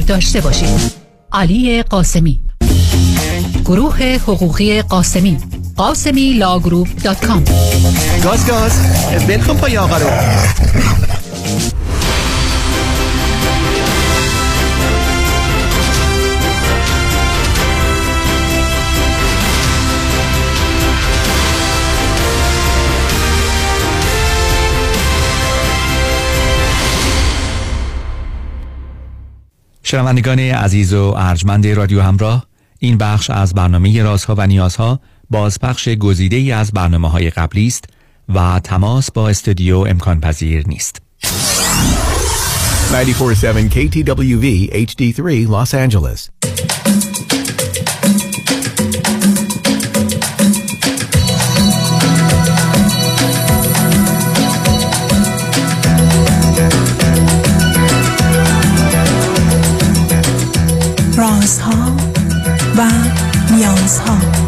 داشته باشید. علی قاسمی. گروه حقوقی قاسمی. قاسمی Law Group dot com. گاز گاز. ولکن پای آقا رو. شنوندگان عزیز و ارجمند رادیو همراه این بخش از برنامه رازها و نیازها بازپخش گزیده ای از برنامه های قبلی است و تماس با استودیو امکان پذیر نیست 947 KTWV HD3 Los Angeles. رازها و نیازها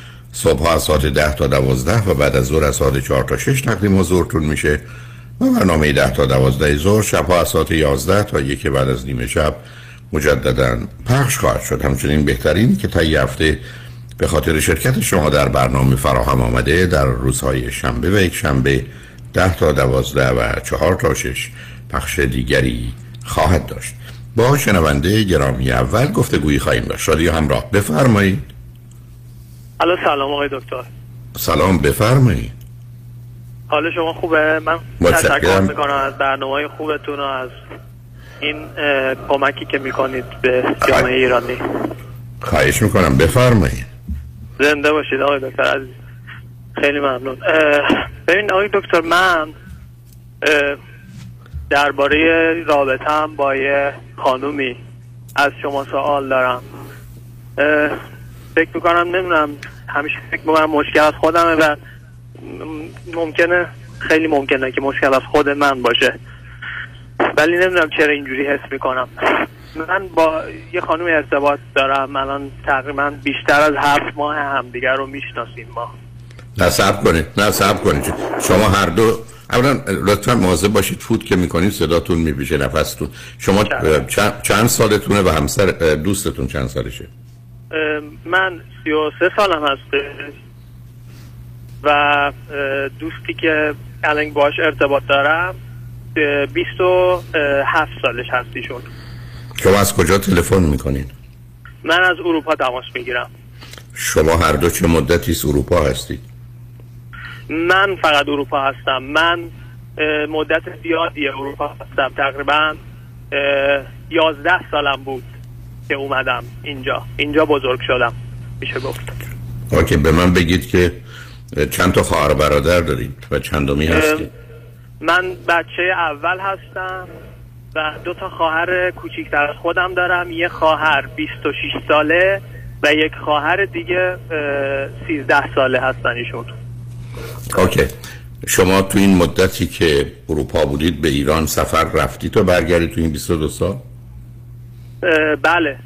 صبح از ساعت ده تا دوازده و بعد از ظهر از ساعت چهار تا شش تقدیم حضورتون میشه. و برنامه ده تا دوازده ظهر شب از ساعت یازده تا یک بعد از نیمه شب مجددا پخش خواهد شد. همچنین بهترین که تا هفته به خاطر شرکت شما در برنامه فراهم آمده در روزهای شنبه و یک شنبه ده تا دوازده و چهار تا شش پخش دیگری خواهد داشت. با شنونده گرامی اول گفتگویی خواهیم داشت. رادیو همراه. بفرمایید. الو سلام آقای دکتر. سلام بفرمایید. حال شما خوبه؟ من. تشکر می‌کنم از برنامه خوبتون و از این کمکی که می‌کنید به جامعه ایرانی. خواهش می‌کنم. بفرمایید. زنده باشید آقای دکتر عزیز. خیلی ممنون. ببین آقای دکتر من درباره رابطم با یه خانومی از شما سوال دارم. فکر می‌کنم نمی‌دونم همیشه فکر می‌کنم مشکل از خودمه و ممکنه خیلی ممکنه که مشکل از خود من باشه. ولی نمی‌دونم چرا اینجوری حس می‌کنم. من با یه خانم ارتباط دارم الان تقریبا بیشتر از هفت ماه همدیگر رو می‌شناسیم ما. نه صبر کنید. نه صبر کنید. شما هر دو اولا لطفا مواظب باشید فوت که می‌کنید صداتون میپیشه نفستون. شما چند, چند سالتونه و همسر دوستتون چند سالشه؟ من سی و سه سالم هسته و دوستی که الان باش ارتباط دارم اه، بیست و هفت سالش هستیشون شما از کجا تلفن می‌کنید من از اروپا تماس می‌گیرم. شما هر دو چه مدتی از اروپا هستید؟ من فقط اروپا هستم. من مدت زیادی اروپا هستم. تقریبا یازده سالم بود. که اومدم اینجا. اینجا بزرگ شدم. میشه گفت. اوکی به من بگید که چند تا خواهر برادر دارید و چندمی هستید؟ من بچه اول هستم و دو تا خواهر کوچیکتر از خودم دارم. یه خواهر 26 ساله و یک خواهر دیگه سیزده ساله هستن ایشون. اوکی. شما تو این مدتی که اروپا بودید به ایران سفر رفتی تو برگردی تو این 22 سال؟ بله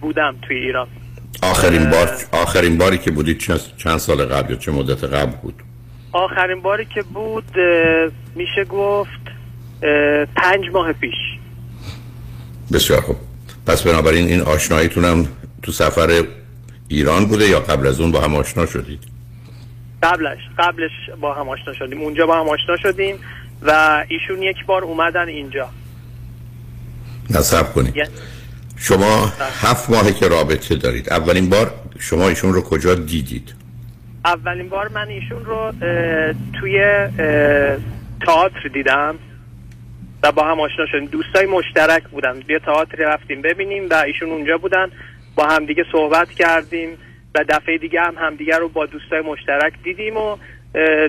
بودم توی ایران. آخرین بار آخرین باری که بودید چند, سال قبل یا چه مدت قبل بود؟ آخرین باری که بود میشه گفت پنج ماه پیش. بسیار خوب. پس بنابراین این آشناییتونم تو سفر ایران بوده یا قبل از اون با هم آشنا شدید؟ قبلش قبلش با هم آشنا شدیم. اونجا با هم آشنا شدیم و ایشون یک بار اومدن اینجا. نصب کنید. یه- شما هفت ماهه که رابطه دارید. اولین بار شما ایشون رو کجا دیدید؟ اولین بار من ایشون رو اه، توی تئاتر دیدم و با هم آشنا شدیم. دوستای مشترک بودن. بیا تئاتر رفتیم ببینیم و ایشون اونجا بودن. با همدیگه صحبت کردیم و دفعه دیگه هم همدیگه رو با دوستای مشترک دیدیم و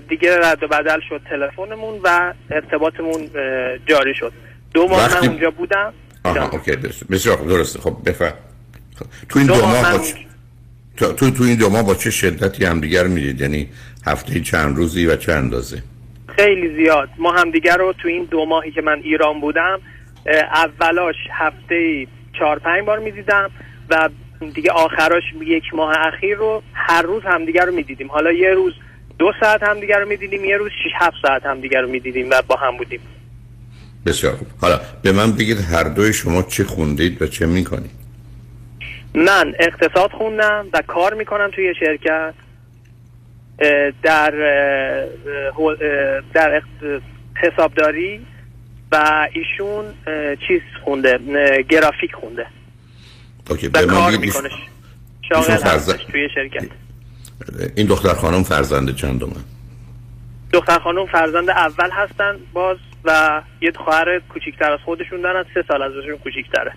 دیگه رد و بدل شد تلفنمون و ارتباطمون جاری شد. دو ماه من اونجا بودم. آها اوکی بس- بسیار خوب درسته. خب بفهم تو این دو دو ماه ماه من با چه- تو, تو تو این دو ماه با چه شدتی همدیگر می‌دید؟ یعنی هفته چند روزی و چند اندازه؟ خیلی زیاد. ما همدیگه رو تو این دو ماهی که من ایران بودم اولاش هفته چهار پنج بار می‌دیدم و دیگه آخراش یک ماه اخیر رو هر روز همدیگه رو می‌دیدیم. حالا یه روز دو ساعت همدیگه رو می‌دیدیم یه روز شش هفت ساعت همدیگه رو می‌دیدیم و با هم بودیم. بسیار خوب. حالا به من بگید هر دوی شما چه خوندید و چه می‌کنید؟ من اقتصاد خوندم و کار می‌کنم توی شرکت. در در حسابداری و ایشون چیز خونده گرافیک خونده. اوکی به کار می‌کنه. شاغل فرزند- توی شرکت. این دختر خانم فرزند چندمه دختر خانم فرزند اول هستن باز و یه خواهر کوچیکتر از خودشون دارن سه سال ازشون کوچیکتره.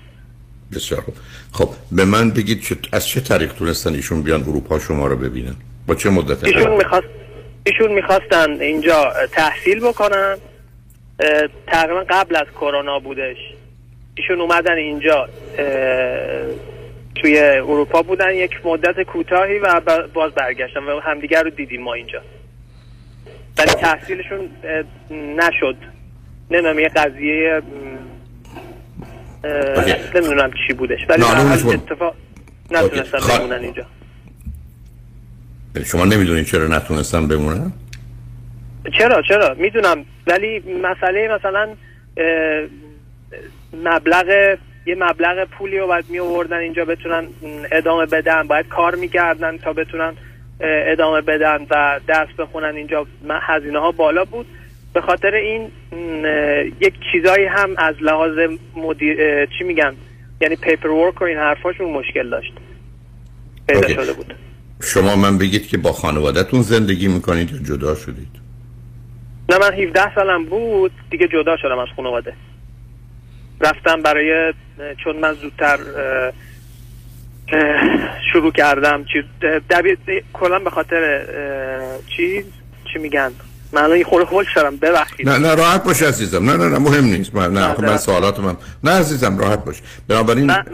بسیار خوب. خب به من بگید چه- از چه طریق تونستن ایشون بیان اروپا شما رو ببینن؟ با چه مدت ایشون؟ می‌خواست ایشون می‌خواستن اینجا تحصیل بکنن. تقریبا قبل از کرونا بودش. ایشون اومدن اینجا توی اروپا بودن یک مدت کوتاهی و باز برگشتن و همدیگر رو دیدیم ما اینجا. ولی تحصیلشون نشد. نمی‌دونم یه قضیه. نمی‌دونم چی بودش ولی. اتفاق نتونستن اوکی. خب. بمونن اینجا شما نمی‌دونید چرا نتونستن بمونن چرا چرا می‌دونم ولی مسئله مثلا مبلغ یه مبلغ پولی رو باید می آوردن اینجا بتونن ادامه بدن باید کار می‌کردن تا بتونن ادامه بدن و درس بخونن اینجا هزینه ها بالا بود به خاطر این یک چیزایی هم از لحاظ مدیر چی میگن؟ یعنی پیپر ورک و این حرفاشون مشکل داشت. پیدا. شده بود. شما من بگید که با خانوادهتون زندگی می‌کنید یا جدا شدید؟ نه من 17 سالم بود. دیگه جدا شدم از خانواده. رفتم برای چون من زودتر شروع کردم چی دبیر کلا به خاطر اه، چی چی میگن؟ من الان خورده هول شدم ببخشید. نه نه راحت باش عزیزم. نه نه نه مهم نیست. من نه من معذرت. سوالات من نه عزیزم راحت باش. بنابراین من-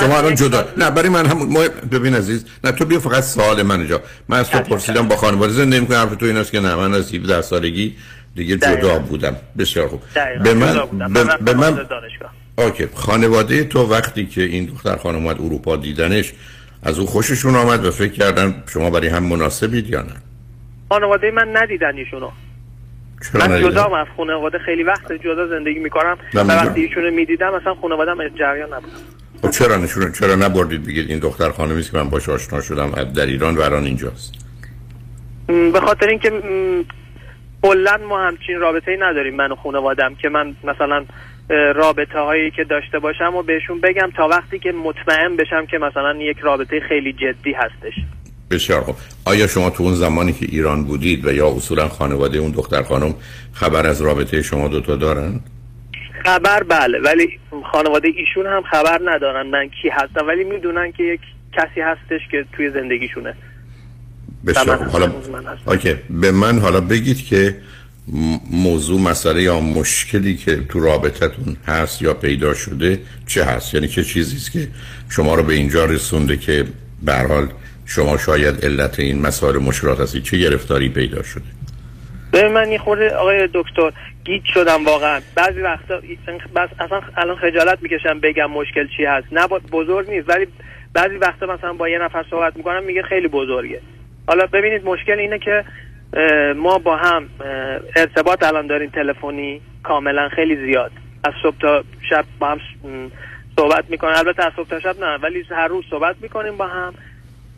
شما, الان جدا نه برای من همون مهم ببین عزیز نه تو بیا فقط سوال من اینجا من از تو پرسیدم. با خانواده زندگی می‌کنم. حرف تو این است که نه من از 17 سالگی دیگه جدا. بودم. بسیار خوب. به من. به, من اوکی. خانواده تو وقتی که این دختر خانم اومد اروپا دیدنش از او خوششون آمد و فکر کردن شما برای هم مناسبید یا نه. خانواده من ندیدن ایشونو من؟ جدا از خانواده خیلی وقت جدا زندگی می‌کنم و. وقتی ایشونو می‌دیدم اصلا خانوادم جریان نبود خب چرا نشون چرا نبردید بگید این دختر خانمی که من باش آشنا شدم در ایران و الان اینجاست به خاطر اینکه کلا ما همچین رابطه ای نداریم من و خانوادم که من مثلا رابطه هایی که داشته باشم و بهشون بگم تا وقتی که مطمئن بشم که مثلا یک رابطه خیلی جدی هستش بسیار خوب آیا شما تو اون زمانی که ایران بودید و یا اصولا خانواده اون دختر خانم خبر از رابطه شما دوتا دارن؟ خبر بله ولی خانواده ایشون هم خبر ندارن من کی هستم ولی می‌دونن که یک کسی هستش که توی زندگیشونه بسیار خوب. حالا. اوکی به من حالا بگید که موضوع مسئله یا مشکلی که تو رابطتون هست یا پیدا شده چه هست یعنی چه چیزی است که شما رو به اینجا رسونده که به حال شما شاید علت این مسائل مشکلات هستی چه گرفتاری پیدا شده؟ به من یه خورده آقای دکتر گیج شدم واقعا. بعضی وقتا بس اصلا الان خجالت می‌کشم بگم مشکل چی هست. نه بزرگ نیست ولی بعضی وقتا مثلا با یه نفر صحبت می‌کنم میگه خیلی بزرگه. حالا ببینید مشکل اینه که ما با هم ارتباط الان داریم تلفنی کاملا خیلی زیاد. از صبح تا شب با هم صحبت می‌کنیم البته از صبح تا شب نه ولی هر روز صحبت می‌کنیم با هم.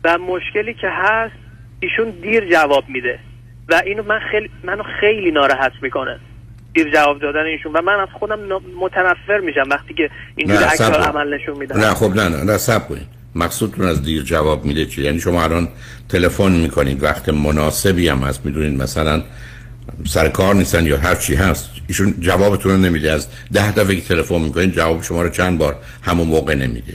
و مشکلی که هست ایشون دیر جواب میده. و اینو من خیلی منو خیلی ناراحت می‌کنه. دیر جواب دادن ایشون. و من از خودم متنفر میشم وقتی که اینجوری عکس عمل نشون میدن نه خب نه نه, نه سب کنید مقصودتون از دیر جواب میده چی؟ یعنی شما الان تلفن می‌کنید وقت مناسبی هم هست می‌دونید مثلا سر کار نیستن یا هر چی هست ایشون جوابتون رو نمیده. از ده دفعه که تلفن می‌کنید جواب شما رو چند بار همون موقع نمیده.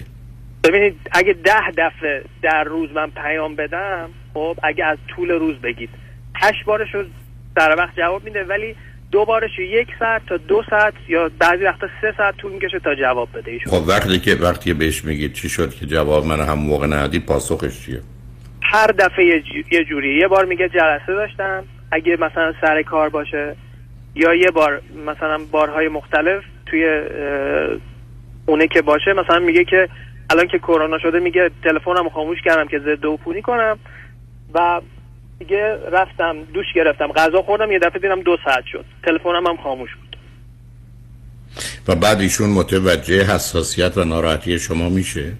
ببینید اگه ده دفعه در روز من پیام بدم خب اگه از طول روز بگید. هشت بارش رو در وقت جواب میده ولی دو بارش یک ساعت تا دو ساعت یا بعضی وقتا سه ساعت طول می‌کشه تا جواب بده ایشون. خب وقتی که وقتی بهش میگید چی شد که جواب من هم موقع ندی پاسخش چیه؟ هر دفعه یه جوری. یه بار میگه جلسه داشتم. اگه مثلا سر کار باشه یا یه بار مثلا بارهای مختلف توی اونه که باشه مثلا میگه که الان که کرونا شده میگه تلفنم خاموش کردم که ضد عفونی کنم. و دیگه رفتم دوش گرفتم. غذا خوردم یه دفعه دیدم دو ساعت شد. تلفنم هم خاموش بود. و بعد ایشون متوجه حساسیت و ناراحتی شما میشه؟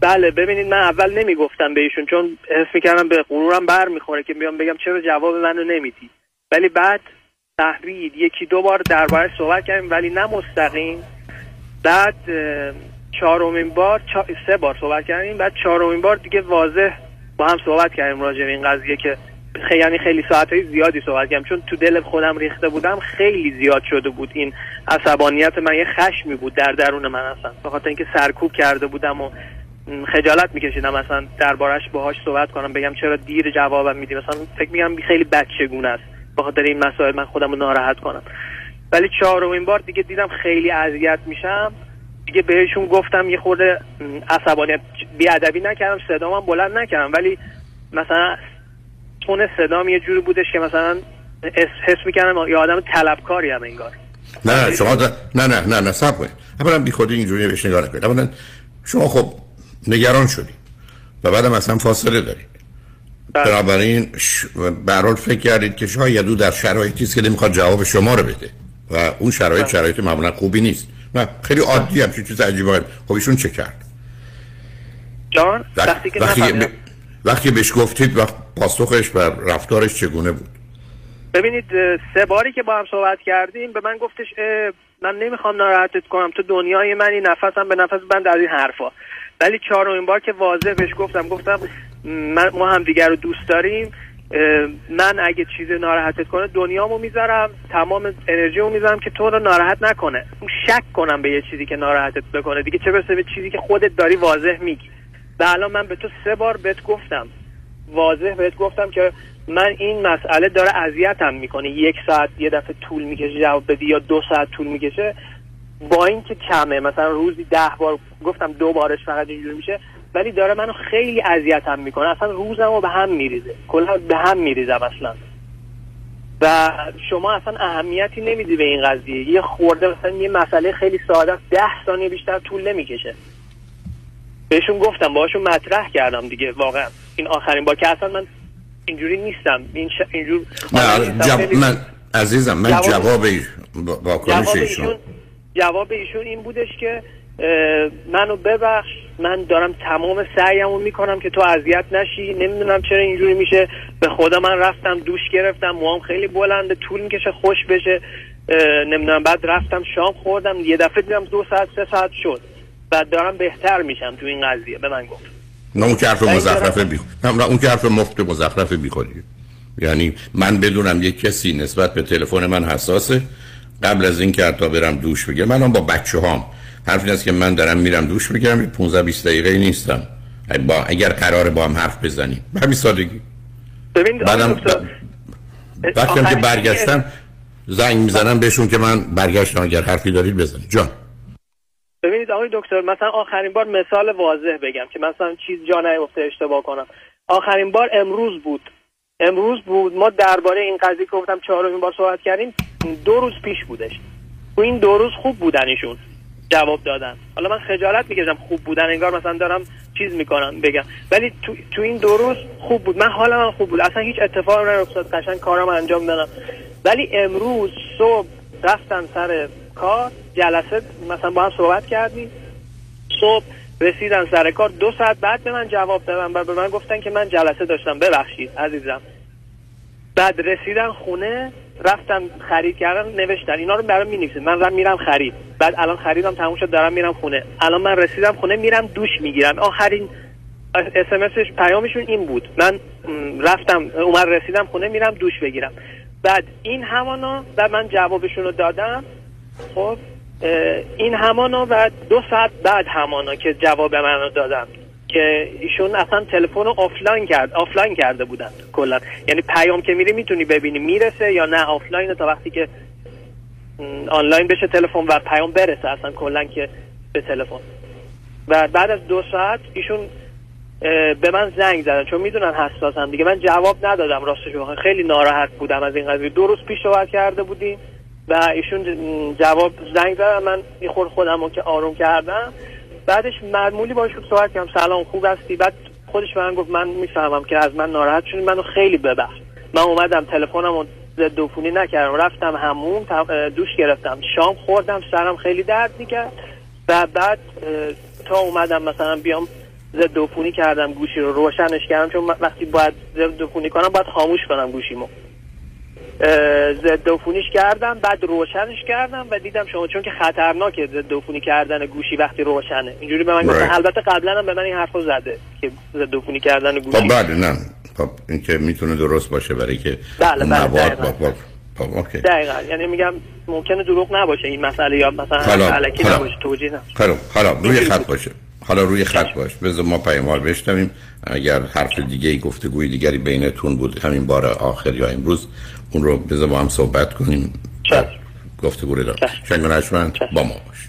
بله ببینید من اول نمی‌گفتم به ایشون چون حس می‌کردم به غرورم بر می‌خوره که بیام بگم چرا جواب منو نمیدی. ولی بعد تحرید یکی دو بار درباره صحبت کردیم ولی نه مستقیم. بعد چهارمین بار سه بار صحبت کردیم. بعد چهارمین بار دیگه واضح با هم صحبت کردیم راجع به این قضیه که خیلی یعنی خیلی ساعت های زیادی صحبت کردم چون تو دل خودم ریخته بودم خیلی زیاد شده بود این عصبانیت من. یه خشمی بود در درون من اصلا. به خاطر اینکه سرکوب کرده بودم و خجالت میکشیدم مثلا دربارش باهاش صحبت کنم بگم چرا دیر جوابم میدی. مثلا فکر میگم خیلی بچگونه است. به خاطر این مسائل من خودم رو ناراحت کنم. ولی چهارمین بار دیگه دیدم خیلی اذیت میشم. دیگه بهشون گفتم یه خورده عصبانیت بیادبی نکردم صدامم بلند نکردم. ولی مثلا تون صدام یه جوری بودش که مثلا حس می‌کردم یا آدم طلبکاری هم انگار. نه شما دا... نه نه نه نه سب کنید. اولا بی خودی اینجوری بهش نگاه نکنید. اولا شما خب نگران شدی و بعدم اصلا فاصله دارید بله. بنابراین ش... برحال فکر کردید که شاید او در شرایطی است که نمی‌خواد جواب شما رو بده و اون شرایط بله. شرایط معمولا خوبی نیست. نه خیلی عادی هم چیز عجیبه خب ایشون چه کرد؟ جان وقتی که وقتی, ب... وقتی بهش گفتید وقت پاسخش و رفتارش چگونه بود؟ ببینید سه باری که با هم صحبت کردیم به من گفتش من نمی‌خوام ناراحتت کنم تو دنیای منی نفسم به نفس بند از این حرفا. ولی چهارمین بار که واضح بهش گفتم گفتم من ما هم دیگر رو دوست داریم. من اگه چیز ناراحتت کنه دنیامو می‌ذارم تمام انرژیمو می‌ذارم که تو رو ناراحت نکنه. شک کنم به یه چیزی که ناراحتت بکنه. دیگه چه برسه به چیزی که خودت داری واضح میگی. و الان من به تو سه بار بهت گفتم. واضح بهت گفتم که من این مسئله داره اذیتم می‌کنه. یک ساعت یه دفعه طول می‌کشه جواب بدی یا دو ساعت طول می‌کشه. با اینکه کمه. مثلا روزی ده بار گفتم دو بارش فقط اینجوری میشه. ولی داره منو خیلی اذیتم می‌کنه. اصلا روزم رو به هم میریزه. کلا به هم میریزم اصلا. و شما اصلا اهمیتی نمیدی به این قضیه. یه خورده مثلا یه مسئله خیلی ساده ده ثانیه بیشتر طول نمی‌کشه. بهشون گفتم باهاشون مطرح کردم دیگه واقعا. این آخرین با که اصلا من اینجوری نیستم. این ش... اینجور نه من عزیزم من جواب, جواب ایشون جواب ایشون این بودش که منو ببخش. من دارم تمام سعیمو می‌کنم که تو اذیت نشی. نمی‌دونم چرا اینجوری میشه. به خدا من رفتم دوش گرفتم. موام خیلی بلنده. طول می‌کشه خوش بشه. نمی‌دونم. بعد رفتم شام خوردم. یه دفعه دیدم دو ساعت سه ساعت شد. بعد دارم بهتر میشم تو این قضیه. به من گفت. نه اون که حرف مزخرفه بی نه اون که حرف مفت مزخرفه بی یعنی من بدونم یک کسی نسبت به تلفن من حساسه. قبل از این که حتی برم دوش بگیرم من با بچه هام حرف این است که من دارم میرم دوش بگیرم 15 20 دقیقه نیستم. با اگر قرار با هم حرف بزنیم. به همین سادگی. ببین بعدم وقتی که برگشتم زنگ می‌زنم بهشون که من برگشتم اگر حرفی دارید بزنید. جان. ببینید آقای دکتر مثلا آخرین بار مثال واضح بگم که مثلا چیز جا نیفته اشتباه کنم. آخرین بار امروز بود. امروز بود. ما درباره این قضیه که گفتم چهارمین بار صحبت کردیم دو روز پیش بودش. تو این دو روز خوب بودن ایشون جواب دادن. حالا من خجالت می‌کشم خوب بودن انگار مثلا دارم چیز می‌کنم بگم. ولی تو, تو این دو روز خوب بود. من حالا من خوب بود. اصلا هیچ اتفاقی نیفتاد. قشنگ کارم انجام دادم. ولی امروز صبح رفتن سر کار جلسه مثلا با هم صحبت کردیم. صبح رسیدن سر کار. دو ساعت بعد به من جواب دادن و به من گفتن که من جلسه داشتم. ببخشید عزیزم. بعد رسیدن خونه. رفتم خرید کردن نوشتن. اینا رو برام می‌نویسه. من رم میرم خرید. بعد الان خریدم تموم شد دارم میرم خونه. الان من رسیدم خونه میرم دوش می‌گیرم. آخرین اسمسش پیامشون این بود. من رفتم اومد رسیدم خونه میرم دوش بگیرم. بعد این همانا و من جوابشون رو دادم. خب این همانا و دو ساعت بعد همانا که جواب من رو دادم که ایشون اصلا تلفن رو آفلاین کرد آفلاین کرده بودن کلا. یعنی پیام که میری می‌تونی ببینی می‌رسه یا نه آفلاین تا وقتی که آنلاین بشه تلفن و پیام برسه اصلا کلا که به تلفن. و بعد از دو ساعت ایشون به من زنگ زدن چون می‌دونن حساسم دیگه. من جواب ندادم راستش بخوام خیلی ناراحت بودم از این قضیه. دو روز پیش صحبت کرده بودیم و ایشون جواب زنگ زدن من این خود خودم رو که آروم کردم. بعدش معمولی باش صحبت کردم. سلام خوب هستی؟ بعد خودش من گفت من می‌فهمم که از من ناراحت شدی منو خیلی ببخش. من اومدم تلفنم رو ضد عفونی نکردم. رفتم همون دوش گرفتم. شام خوردم سرم خیلی درد می‌کرد. و بعد تا اومدم مثلا بیام ضد عفونی کردم گوشی رو روشنش کردم. چون وقتی باید ضد عفونی کنم باید خاموش کنم گوشیمو. ضد عفونیش کردم بعد روشنش کردم و دیدم شما چون که خطرناکه ضد عفونی کردن گوشی وقتی روشنه. اینجوری به من گفتن. البته قبلا هم به من این حرفو زده که ضد عفونی کردن گوشی. خب بعد نه. خب این که می‌تونه درست باشه برای که بله بله مواد خب اوکی. دقیقا. یعنی میگم ممکنه دروغ نباشه این مسئله یا مثلا علکی نباشه توجیه نه خب حالا روی خط باشه. حالا روی خط باش. بذار ما پیاموار بشنویم. اگر حرف دیگه ای گفتگوی دیگری بینتون بود همین بار آخر یا امروز اون رو بذار با هم صحبت کنیم. گفتگو رو دارم شنگ با ما باش.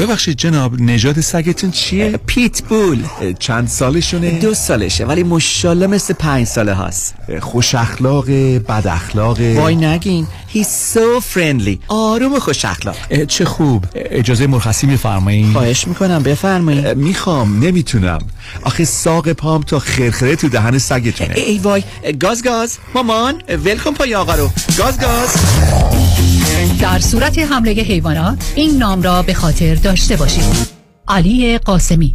ببخشید جناب نژاد سگتون چیه؟ پیت بول چند سالشونه؟ دو سالشه ولی مشالله مثل پنج ساله هاست خوش اخلاق بد اخلاق وای نگین He's so friendly. آروم و خوش اخلاق. چه خوب. اجازه مرخصی میفرمایید خواهش می‌کنم بفرمایید می‌خوام نمی‌تونم. آخه ساق پام تا خرخره تو دهن سگتونه. ای وای. گاز گاز. مامان ولکن پای آقا رو. گاز گاز. در صورت حمله حیوانات این نام را به خاطر داشته باشید. علی قاسمی.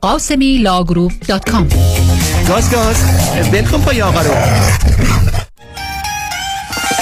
قاسمی Law Group dot com گاز گاز. ولکن پای آقا رو.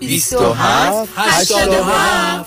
27 87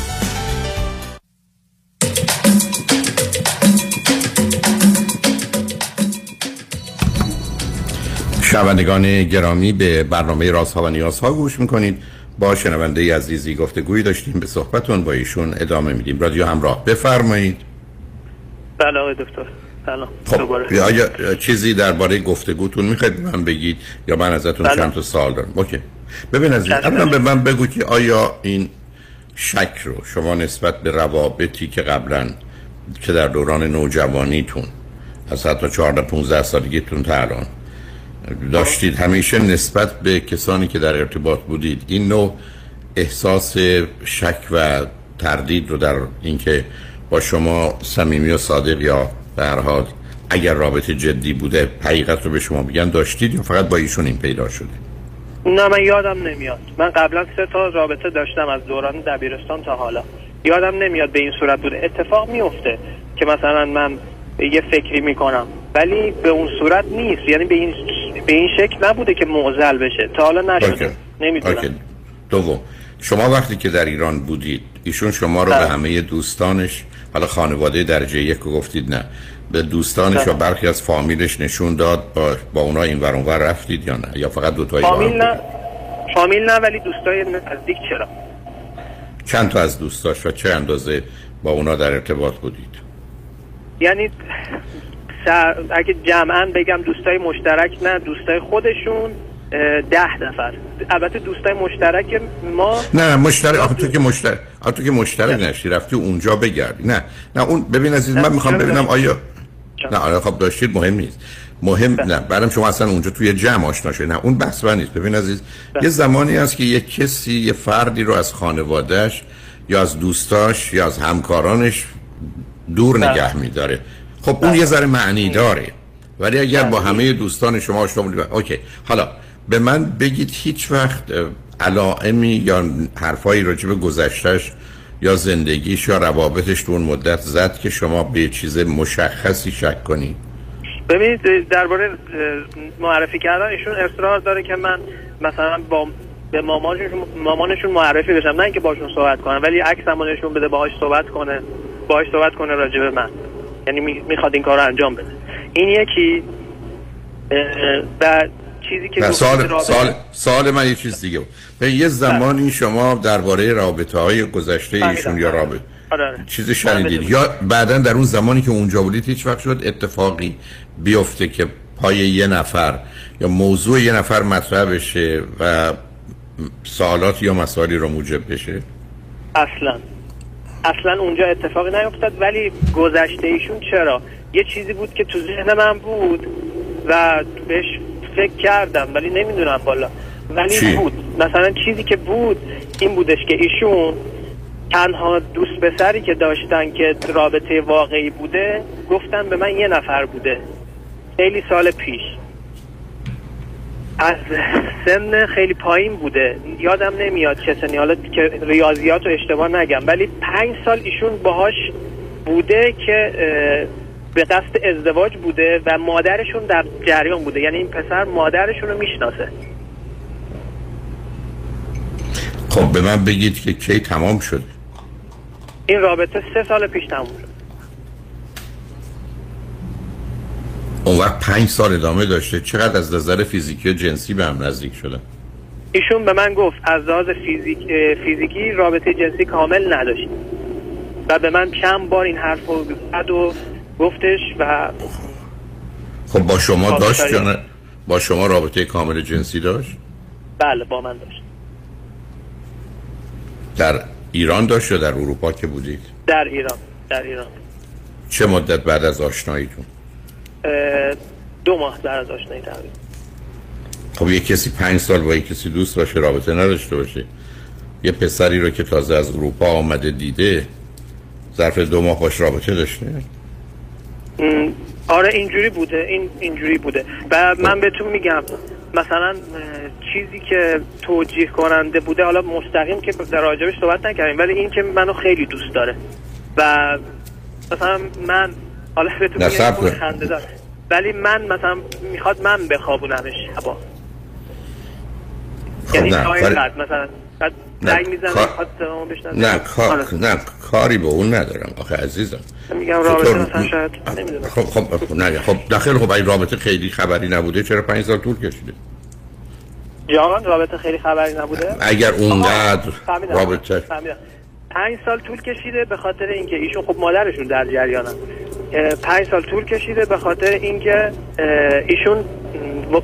شنوندگان گرامی به برنامه رازها و نیازها گوش می‌کنید. با شنونده عزیزی گفتگویی داشتیم به صحبتون. با ایشون ادامه میدیم. رادیو همراه بفرمایید. بله آقای دکتر. سلام. خب آیا چیزی درباره گفتگوتون می‌خواید من بگید؟ یا من ازتون بله. چند تا سوال دارم؟ اوکی. ببین عزیز اولا به من بگو که آیا این شک رو شما نسبت به روابطی که قبلا که در دوران نوجوانیتون از حتی 14 15 سالگیتون تا الان داشتید. همیشه نسبت به کسانی که در ارتباط بودید این نوع احساس شک و تردید رو در اینکه با شما صمیمی و صادق یا به هر حال اگر رابطه جدی بوده حقیقت رو به شما بگن داشتید یا فقط با ایشون این پیدا شده؟ نه من یادم نمیاد. من قبلا سه تا رابطه داشتم از دوران دبیرستان تا حالا. یادم نمیاد به این صورت بود. اتفاق میفته که مثلا من یه فکری می‌کنم. ولی به اون صورت نیست. یعنی به این به این شکل نبوده که معضل بشه. تا حالا نشده. نمی‌دونم. دوم. شما وقتی که در ایران بودید ایشون شما رو به بله. همه دوستانش حالا خانواده درجه یک گفتید نه به دوستانش بله. یا برخی از فامیلش نشون داد با, با اونا این ور اونور رفتید یا نه؟ یا فقط دو تایی فامیل؟ نه. فامیل نه ولی دوستای نزدیک چرا؟ چند تا از دوستاش و چه اندازه با اونا در ارتباط بودید؟ یعنی سر... اگه جمعا بگم دوستای مشترک نه دوستای خودشون ده نفر. البته دوستای مشترک ما نه مشترک آخه تو که مشترک آخه تو که مشترک نشی رفتی اونجا بگردی. نه نه اون ببین عزیز من می‌خوام ببینم آیا نه آره خب داشتید مهم نیست. مهم نه بعدم شما اصلا اونجا توی جمع آشنا شدید نه اون بحث من نیست. ببین عزیز یه زمانی هست که یه کسی یه فردی رو از خانوادهش یا از دوستاش یا از همکارانش دور نگه میداره. خب اون یه ذره معنی داره. ولی اگر با همه دوستان شما آشنا بودید اوکی. حالا به من بگید هیچ وقت علائمی یا حرفایی راجع به گذشتش یا زندگیش یا روابطش تو اون مدت زد که شما به چیز مشخصی شک کنید؟ ببینید درباره معرفی کردن ایشون اصرار داره که من مثلا با به مامانشون مامانشون معرفی بشم. نه اینکه باشون صحبت کنم ولی عکسمو نشون بده باهاش صحبت کنه. باهاش صحبت کنه راجع به من. یعنی می- می‌خواد این کار رو انجام بده. این یکی و چیزی که سال سال سال من یه چیز دیگه بود. به یه زمانی شما درباره رابطه های گذشته ایشون یا رابطه آره، آره. چیزی شنیدید؟ یا بعدا در اون زمانی که اونجا بودید هیچ وقت شد اتفاقی بیفته که پای یه نفر یا موضوع یه نفر مطرح بشه و سوالات یا مسائلی رو موجب بشه؟ اصلا. اصلا اونجا اتفاقی نیفتاد ولی گذشته ایشون چرا؟ یه چیزی بود که تو ذهن من بود و بهش فکر کردم ولی نمی‌دونم بالا. ولی چی؟ بود. مثلا چیزی که بود این بودش که ایشون تنها دوست پسری که داشتن که رابطه واقعی بوده گفتن به من یه نفر بوده. خیلی سال پیش. از سن خیلی پایین بوده. یادم نمیاد چه سنی. حالا که ریاضیات رو اشتباه نگم. ولی پنج سال ایشون باهاش بوده که به قصد ازدواج بوده و مادرشون در جریان بوده. یعنی این پسر مادرشون رو می‌شناسه. خب به من بگید که کی تمام شد؟ این رابطه سه سال پیش تموم شد. اون وقت پنج سال ادامه داشته. چقدر از نظر فیزیکی و جنسی به هم نزدیک شدن ایشون به من گفت از لحاظ فیزیک فیزیکی رابطه جنسی کامل نداشت و به من چند بار این حرف رو زد و گفتش و خب با شما خب، داشت. یا نه؟ با شما رابطه کامل جنسی داشت؟ بله با من داشت. در ایران داشت یا در اروپا که بودید؟ در ایران در ایران. چه مدت بعد از آشناییتون؟ دو ماه در از آشنایی تقریبا خب یه کسی پنج سال با یه کسی دوست باشه رابطه نداشته باشه. یه پسری رو که تازه از اروپا آمده دیده ظرف دو ماه باش رابطه داشته؟ آره اینجوری بوده این اینجوری بوده. و من بهتون میگم مثلا چیزی که توجیه کننده بوده حالا مستقیم که در راجبش صحبت نکردیم ولی این که منو خیلی دوست داره. و مثلا من حالا بهتون. خنده دار. ولی من مثلا می‌خواد من بخوابونمش شبا خب یعنی نه بعد مثلا نه، بشنوه نه نه کاری به اون ندارم آخه عزیزم میگم رابطه چطور؟ مثلا شاید نمی‌دونم خب خب نه خب داخل خب این رابطه خیلی خبری نبوده چرا پنج سال طول کشیده جان رابطه خیلی خبری نبوده اگر اونقدر. رابطه فهمیدم. پنج سال طول کشیده به خاطر اینکه ایشون خب مادرشون در جریانن پنج سال طول کشیده به خاطر اینکه ایشون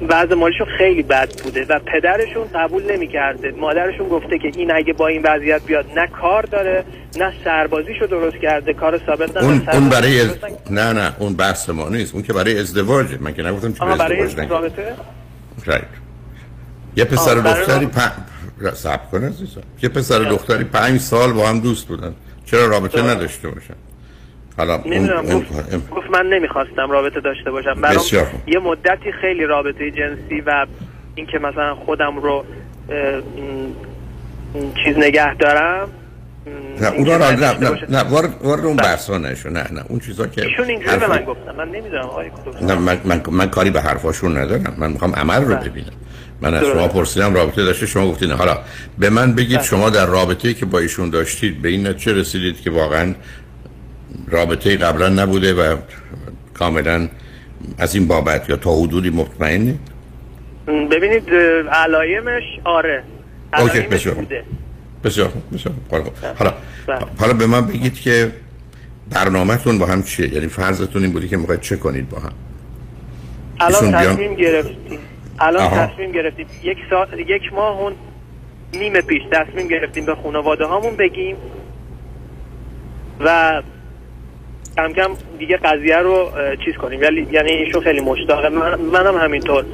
وضع مالیشون خیلی بد بوده و پدرشون قبول نمی‌کرده. مادرشون گفته که این اگه با این وضعیت بیاد نه کار داره نه سربازیشو درست کرده کار ثابت اون نداره اون برای از... نه نه اون بحث ما نیست. اون که برای ازدواجه. من که نگفتم به برای ازدواج رابطه؟ Right. یه پسر دختری. پ... سب کن عزیزم یه پسر دختری پنج سال با هم دوست بودن چرا رابطه. نداشته باشن حالا. گفت, گفت من نمی‌خواستم رابطه داشته باشم برام. یه مدتی خیلی رابطه جنسی و اینکه مثلا خودم رو چیز نگه دارم نه اون را نه نه نه وارد وارد اون بحث ها نشو نه نه اون چیزا که ایشون اینجوری به حرف- من گفتن من نمی‌دونم آقای. نه من, من, من کاری به حرفاشون ندارم من می‌خوام عمل رو بله. ببینم من از. شما پرسیدم رابطه داشته شما گفتین حالا به من بگید بله. شما در رابطه که با ایشون داشتید به این چه رسیدید که واقعا رابطه قبلا نبوده و کاملا از این بابت یا تا حدودی مطمئنی م، ببینید علایمش آره علایمش بسیار. بوده بسیار بسیار خوب. حالا حالا بله. حالا به من بگید که برنامهتون با هم چیه یعنی فرضتون این بودی که می‌خواید چه کنید با هم الان بیان- تصمیم گرفتیم الان آها. تصمیم گرفتیم. یک سال یک ماه اون نیم پیش تصمیم گرفتیم به خانواده هامون بگیم و کم کم دیگه قضیه رو چیز کنیم. ولی یعنی ایشون خیلی مشتاقه من منم همینطور.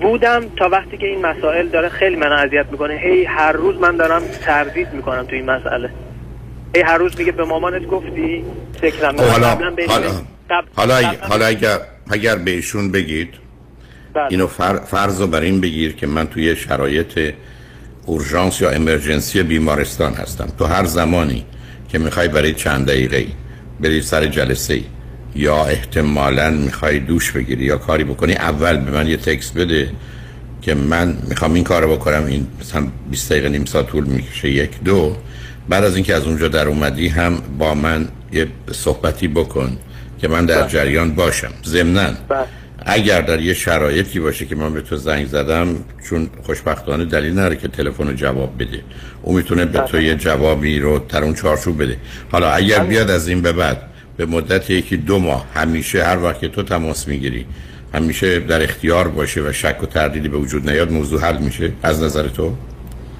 بودم تا وقتی که این مسائل داره خیلی من اذیت می‌کنه. هی هر روز من دارم تردید می‌کنم تو این مسئله. هی هر روز میگه به مامانت گفتی فکرم خب حالا حالا حالا, حالا اگر اگر به ایشون بگید. اینو فر، فرض رو بر این بگیر که من توی شرایط اورژانس یا امرجنسی بیمارستان هستم. تو هر زمانی که می‌خوای برای چند دقیقه بری سر جلسه ای یا احتمالا می‌خوای دوش بگیری یا کاری بکنی اول به من یه تکست بده که من می‌خوام این کارو بکنم. این مثلا 20 دقیقه نیم ساعت طول می‌کشه یک دو. بعد از اینکه از اونجا در اومدی هم با من یه صحبتی بکن که من در جریان باشم. ضمناً اگر در یه شرایطی باشه که من به تو زنگ زدم چون خوشبختانه دلیل نره که تلفن رو جواب بده. او می‌تونه به تو یه جوابی رو در اون چارچوب بده. حالا اگر بیاد از این به بعد به مدت یکی دو ماه همیشه هر وقت که تو تماس می‌گیری همیشه در اختیار باشه و شک و تردیدی به وجود نیاد موضوع حل میشه. از نظر تو؟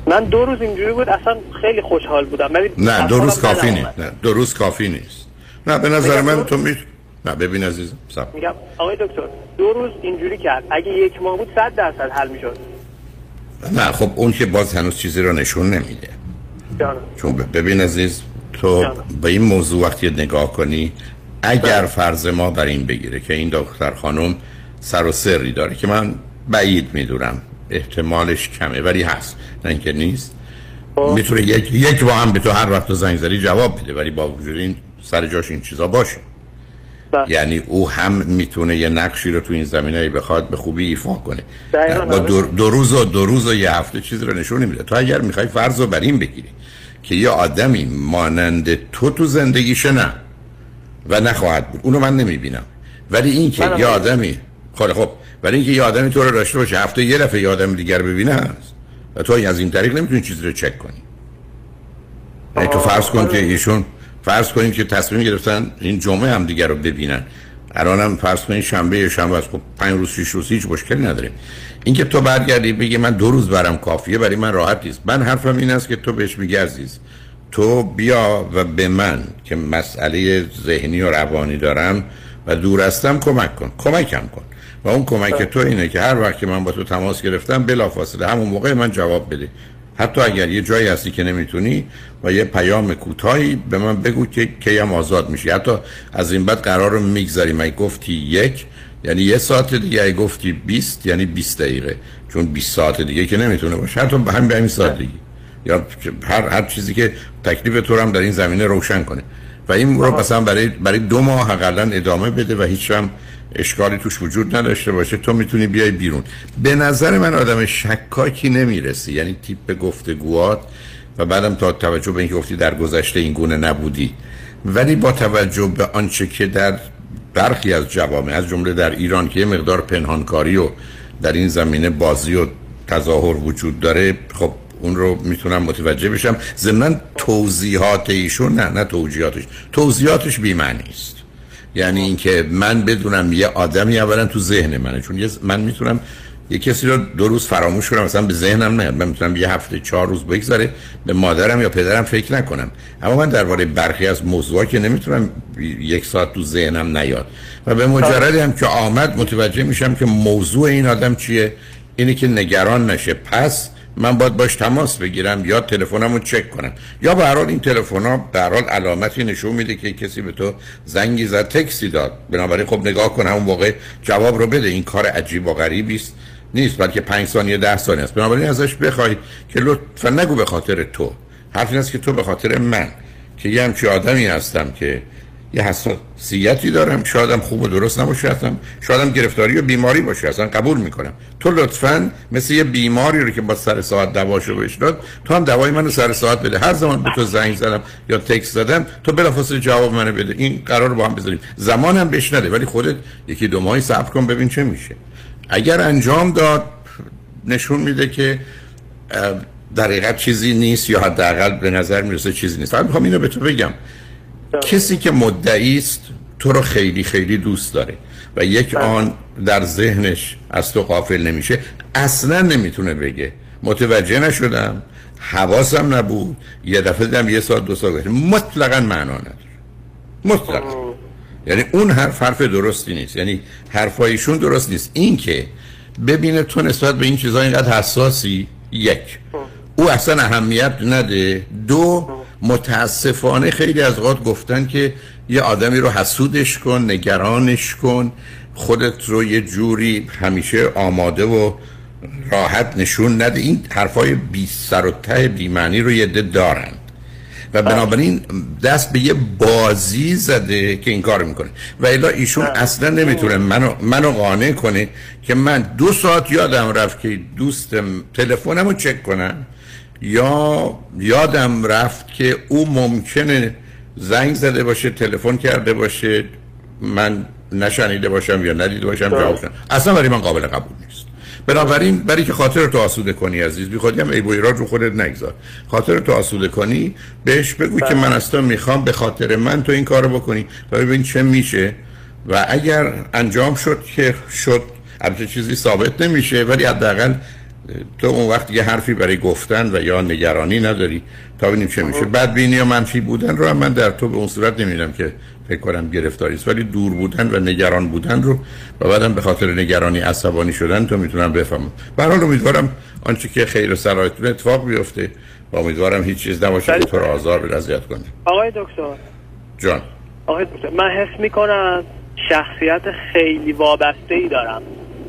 من دو روز اینجوری بود اصلا خیلی خوشحال بودم. نه دو روز کافی نیست. نه دو روز کافی نیست. نه به نظر من تو می نه ببین عزیزم سب. میگم آقای دکتر دو روز اینجوری کرد. اگه یک ماه بود صد درصد حل می‌شد. نه خب اون که باز هنوز چیزی رو نشون نمیده. جانم. چون ببین عزیز تو به این موضوع وقتی نگاه کنی اگر فرض ما بر این بگیره که این دختر خانم سر و سری داره که من بعید می‌دونم احتمالش کمه ولی هست. نه اینکه نیست. می‌تونه یک یک با هم به تو هر وقت زنگ زدی جواب بده ولی با وجود این سر جاش این چیزا باشه. یعنی او هم می‌تونه یه نقشی رو تو این زمینه بخواد به خوبی ایفا کنه. با دو, دو روز و دو روز و یه هفته چیزی رو نشون نمیده. تو اگر می‌خوای فرض رو بر این بگیری که یه آدمی مانند تو تو زندگیشه نه و نخواهد بود. اونو من نمی‌بینم. ولی این که یه. آدمی خب خب. ولی اینکه یه آدمی تو رو داشته باشه هفته یه دفعه یه آدم دیگر ببینه هست و تو از این طریق نمی‌تونی چیزی رو چک کنی. یعنی تو فرض کن که ایشون فرض کنیم که تصمیم گرفتن این جمعه هم دیگر رو ببینن. الان هم فرض کنیم شنبه شنبه است. خب پنج روز شش روز هیچ مشکلی نداره اینکه تو برگردی بگی من دو روز برم کافیه برای من راحت نیست. من حرفم این است که تو بهش میگی عزیز تو بیا و به من که مسئله ذهنی و روانی دارم و دور هستم کمک کن. کمکم کن. و اون کمک تو اینه که هر وقت که من با تو تماس گرفتم بلافاصله همون موقع من جواب بده. حتی اگر یه جایی هستی که نمی‌تونی و یه پیام کوتاهی به من بگو که کیم آزاد میشی حتی از این بعد قرار رو می‌گذاریم. اگه گفتی یک یعنی یه ساعت دیگه. اگه گفتی 20 یعنی 20 دقیقه. چون 20 ساعت دیگه که نمی‌تونه باشه. حتی به همین به همین سادگی یا هر هر چیزی که تکلیف تو رو هم در این زمینه روشن کنه. و این رو مثلا برای برای دو ماه حداقل ادامه بده و هیچ هم اشکالی توش وجود نداشته باشه تو می‌تونی بیای بیرون. به نظر من آدم شکاکی نمی‌رسی یعنی تیپ گفتگوات و بعدم تا توجه به اینکه گفتی در گذشته این گونه نبودی. ولی با توجه به آنچه که در برخی از جوامع از جمله در ایران که یه مقدار پنهانکاری و در این زمینه بازی و تظاهر وجود داره خب اون رو می‌تونم متوجه بشم. ضمن توضیحات ایشون نه نه توضیحاتش توضیحاتش بی‌معنی است. یعنی اینکه من بدونم یه آدمی اولا تو ذهن منه. چون من می‌تونم یه کسی رو دو روز فراموش کنم مثلا به ذهنم نیاد. من می‌تونم یه هفته چهار روز بگذره به مادرم یا پدرم فکر نکنم. اما من درباره برخی از موضوعا که نمی‌تونم یک ساعت تو ذهنم نیاد. و به مجردی هم که آمد متوجه میشم که موضوع این آدم چیه؟ اینه که نگران نشه. پس من باید باش تماس بگیرم یا تلفنمو چک کنم. یا به هر حال این تلفن ها به هر حال علامتی نشون میده که کسی به تو زنگی زد تکسی داد. بنابراین خب نگاه کن همون موقع جواب رو بده. این کار عجیب و غریبی است. نیست بلکه پنج ثانیه ده ثانیه است. بنابراین ازش بخوای که لطفا نگو به خاطر تو. حرف این است که تو به خاطر من که یه همچی آدمی هستم که یه حساسیتی دارم. شایدم خوب و درست نباشه هستم شایدم گرفتاری و بیماری باشه. اصلا قبول می‌کنم. تو لطفا مثل یه بیماری رو که با سر ساعت دواشو بهش داد تو هم دوای منو سر ساعت بده. هر زمان به تو زنگ زدم یا تکست زدم تو بلافاصله جواب منو بده. این قرار رو با هم بذاریم. زمانم بهش نده. ولی خودت یکی دو ماهی صبر کن ببین چه میشه. اگر انجام داد نشون میده که در حقیقت چیزی نیست یا حداقل به نظر می‌رسه چیزی نیست. فقط می‌خوام اینو به تو بگم. کسی که مدعی است تو رو خیلی خیلی دوست داره. و یک آن در ذهنش از تو غافل نمیشه. اصلا نمی‌تونه بگه. متوجه نشدم. حواسم نبود. یه دفعه دیدم یه ساعت دو ساعت. مطلقا معنا نداره. مطلقا. یعنی اون حرف حرف درستی نیست. یعنی حرفایشون درست نیست. این که ببینه تو نسبت به این چیزها اینقدر حساسی یک. او اصلا اهمیت نده. دو متاسفانه خیلی از اوقات گفتن که یه آدمی رو حسودش کن نگرانش کن. خودت رو یه جوری همیشه آماده و راحت نشون نده. این حرفای بی سر و ته بی معنی رو یه ده دارن. و بنابراین دست به یه بازی زده که این کار می‌کنه. و الا ایشون اصلا نمی‌تونه منو, منو قانع کنه که من دو ساعت یادم رفت که دوستم تلفنم رو چک کنم. یا یادم رفت که او ممکنه زنگ زده باشه تلفن کرده باشه من نشنیده باشم یا ندیده باشم جواب اصلا برای من قابل قبول نیست. بنابراین برای که خاطر تو آسوده کنی عزیز بی خودی هم ایبوی را رو خودت نگذار. خاطر تو آسوده کنی بهش بگو که من از تو می‌خوام به خاطر من تو این کارو بکنی. تا ببین چه میشه. و اگر انجام شد که شد البته چیزی ثابت نمیشه ولی حداقل تو اون وقت یه حرفی برای گفتن و یا نگرانی نداری. تا ببینیم چه میشه. بدبینی یا منفی بودن رو هم من در تو به اون صورت نمیدم که فکر کنم گرفتاری است. ولی دور بودن و نگران بودن رو و بعدم به خاطر نگرانی عصبانی شدن تو می‌تونم بفهمم. به هر حال امیدوارم آنچه که خیر و صلاحتون اتفاق بیفته و امیدوارم هیچ چیز نباشه که تو رو آزار به اذیت کنه آقای دکتر. جان. آقای دکتر من حس می‌کنم شخصیت خیلی وابسته ای دارم.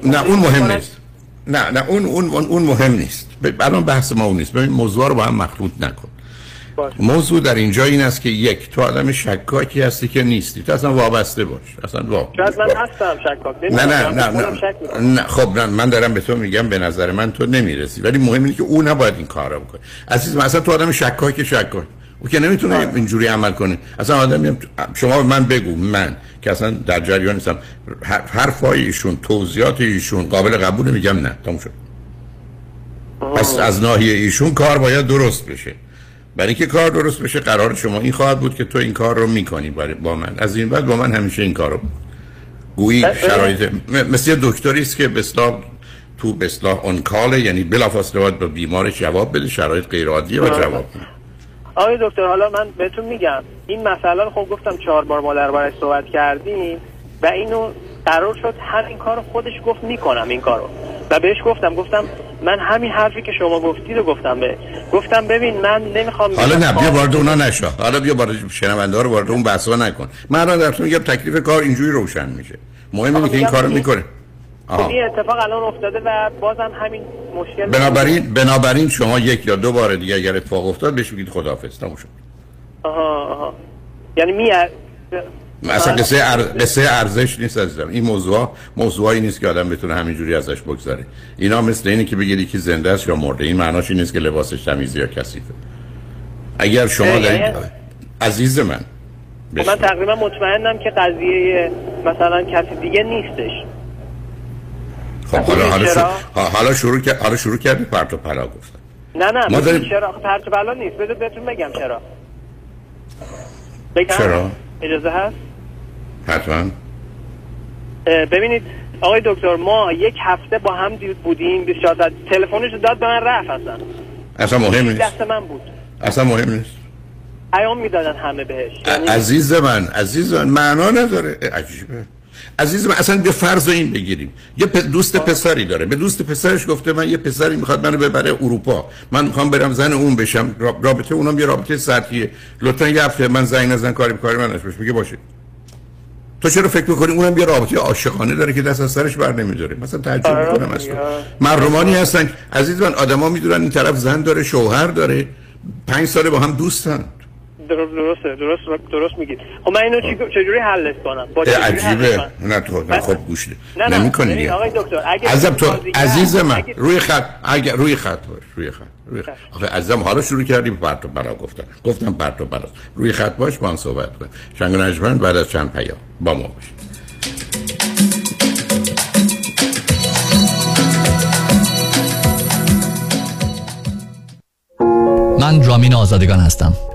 نه اون مهم نیست. نه نه اون اون اون, اون مهم نیست. الان بحث ما اون نیست. ببین موضوع رو با هم مخلوط نکن. موضوع در اینجا این است که یک تو آدم شکاکی هستی که نیستی. تو اصلا وابسته باش. اصلا وا... شاید من هستم شکاک. نه نه. نه شک نه. نه خب نه من دارم به تو میگم به نظر من تو نمی‌رسی. ولی مهم اینه که او نباید این کار رو بکنه. عزیز من اصلا تو آدم شکاک شکاک او که نمی‌تونه اینجوری عمل کنه. اصلا آدم شما من بگو من که اصلا در جریان نیستم. هر- حرفای ایشون توضیحات ایشون قابل قبول میگم نه تموم شد. پس از ناحیه ایشون کار باید درست بشه. برای اینکه کار درست بشه قرار شما این خواهد بود که تو این کار رو می‌کنی برای- با من. از این بعد با من همیشه این کار رو گویی شرایط م- مثل دکتری است که به تو به اصطلاح اون کاله یعنی بلافاصله باید به بیمارش جواب بده شرایط غیر عادیه و جواب میده آقای دکتر حالا من بهتون میگم این مسئله رو خب گفتم چهار بار ما دربارش صحبت کردیم و اینو قرار شد همین کار رو خودش گفت می‌کنم این کارو. و بهش گفتم گفتم من همین حرفی که شما گفتی رو گفتم به گفتم ببین من نمی‌خوام حالا نه بیا وارد اونا نشو. حالا بیا وارد شنونده رو وارد اون بحثا نکن. من الان تو میگم تکلیف کار اینجوری روشن میشه. مهم اینه که این کارو می‌کنه. خب. این اتفاق الان افتاده و بازم همین مشکل بنابراین بنابراین شما یک یا دو بار دیگه اگر اتفاق افتاد بهش بگید خداحافظ. تموم شد. آها آها. یعنی می اصلا قصه ار... قصه ارزش نیست عزیزم. این موضوع موضوعی نیست که آدم بتونه همینجوری ازش بگذره. اینا مثل اینه که بگیری که زنده است یا مرده. این معناش این نیست که لباسش تمیزی یا کثیفه. اگر شما یعنی- عزیز من خب من تقریبا مطمئنم که قضیه مثلا کسی دیگه نیستش. خب حالا حالا چرا؟ شروع, حالا شروع کرد حالا شروع کردی پرت و پلا گفتن. نه نه ما داریم- چرا؟ پرت و پلا نیست. بذار بهتون بگم چرا. بگم. چرا؟ اجازه هست؟ حتما. ببینید آقای دکتر ما یک هفته با هم دید بودیم. 24 ساعت تلفنش داد به من رفت اصلا. اصلا مهم نیست. دست من بود. اصلا مهم نیست. پیام می‌دادن همه بهش. یعنی عزیز من عزیز من معنا نداره. عجیبه. عزیز من اصلا به فرض این بگیریم. یه دوست پسری داره. به دوست پسرش گفته من یه پسری می‌خواد منو ببره اروپا. من می‌خوام برم زن اون بشم. را- رابطه اونم یه رابطه سطحیه. لطفا یه هفته من زنگ نزن کاری کاری من نشه. میگه باشه. تو چرا فکر می‌کنی اونم یه رابطه عاشقانه داره که دست از سرش بر نمیداره؟ مثلا تعجب می‌کنم از تو. مردمانی هستن. عزیز من آدما می‌دونن این طرف زن داره شوهر داره. پنج ساله با هم دوستن. درست درسته درست درست میگید خب من اینو چی- چجوری حلش کنم؟ با عجیبه؟ نه تو نه خب گوش نه نه نمی‌کنی آقای دکتر اگه عزیزم تو عزیز من اگه- روی خط اگر روی خط باش روی خط روی خط. آخه عزیزم حالا شروع کردیم پرت و پلا گفتن. گفتم پرت و پلا روی خط باش با هم صحبت کن شنگ نجمن بعد از چند پیام. با ما باش من رامین آزادگان هستم.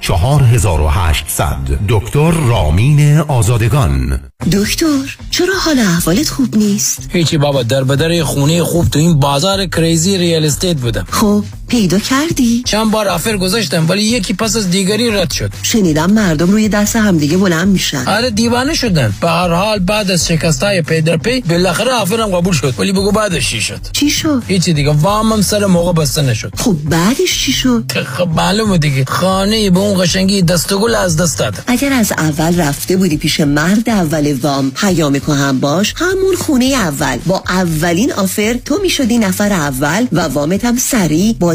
4800 دکتر رامین آزادگان. دکتر چرا حال احوالت خوب نیست؟ هیچی بابا در بدر خونه خوب تو این بازار crazy real estate بودم. خب پیدا کردی؟ چند بار offer گذاشتم ولی یکی پس از دیگری رد شد. شنیدم مردم روی دست همدیگه بلند میشن. آره دیوانه شدن. به هر حال بعد از شکستای پی در پی بالاخره offer م قبول شد. ولی بگو بعدش چی شد؟ چی شد؟ هیچی دیگه. وامم سر موقع بسته نشد. خب بعدش چی شد؟ خب معلومه دیگه. خانه به اون قشنگی دستگل از دست داد اگر از اول رفته بودی پیش مرد اول وام پیام هم باش همون خونه اول. با اولین offer تو می‌شدی نفر اول و وامت هم سریع با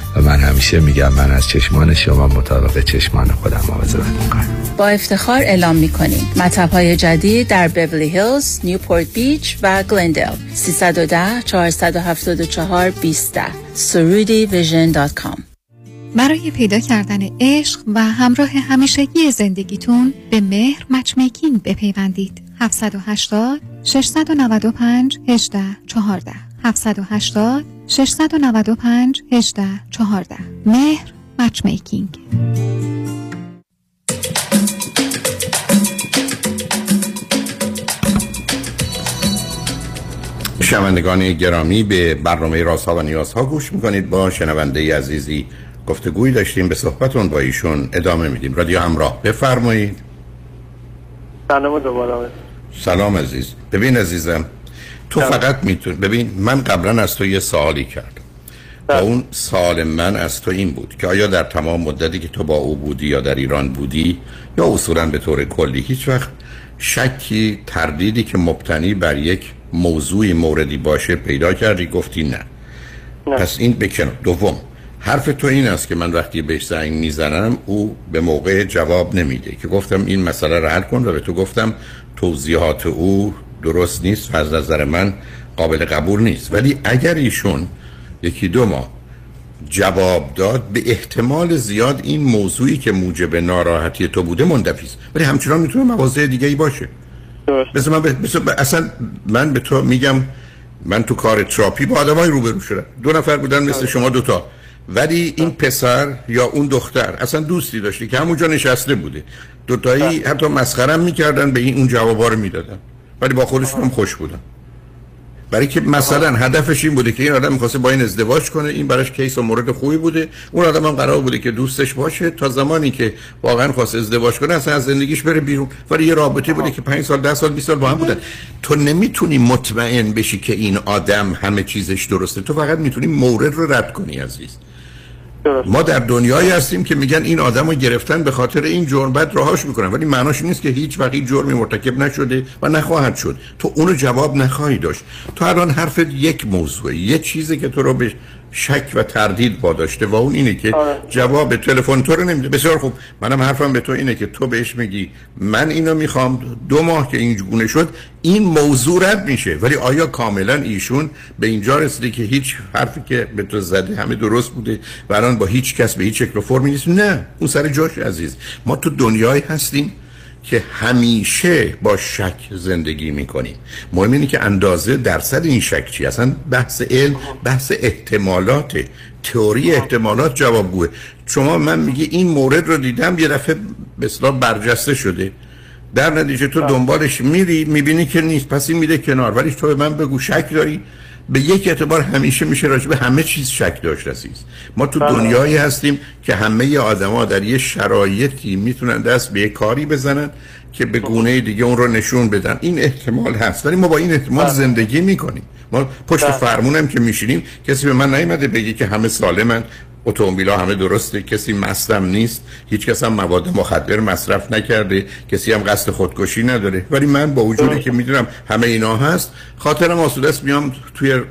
و من همیشه میگم من از چشمان شما مطابق چشمان خودم مواظبت می‌کنم. با افتخار اعلام می‌کنیم. مطب های جدید در بورلی هیلز، نیوپورت بیچ و گلندل 310 474 20 سرودی vision dot com. برای پیدا کردن عشق و همراه همیشگی زندگیتون به مهر matchmaking بپیوندید. 780 695 18 14 780 695 18 14 مهر مچ میکینگ شنوندگان گرامی به برنامه رازها و نیازها گوش می‌کنید. با شنونده عزیزی گفتگویی داشتیم به صحبتون با ایشون ادامه میدیم. رادیو همراه بفرمایید. سلام دوباره. سلام عزیز. ببین عزیزم تو فقط می‌تونی. ببین من قبلا از تو یه سوالی کردم. و بله. اون سوال من از تو این بود که آیا در تمام مدتی که تو با او بودی یا در ایران بودی یا اصولا به طور کلی هیچ وقت شکی تردیدی که مبتنی بر یک موضوعی موردی باشه پیدا کردی؟ گفتی نه, نه. پس این بکن دوم حرف تو این است که من وقتی بهش زنگ می‌زنم او به موقع جواب نمیده که گفتم این مسئله رو حل کن و به تو گفتم توضیحات او درست نیست و از نظر من قابل قبول نیست. ولی اگر ایشون یکی دو ماه جواب داد به احتمال زیاد این موضوعی که موجب ناراحتی تو بوده منتفی است. ولی همچنان می‌تونه مواضع دیگه ای باشه مثل من اصلا من به تو میگم من تو کار تراپی با آدمای روبرو شدم. دو نفر بودن مثل شما دوتا ولی این پسر یا اون دختر اصلا دوستی داشتی که همونجا نشسته بوده. دوتایی حتی مسخرم می‌کردن به این اون جوابا رو می‌دادن. ولی با خودشون هم خوش بودن. برای که مثلا هدفش این بوده که این آدم می‌خواسته با این ازدواج کنه این براش کیس و مورد خوبی بوده. اون آدم هم قرار بوده که دوستش باشه تا زمانی که واقعا خواست ازدواج کنه اصلا از زندگیش بره بیرون. ولی یه رابطه بوده که 5 سال 10 سال 20 سال با هم بودن. تو نمی‌تونی مطمئن بشی که این آدم همه چیزش درسته. تو فقط می‌تونی مورد رو رد کنی عزیز. ما در دنیایی هستیم که میگن این آدم رو گرفتن به خاطر این جرم بعد راهاش می‌کنن ولی معناش نیست که هیچ وقت جرمی مرتکب نشده و نخواهد شد. تو اونو جواب نخواهی داشت. تو الان حرفت یک موضوع یه چیزی که تو رو به شک و تردید با داشته و اون اینه که آره. جواب تلفن تو رو نمیده. بسیار خوب. منم حرفم به تو اینه که تو بهش میگی من اینو می‌خوام. دو ماه که این گونه شد این موضوع رد میشه. ولی آیا کاملا ایشون به اینجا رسیده که هیچ حرفی که به تو زده همه درست بوده و الان با هیچ کس به هیچ شکل و فرمی نیست؟ نه. اون سر جاش عزیز. ما تو دنیایی هستیم. که همیشه با شک زندگی می‌کنیم مهم اینه که اندازه درصد این شک چی؟ اصلا بحث علم بحث احتمالات. تئوری احتمالات جوابگوه. شما من میگی این مورد رو دیدم یه دفعه به اصطلاح برجسته شده. در نتیجه تو دنبالش میری می‌بینی که نیست پس این میده کنار. ولی تو به من بگو شک داری به یک اعتبار همیشه میشه راجع به همه چیز شک داشت عزیز ما تو بله. دنیایی هستیم که همه آدما در یه شرایطی می‌تونن دست به یه کاری بزنن که به گونه دیگه اون رو نشون بدن این احتمال هست ولی ما با این احتمال بله. زندگی می‌کنیم ما پشت بله. فرمونم که میشینیم کسی به من نیومده بگه که همه سالمن اتومبیلا همه درسته کسی مستم نیست. هیچ کس هم مواد مخدر مصرف نکرده کسی هم قصد خودکشی نداره. ولی من با وجودی که می‌دونم همه اینا هست خاطرم آسوده است میام توی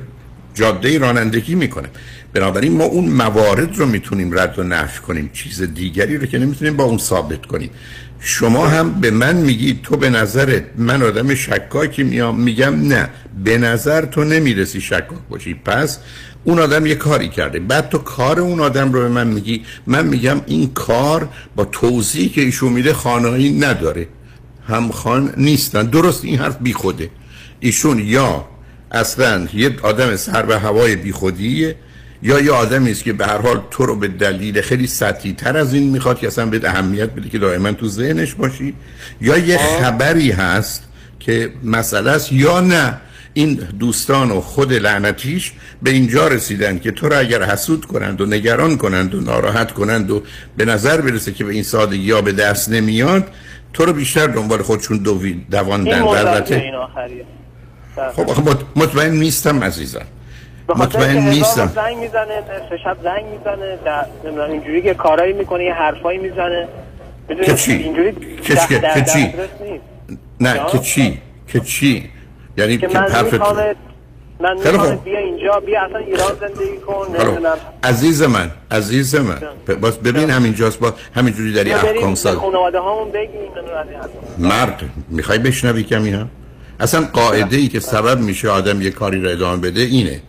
جاده رانندگی می‌کنه بنابراین ما اون موارد رو می‌تونیم رد و نفی کنیم چیز دیگری رو که نمی‌تونیم با اون ثابت کنیم. شما هم به من میگی تو به نظرت من آدم شکاکی میام میگم نه به نظر تو نمی‌رسی شکاک باشی. پس اون آدم یه کاری کرده. بعد تو کار اون آدم رو به من میگی من میگم این کار با توضیحی که ایشون میده خانایی نداره. همخوان نیستن. درست این حرف بیخوده. ایشون یا اصلا یه آدم سر به هوای بیخودیه یا یه آدمی است که به هر حال تو رو به دلیل خیلی سطحی تر از این می‌خواد که اصلا بهت اهمیت بده که دائما تو ذهنش باشی. یا یه خبری هست که مسئله است یا نه. این دوستان و خود لعنتیش به اینجا رسیدن که تو را اگر حسود کنند و نگران کنند و ناراحت کنند و به نظر برسه که به این سادگی ها به دست نمیاد تو رو بیشتر دنبال خودشون دوی دواندن البته این آخریه خب مطمئن نیستم عزیزم. مطمئن نیستم. زنگ می‌زنه نصف شب زنگ می‌زنه در اینجوری که کارایی می‌کنه یه حرفایی می‌زنه. که چی؟ اینجوری که چی؟ نه یا؟ که چی؟ که چی؟ یعنی که که من حرف من خیلی می‌خوام خوب. بیا اینجا بیا اصلا ایران زندگی کن. نمی‌دونم. عزیز من عزیز من. باز ببین همینجاست با همینجوری بریم احکام ساز خانواده هامون بگیم. مرد می‌خوای بشنوی کمی هم اصلا قاعده ای که سبب میشه آدم یه کاری رو ادامه بده اینه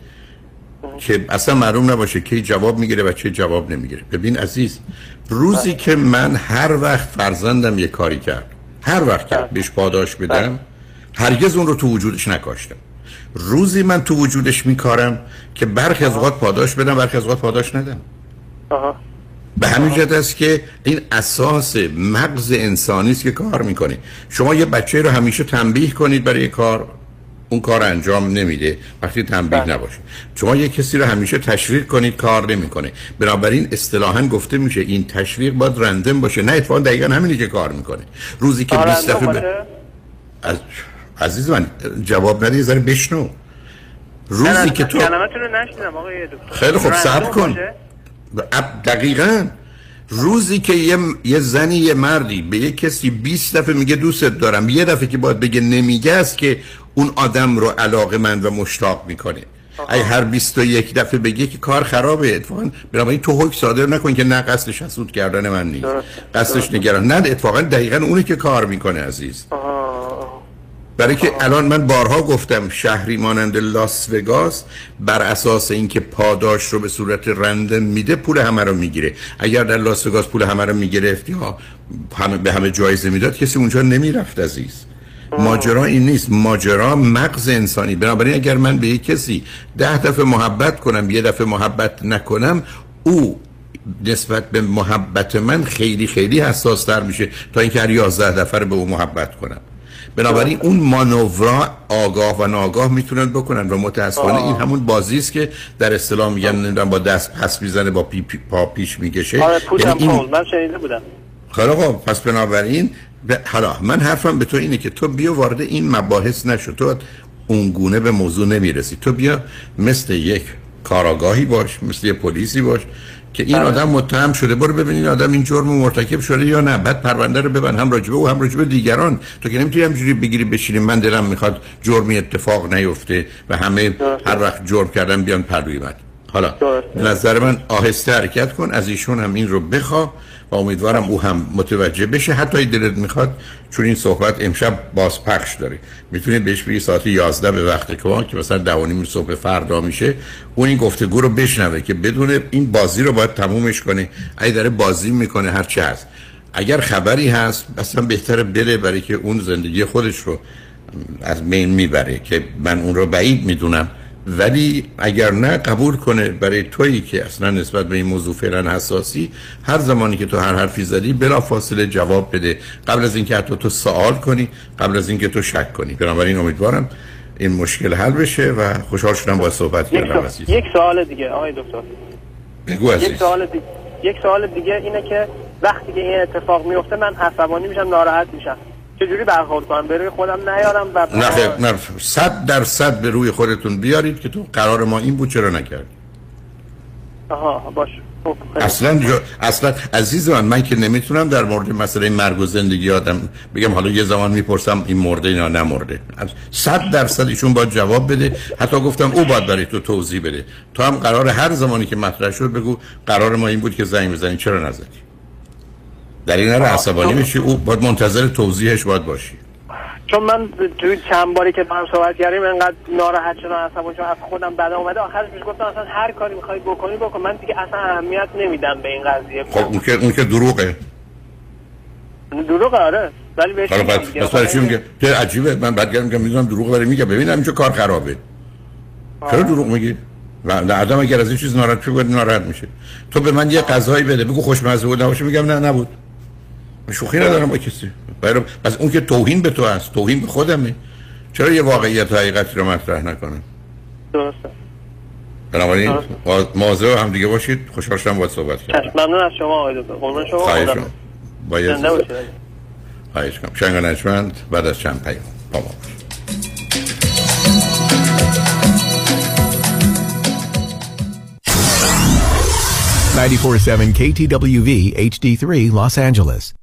که اصلا معلوم نباشه کی جواب می‌گیره و چه جواب نمی‌گیره. ببین عزیز روزی که من هر وقت فرزندم یه کاری کرد هر وقت کرد بهش پاداش بدم هرگز اون رو تو وجودش نکاشتم. روزی من تو وجودش میکارم که برخی از اوقات پاداش بدم برخی از اوقات پاداش ندم. آها. به همین جهت است که این اساس مغز انسانی است که کار می‌کنه. شما یه بچه رو همیشه تنبیه کنید برای کار اون کار انجام نمیده. وقتی تنبیه نباشه. شما یه کسی رو همیشه تشویق کنید کار نمی‌کنه. بنابراین اصطلاحا گفته میشه این تشویق باید رندم باشه. نه اتفاقا دقیقا همینی که کار می‌کنه. روزی که آره، 20 دفعه ب... از... عزیز من جواب ندی یه ذره بشنو. روزی نه، که تو نشنیدم آقای دکتر. خیلی خوب صبر کن. دقیقا. روزی که یه, یه زنی یه مردی به یه کسی 20 دفعه میگه دوستت دارم یه دفعه که باید بگه نمیگه است که اون آدم رو علاقه من و مشتاق می‌کنه. اگه هر 21 دفعه بگه که کار خرابه. اتفاقا بنابراین تو حکم صادر نکن که نه قصدش حسود کردن من نیست. قصدش نگران نه اتفاقا دقیقا اونی که کار می‌کنه عزیز. برای که الان من بارها گفتم شهری مانند لاس وگاس بر اساس اینکه پاداش رو به صورت رندم میده پول همه رو می‌گیره. اگر در لاس وگاس پول همه رو می‌گرفت یا همه به همه جایزه می‌داد کسی اونجا نمی‌رفت عزیز. ماجرا این نیست. ماجرا مغز انسانی. بنابراین اگر من به یک کسی ده دفعه محبت کنم یه دفعه محبت نکنم او نسبت به محبت من خیلی خیلی حساس تر میشه تا اینکه هر 11 دفعه به او محبت کنم. بنابراین اون مانورا آگاه و ناگاه می‌تونن بکنن و متاسفانه آه. این همون بازی است که در اصطلاح میگن نمی‌دونم با دست پس می‌زنه با پی پی پا پیش می‌کشه. آره یعنی این پول من شنیده بودم. خیلی خب پس بنابراین ب- حالا من حرفم به تو اینه که تو بیا وارد این مباحث نشو. تو اونگونه به موضوع نمی‌رسی. تو بیا مثل یک کاراگاهی باش مثل یک پلیسی باش که این بله. آدم متهم شده. برو ببین این آدم این جرم مرتکب شده یا نه. بعد پرونده رو ببن هم راجبه او هم راجبه دیگران. تو که نمی‌تونی همجوری بگیری بشینی من دلم می‌خواد جرمی اتفاق نیفته و همه هر وقت جرم کردن بیان پروی من حالا نظر من آهسته حرکت کن. از ایشون هم این رو بخوا و امیدوارم او هم متوجه بشه. حتی دلت می‌خواد چون این صحبت امشب باز پخش داره. می‌تونید بهش بگی ساعت 11 به وقت که که مثلا دوانیم صبح فردا میشه. اون این گفتگو رو بشنوه که بدون این بازی رو باید تمومش کنه. اگه داره بازی می‌کنه هر چه هست. اگر خبری هست اصلا بهتره بره برای که اون زندگی خودش رو از بین می‌بره. که من اون رو بعید می‌دونم. ولی اگر نه قبول کنه برای تویی که اصلا نسبت به این موضوع فعلا حساسی هر زمانی که تو هر حرفی زدی بلا فاصله جواب بده. قبل از اینکه حتی تو سوال کنی قبل از اینکه تو شک کنی. بنابراین امیدوارم این مشکل حل بشه و خوشحال شدم با صحبت کردم یک سوال دیگه آقای دکتر. بگو یک سوال دیگه یک سوال دیگه اینه که وقتی که این اتفاق میفته من عصبانی میشم ناراحت میشم. چجوری برخورد کنم؟ روی خودم نیارم و نه نه صد درصد به روی خودتون بیارید که تو قرار ما این بود چرا نکردی آها باش خب، اصلا. اصلا عزیز من من که نمی‌تونم در مورد مسئله مرگ و زندگی آدم بگم حالا یه زمان می‌پرسم این مرده یا نمرده. صد درصد ایشون باید جواب بده. حتی گفتم او باید برای تو توضیح بده. تو هم قرار هر زمانی که مطرح شد بگو قرار ما این بود که زنگ بزنی. چرا نزدی؟ در این رو عصبانی میشی او باید منتظر توضیحش باید باشی. چون من توی چند باری که با هم صحبت کردیم انقدر ناراحت شدم عصبانی چون از خودم بعد اومده. آخرش میش گفتم اصلا هر کاری می‌خوای بکنی بکن. من دیگه اصلا اهمیت نمیدم به این قضیه. خب اون که اون که دروغه. دروغه آره. ولی بهش حالا بعد چی میگه؟ تو عجیبه. من بعد میگم می‌دونم دروغ ولی میگه ببینم اینجا کار خرابه. چرا دروغ میگی؟ و آدم اگر از این چیز ناراحت شد ناراحت میشه. تو به من یه غذایی بده. بگو خوشمزه بود نباشه میگم نه نبود. شوخی ندارم با کسی. برای پس اون که توهین به تو هست. توهین به خودمه. چرا یه واقعیت و حقیقتی رو مطرح نکنم؟ درسته. بنابراین مواظب هم دیگه باشید. خوشحال شدم باید صحبت کردم. ممنون از شما آقای دکتر. قربان شما. خواهش کنم باید خواهش کنم شنگ نجمند بعد از چند پیام. با ما 947 KTWV HD3 Los Angeles.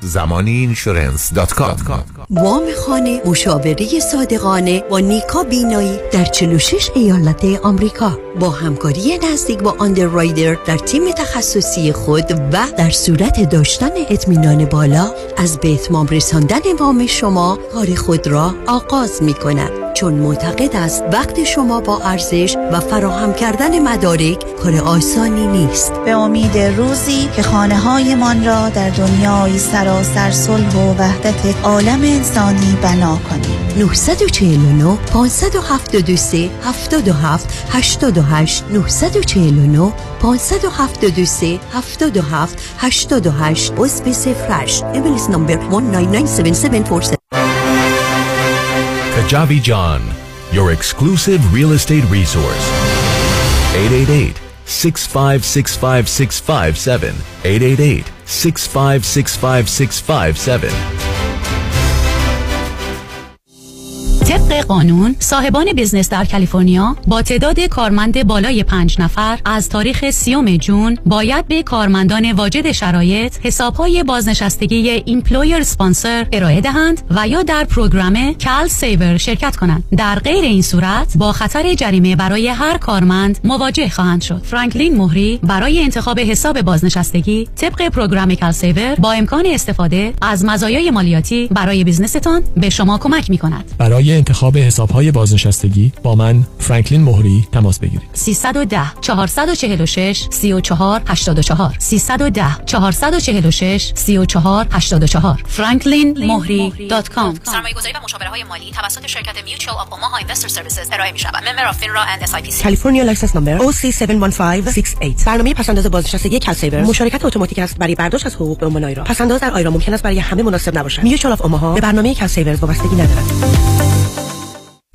زمانی اینشورنس دات وام خانه مشاوره صادقانه با نیکا بینایی در 46 ایالت آمریکا. با همکاری نزدیک با آندررایدر در تیم تخصصی خود و در صورت داشتن اطمینان بالا از به اتمام رساندن وام شما کار خود را آغاز می کند چون معتقد است وقت شما با ارزش و فراهم کردن مدارک کار آسانی نیست. به امید روزی که خانه های من را در دنیای سراسر صلح و وحدت عالم انسانی بنا کنیم. 949 573 77 88 949 573 77 88 عضو سفرش ایمیلز نمبر 1997747 Kajabi John, your exclusive real estate resource. 888 6565657 888 6565657 طبق قانون صاحبان business در کالیفرنیا با تعداد کارمند بالای پنج نفر از تاریخ سیوم جون باید به کارمندان واجد شرایط حسابهای بازنشستگی employer sponsor ارائه دهند و یا در program CalSaver شرکت کنند. در غیر این صورت با خطر جریمه برای هر کارمند مواجه خواهند شد. فرانکلین مهری برای انتخاب حساب بازنشستگی طبق program CalSaver با امکان استفاده از مزایای مالیاتی برای business تان به شما کمک می کند برای انتخاب حسابهای بازنشستگی با من فرانکلین مهری تماس بگیرید. 310 446 34 84 310 446 34 84 franklinmohri.com سرمایه گذاری و مشاوره های مالی توسط شرکت Mutual of Omaha Investor Services ارائه می شود member of FINRA and SIPC کالیفرنیا license number OC71568 برنامه پسنداز بازنشستگی CalSaver مشارکت اتوماتیک است برای برداشت از حقوق به عنوان IRA. پسنداز در IRA ممکن است برای همه مناسب نباشد. Mutual of Omaha به برنامه CalSaver وابستگی ندارد.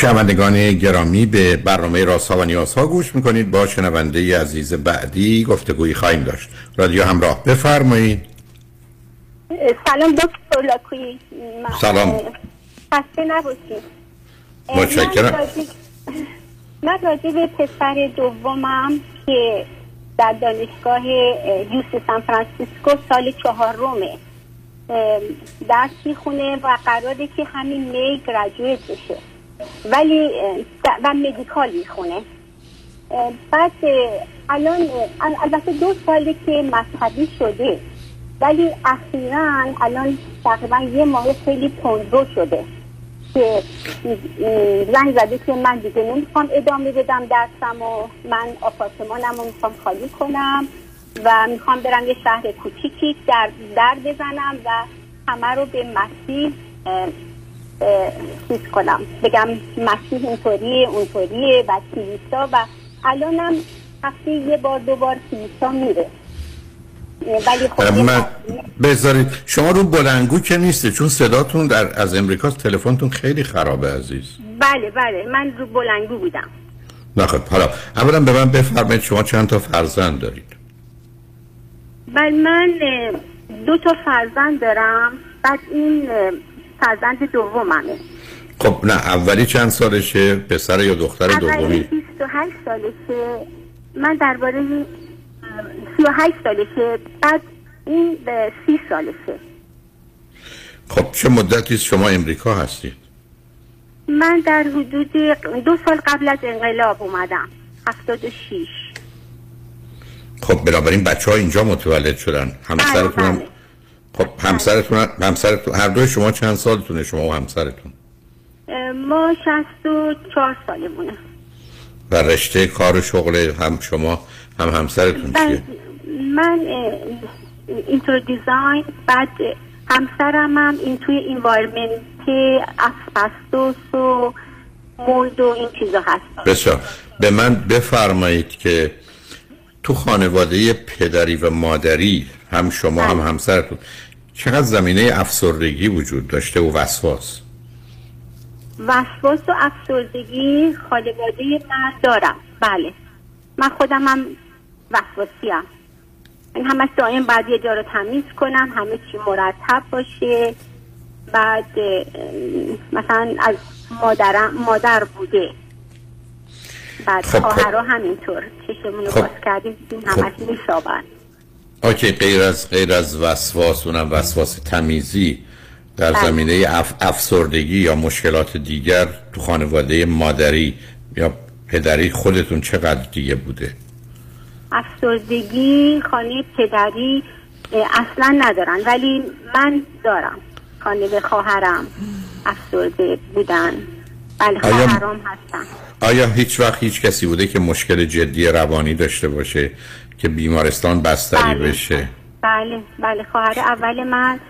شنوندگان گرامی به برنامه راسا و نیازها گوش می‌کنید. با شنونده عزیز بعدی گفتگویی خواهیم داشت. رادیو همراه بفرمایید. سلام دکتر لاکوی. سلام. خسته نباشید. متشکرم. من راجع به پسر دومم که در دانشگاه یوس سان فرانسیسکو سال چهارمه. درس می‌خونه و قراره که همین می گراجویت بشه. ولی و مدیکال می‌خونه. بعد الان البته دو ساله که مذهبی شده. ولی اخیرا الان تقریبا یه ماه خیلی تندرو شده. که زنگ زده که من دیگه نمی‌خوام ادامه بدم درسم و من آپارتمانم رو می‌خوام خالی کنم و می‌خوام برم یه شهر کوچیکی در در بزنم و همه رو به مسیح چیز کنم. بگم مسیح اینطوریه اونطوریه و کلیسا و الانم هفته یه بار دو بار کلیسا میره. ولی خب من بذارید. شما رو بلنگو که نیسته چون صداتون در از امریکا تلفنتون خیلی خرابه عزیز. بله بله. من رو بلنگو بودم. نه خب حالا اولا به من بفرمایید شما چند تا فرزند دارید؟ بله من دو تا فرزند دارم. بعد این فرزند دوممه. خب نه اولی چند سالشه؟ پسر یا دختر دومی؟ اولی 28 سالشه. من درباره 38 سالشه. بعد این به 30 سالشه. خب چه مدتی شما امریکا هستید. من در حدود دو سال قبل از انقلاب اومدم. 76 خب بنابراین بچه ها اینجا متولد شدن. همسرتون هم خب همسرتون همسرتون هر دوی شما چند سالتونه؟ شما و همسرتون. ما 64 سالمونه. و رشته کار و شغل هم شما هم همسرتون چیه؟ من اینترو دیزاین بعد همسرم هم این توی انوایرمنت اسپستوس و مولد و این چیزا هست. بسیار. به من بفرمایید که تو خانواده پدری و مادری هم شما هم همسرتون چقدر زمینه افسردگی وجود داشته و وسواس؟ وسواس و افسردگی خانواده من دارم. بله. من خودم هم وسواسی هم این همه دائم باید یه جا رو تمیز کنم همه چی مرتب باشه. بعد مثلا از مادرم مادر بوده. بعد خب، خب. خواهرها همینطور چشمون رو خب. باز کردیم دیدیم خب. همش میسابن اوکی غیر از غیر از وسواس اونم وسواس تمیزی در بله. زمینه اف افسردگی یا مشکلات دیگر تو خانواده مادری یا پدری خودتون چقدر دیگه بوده؟ افسردگی خانه پدری اصلا ندارن ولی من دارم. خانه خواهرم افسرده بودن. بله خواهرام هستن. آیا هیچ وقت هیچ کسی بوده که مشکل جدی روانی داشته باشه؟ که بیمارستان بستری بله. بشه. بله بله. خواهر اول من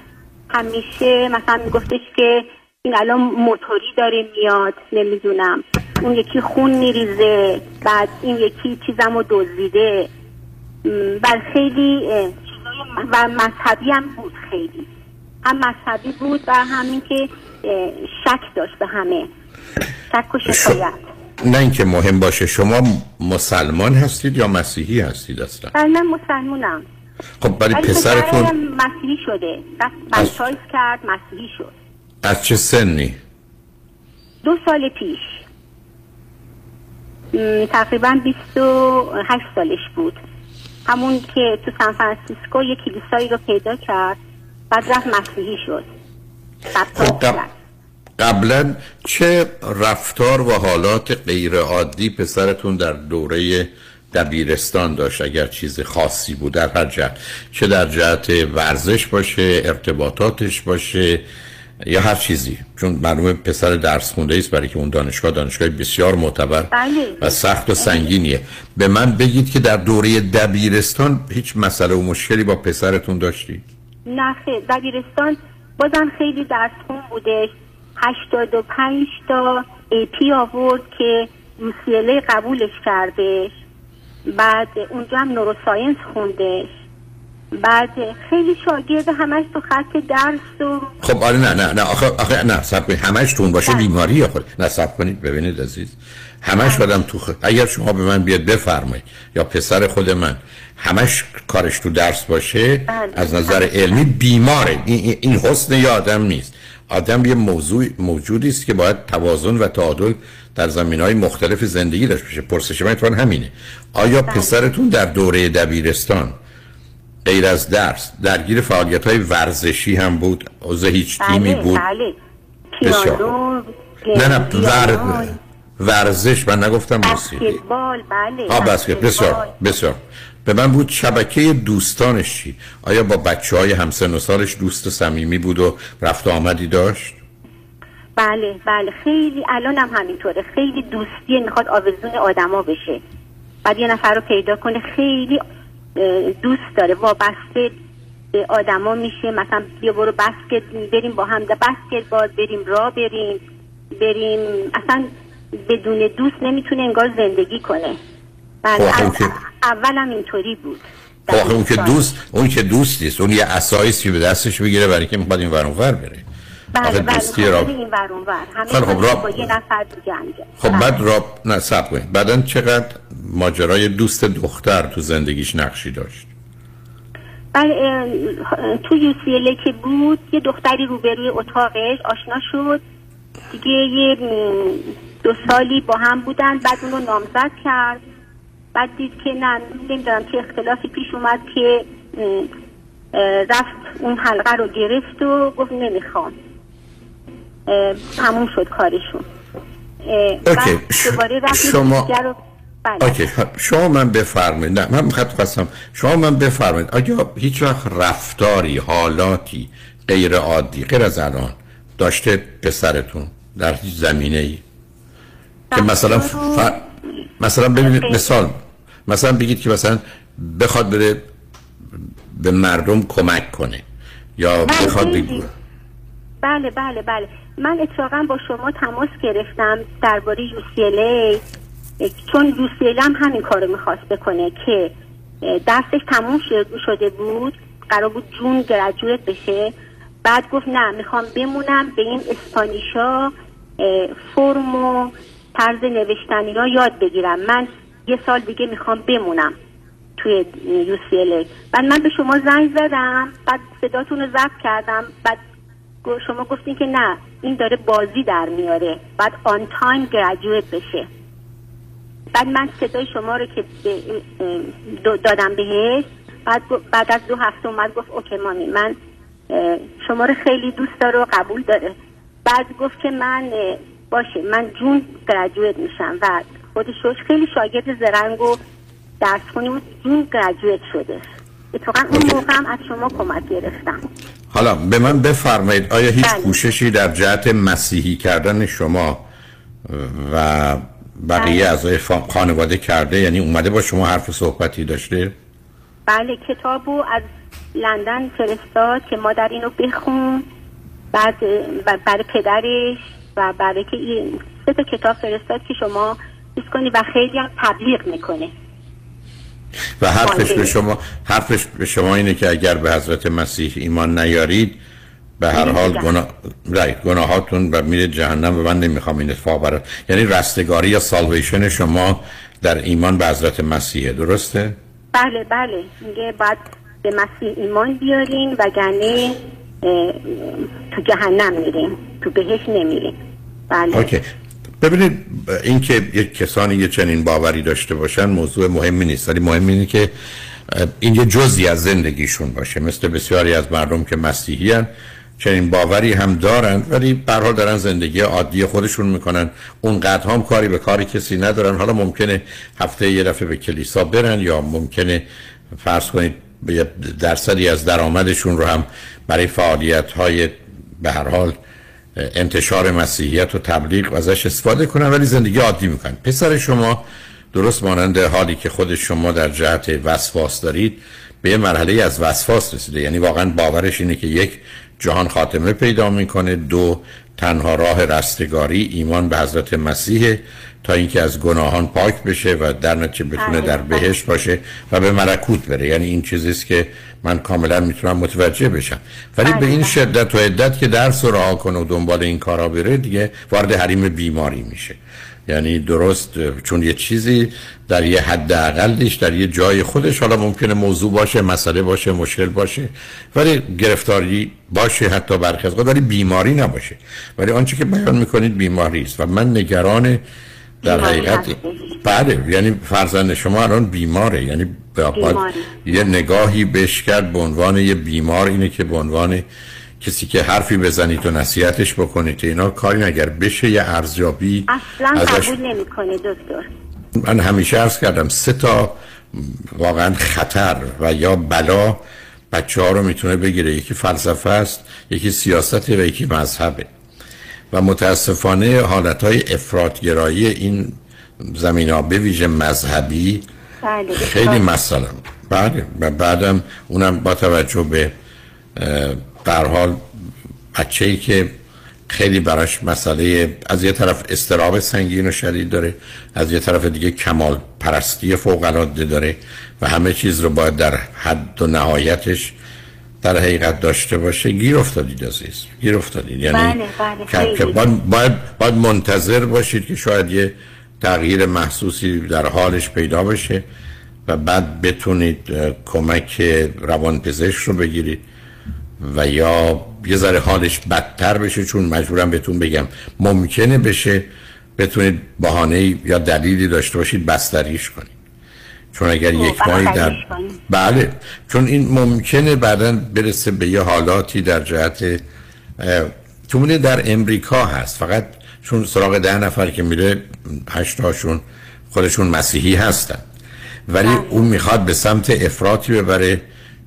همیشه مثلا میگفتش که این الان موتوری داره میاد نمی‌دونم. اون یکی خون میریزه بعد این یکی چیزم رو دزدیده. م، بله خیلی چیزای و مذهبی هم بود خیلی. هم مذهبی بود و همین که شک داشت به همه. شک و شکایت. نه اینکه مهم باشه شما مسلمان هستید یا مسیحی هستید اصلا؟ بله من مسلمونم. خب ولی ولی پسرتون مسیحی شده. بس بچایز کرد مسیحی شد. از چه سنی؟ دو سال پیش. تقریبا 28 سالش بود. همون که تو سان فرانسیسکو یک کلیسایی رو پیدا کرد بعد رفت مسیحی شد. خب،. قبلا چه رفتار و حالات غیر عادی پسرتون در دوره دبیرستان داشت؟ اگر چیز خاصی بود در هر جهت چه در جهت ورزش باشه ارتباطاتش باشه یا هر چیزی. چون معلومه پسر درس خونده است برای که اون دانشگاه دانشگاه بسیار معتبر بله. و سخت و سنگینیه. به من بگید که در دوره دبیرستان هیچ مسئله و مشکلی با پسرتون داشتی؟ نه خیر. دبیرستان بازم خیلی درس خون بودش 85 تا ای پی آورد که UCLA قبولش کردش بعد اونجا هم نوروساینس خوندش بعد خیلی شاگرد همش تو خط درس و خب آره نه نه نه آخه, آخه نه سب کنید. همش تون باشه بیماری خود نه سب کنید ببینید عزیز. همش آدم تو خ... اگر شما به من بیاد بفرمایید یا پسر خود من همش کارش تو درس باشه بله. از نظر علمی بیماره. این, این- حسن یه آدم نیست. آدم یه موضوع موجودی است که باید توازن و تعادل در زمین های مختلف زندگی داشته باشه. پرسش من همینه. آیا پسرتون در دوره دبیرستان غیر از درس درگیر فعالیت های ورزشی هم بود؟ عضو هیچ تیمی بله. بود؟ بله بسیار نه نه ور... ورزش من نگفتم موسیقی. بسکتبال بله بسیار بسیار. به من بود شبکه دوستانش چی آیا با بچه های همسن و سالش دوست صمیمی بود و رفت و آمدی داشت؟ بله بله. خیلی الان هم همینطوره. خیلی دوستی می‌خواد آویزون آدما بشه. بعد یه نفر رو پیدا کنه خیلی دوست داره. وابسته به آدما میشه. مثلا بیا برو بسکت بریم با هم بسکت بال بریم را بریم بریم. اصلا بدون دوست نمی‌تونه انگار زندگی کنه. بله خب، از اون که- اولم اینطوری بود. خب آخه اون که دوست اون که دوست نیست اون یه اسایسی به دستش بگیره برای که می‌خواد این ور اون ور بره. بله بله خب را- این ور اون ور. همه خب، کارش را- با یه نفر دیگه خب بعد را نه سب کنید. بعدا چقدر ماجرای دوست دختر تو زندگیش نقشی داشت؟ بله تو یو سی ال که بود یه دختری روبروی اتاقش آشنا شد. دیگه یه دو سالی با هم بودن بعد اونو نامزد کرد. بعد دید که نه نمی‌دونم چه اختلافی پیش اومد که رفت اون حلقه رو گرفت و گفت نمی‌خوام. تموم شد کارشون. اوکی. دوباره رفت شما- رو بله. اوکی. شما من بفرمایید. نه من می‌خواد خواستم شما من بفرمایید. آیا هیچ وقت رفتاری حالاتی غیر عادی غیر از الان داشته پسرتون در هیچ زمینه ای که مثلا ف... مثلا ببینید مثال مثلا بگید که مثلا بخواد بره به مردم کمک کنه یا بله، بخواد. بگو. بله بله بله. من اتفاقا با شما تماس گرفتم درباره UCLA چون UCLA هم همین کارو می‌خواست بکنه که درسش تموم شد- شده بود. قرار بود جون گرجویت بشه. بعد گفت نه می‌خوام بمونم به این اسپانیشا فرم و طرز نوشتنی را یاد بگیرم. من یه سال دیگه می‌خوام بمونم توی UCLA بعد من به شما زنگ زدم بعد صداتون رو ضبط کردم بعد شما گفتین که نه این داره بازی در میاره. بعد آن تایم گرجویت بشه. بعد من صدای شما رو که دادم بهش بعد بعد از دو هفته اومد گفت اوکی مامی من شما رو خیلی دوست داره و قبول داره. بعد گفت که من باشه من جون گرجویت میشم و خودش خیلی شاگرد زرنگ و درس خونی بود جون گرجویت شده. اتفاقا اون موقع هم از شما کمک گرفتم. حالا به من بفرمایید آیا هیچ بله. کوششی در جهت مسیحی کردن شما و بقیه بله. اعضای خانواده کرده؟ یعنی اومده با شما حرف و صحبتی داشته؟ بله کتابو از لندن فرستاد که مادر اینو بخون بعد برای پدرش و برای که این سه تا کتاب فرستاد که شما چیز کنی و خیلی هم تبلیغ می‌کنه و حرفش به. شما حرفش به شما اینه که اگر به حضرت مسیح ایمان نیارید به هر حال گناه گناهاتون و میره جهنم و من نمی‌خوام این اتفاق برات یعنی رستگاری یا سالویشن شما در ایمان به حضرت مسیحه. درسته؟ بله بله. میگه باید به مسیح ایمان بیارین وگرنه اه، تو جهنم میریم. تو بهش نمیریم. بله. اوکی. ببینید اینکه یک کسانی یه چنین باوری داشته باشن موضوع مهمی نیست. ولی مهم اینه که این یه جزی از زندگیشون باشه. مثل بسیاری از مردم که مسیحی هن چنین باوری هم دارن ولی به هر حال دارن زندگی عادی خودشون می‌کنن. اون هم کاری به کاری کسی ندارن. حالا ممکنه هفته یه دفعه به کلیسا برن یا ممکنه فرض کنید درصدی از درآمدشون رو هم برای فعالیت های به هر حال انتشار مسیحیت و تبلیغ ازش استفاده کنن ولی زندگی عادی می‌کنن. پسر شما درست مانند حالی که خود شما در جهت وسواس دارید به یه مرحله از وسواس رسیده. یعنی واقعا باورش اینه که یک جهان خاتمه پیدا می‌کنه دو تنها راه رستگاری ایمان به حضرت مسیح تا اینکه از گناهان پاک بشه و در نتیجه بتونه در بهشت باشه و به ملکوت بره. یعنی این چیزی است که من کاملا می‌تونم متوجه بشم. ولی به این شدت و عدت که درس رو رها کنه و دنبال این کارا بره دیگه وارد حریم بیماری میشه. یعنی درست چون یه چیزی در یه حد اقلش در یه جای خودش. حالا ممکنه موضوع باشه مسئله باشه مشکل باشه ولی گرفتاری باشه حتی برخی از ولی بیماری نباشه. ولی آنچه که بیان می‌کنید بیماری است. و من نگران در حقیقت. بله یعنی فرزند شما الان بیماره. یعنی بیماری. یه نگاهی بهش کرد به عنوان یه بیمار اینه که به عنوان کسی که حرفی بزنید و نصیحتش بکنید اینا کاری اگر بشه یه ارزیابی اصلا ازش. قبول نمی‌کنه دکتر. من همیشه عرض کردم سه تا واقعا خطر و یا بلا بچه ها رو می‌تونه بگیره. یکی فلسفه است یکی سیاست و یکی مذهبه. و متاسفانه حالت های افرادگرایی این زمین ها به ویژه مذهبی بله خیلی مثلا بله و بعدم اونم با توجه به هر حال بچه ای که خیلی براش مسئله از یه طرف استراب سنگین و شدید داره از یه طرف دیگه کمال پرستی فوق العاده داره و همه چیز رو باید در حد و نهایتش در حقیقت داشته باشه گیر افتادید عزیز گیر افتادید. یعنی بله بله که- باید, باید, باید منتظر باشید که شاید یه تغییر محسوسی در حالش پیدا بشه و بعد بتونید کمک روانپزشک رو بگیرید و یا یه ذره حالش بدتر بشه چون مجبورم بهتون بگم ممکنه بشه بتونید بهانه یا دلیلی داشته باشید بستریش کنید. چون اگر یک ماهی در. بله چون این ممکنه بعدا برسه به یه حالاتی در جهت اه، تو می‌دونید در امریکا هست. فقط چون سراغ ده نفر که میره هشتاشون خودشون مسیحی هستن. ولی اون می‌خواد به سمت افراطی ببره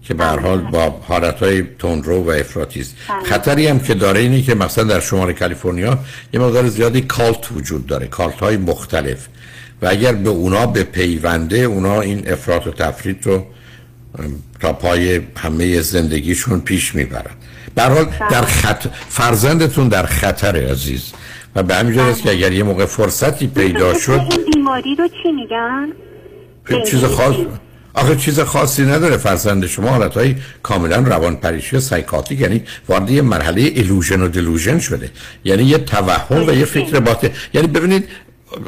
که به هر حال با حالتهای تندرو و افراطی است. خطری هم که داره اینه که مثلا در شمال کالیفرنیا یه مقدار زیادی کالت وجود داره. کالت های مختلف. و اگر به اونا به پیونده اونا این افراط و تفرید رو تا پای همه زندگیشون پیش می‌برن. حال در خط... فرزندتون در خطر عزیز. و به همین است که اگر یه موقع فرصتی پیدا شد این بیماری رو چی میگن؟ چیز خاص آخه چیز خاصی نداره فرزند شما حالتهای کاملا روان پریشی و سایکاتیک یعنی وارد یه مرحله ایلوژن و دلوژن شده. یعنی یه توهم و یه فکر باطل. یعنی ببینید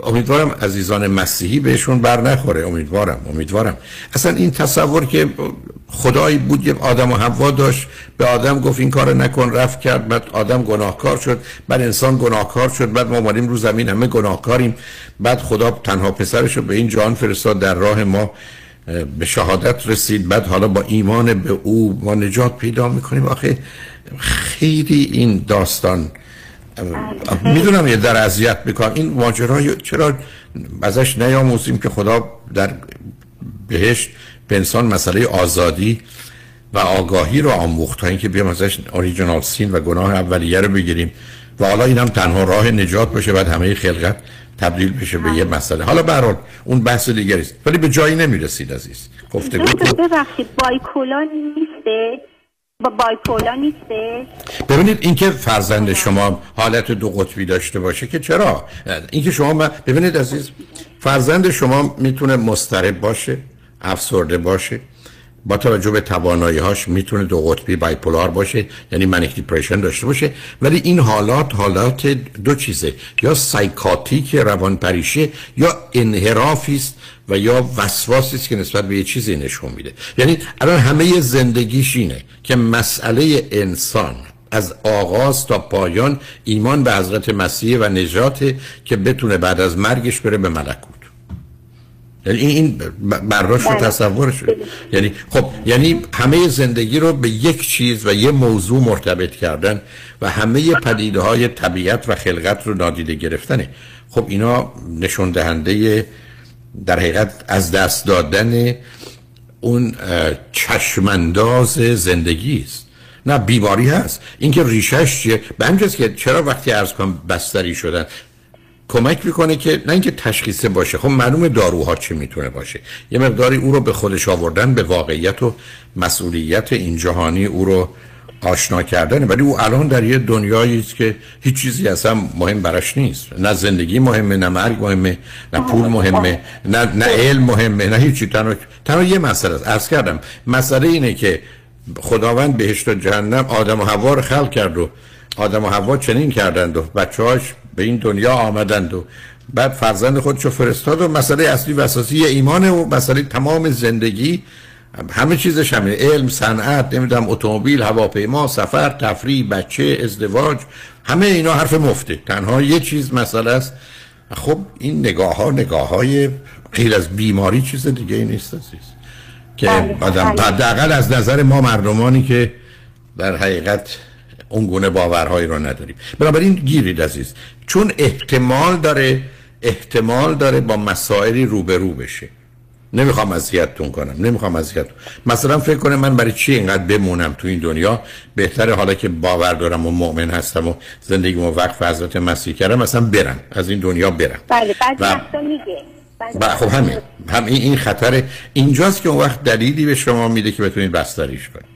امیدوارم عزیزان مسیحی بهشون بر نخوره. امیدوارم امیدوارم. اصلا این تصور که خدایی بود یه آدم و حوا داشت به آدم گفت این کار نکن رفت کرد بعد آدم گناهکار شد بعد انسان گناهکار شد بعد ما اومدیم رو زمین همه گناهکاریم. بعد خدا تنها پسرش رو به این جان فرستاد در راه ما به شهادت رسید. بعد حالا با ایمان به او ما نجات پیدا می‌کنیم. آخه خیلی این داستان می‌دونم یه در اذیت می‌کنم. این ماجرای چرا ازش نیاموزیم که خدا در بهشت به انسان مسئله آزادی و آگاهی رو آموخت تا اینکه بیام ازش اوریجینال سین و گناه اولیه رو بگیریم. و حالا اینم تنها راه نجات باشه بعد همه خلقت تبدیل بشه به یه مسئله. حالا به هر حال اون بحث دیگری است. ولی به جایی نمی‌رسید عزیز. گفتگو دکتر ببخشید بایپولا نیسته با بایپولا نیسته ببینید اینکه فرزند شما حالت دو قطبی داشته باشه که چرا؟ اینکه شما ببینید عزیز فرزند شما می‌تونه مضطرب باشه افسرده باشه. با توجه به توانایی هاش می‌تونه دو قطبی بایپولار باشه یعنی منیک دیپریشن داشته باشه. ولی این حالات حالات دو چیزه. یا سایکاتیک روان پریشه یا انحرافی است و یا وسواسی است که نسبت به یه چیزی نشون میده. یعنی الان همه زندگیش اینه که مسئله انسان از آغاز تا پایان ایمان به حضرت مسیح و نجاته که بتونه بعد از مرگش بره به ملکوت. یعنی این این برداشت رو بله. تصورش یعنی خب یعنی همه زندگی رو به یک چیز و یه موضوع مرتبط کردن و همه پدیده های طبیعت و خلقت رو نادیده گرفتنه. خب اینا نشون دهنده در حقیقت از دست دادن اون چشمانداز زندگی است. نه بیماری هست. اینکه ریشش چیه؟ به که چرا وقتی ارز کنم بستری شدن؟ کمک می‌کنه که نه اینکه تشخیصه باشه. خب معلوم داروها چی می‌تونه باشه. یه مقداری او رو به خودش آوردن به واقعیت و مسئولیت این جهانی او رو آشنا کردن. ولی او الان در یه دنیایی است که هیچ چیزی اصلا مهم براش نیست. نه زندگی مهمه نه مرگ مهمه نه پول مهمه نه, نه علم مهمه نه هیچی. تنها, تنها یه مسئله است. عرض کردم مسئله اینه که خداوند بهشت و جهنم آدم و حوا رو خلق کرد و آدم و حوا چنین کردند و بچه‌هاش به این دنیا آمدند و بعد فرزند خودشو فرستاد و مسئله اصلی و اساسی ایمانه و مسئله تمام زندگی همه چیزش همه علم صنعت نمی‌دونم اتومبیل هواپیما سفر تفریح بچه ازدواج همه اینا حرف مفته. تنها یه چیز مسئله است. خب این نگاه ها نگاه های غیر از بیماری چیز دیگه ای نیست عزیز. که آدم حداقل از نظر ما مردمانی که در حقیقت اون گونه باورهایی رو نداریم. بنابراین گیرید عزیز چون احتمال داره احتمال داره با مسائلی روبرو بشه. نمی‌خوام اذیتتون کنم نمی‌خوام اذیت مثلا فکر کنم من برای چی اینقدر بمونم تو این دنیا؟ بهتره حالا که باور دارم و مؤمن هستم و زندگیمو وقف حضرت مسیح کردم مثلا برم از این دنیا برم. بله بعد و- میگه. و خب همین هم این این خطر اینجاست که اون وقت دلیلی به شما میده که بتونید بستریش کنید.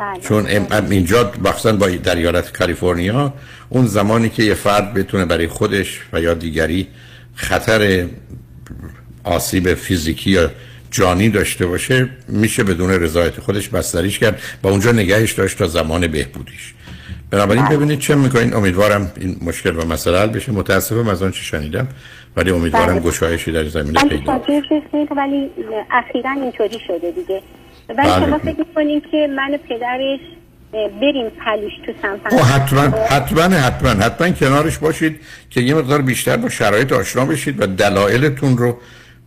بله. چون ام- اینجا مخصوصا با در ایالت کالیفرنیا اون زمانی که یه فرد بتونه برای خودش و یا دیگری خطر آسیب فیزیکی یا جانی داشته باشه میشه بدون رضایت خودش بستریش کرد و اونجا نگهش داشت تا زمان بهبودیش. بنابراین ببینید چه می‌کنین. امیدوارم این مشکل و مسئله حل بشه. متاسفم از آن چه شنیدم ولی امیدوارم بله. گشایشی در زمینه پیدا ولی اخیرا اینطوری شده دیگه. ولی بله. شما فکر می‌کنین که من و پدرش بریم پلوش تو او حتما حتما حتما حتما کنارش باشید که یه مقدار بیشتر با شرایط آشنا بشید و دلایلتون رو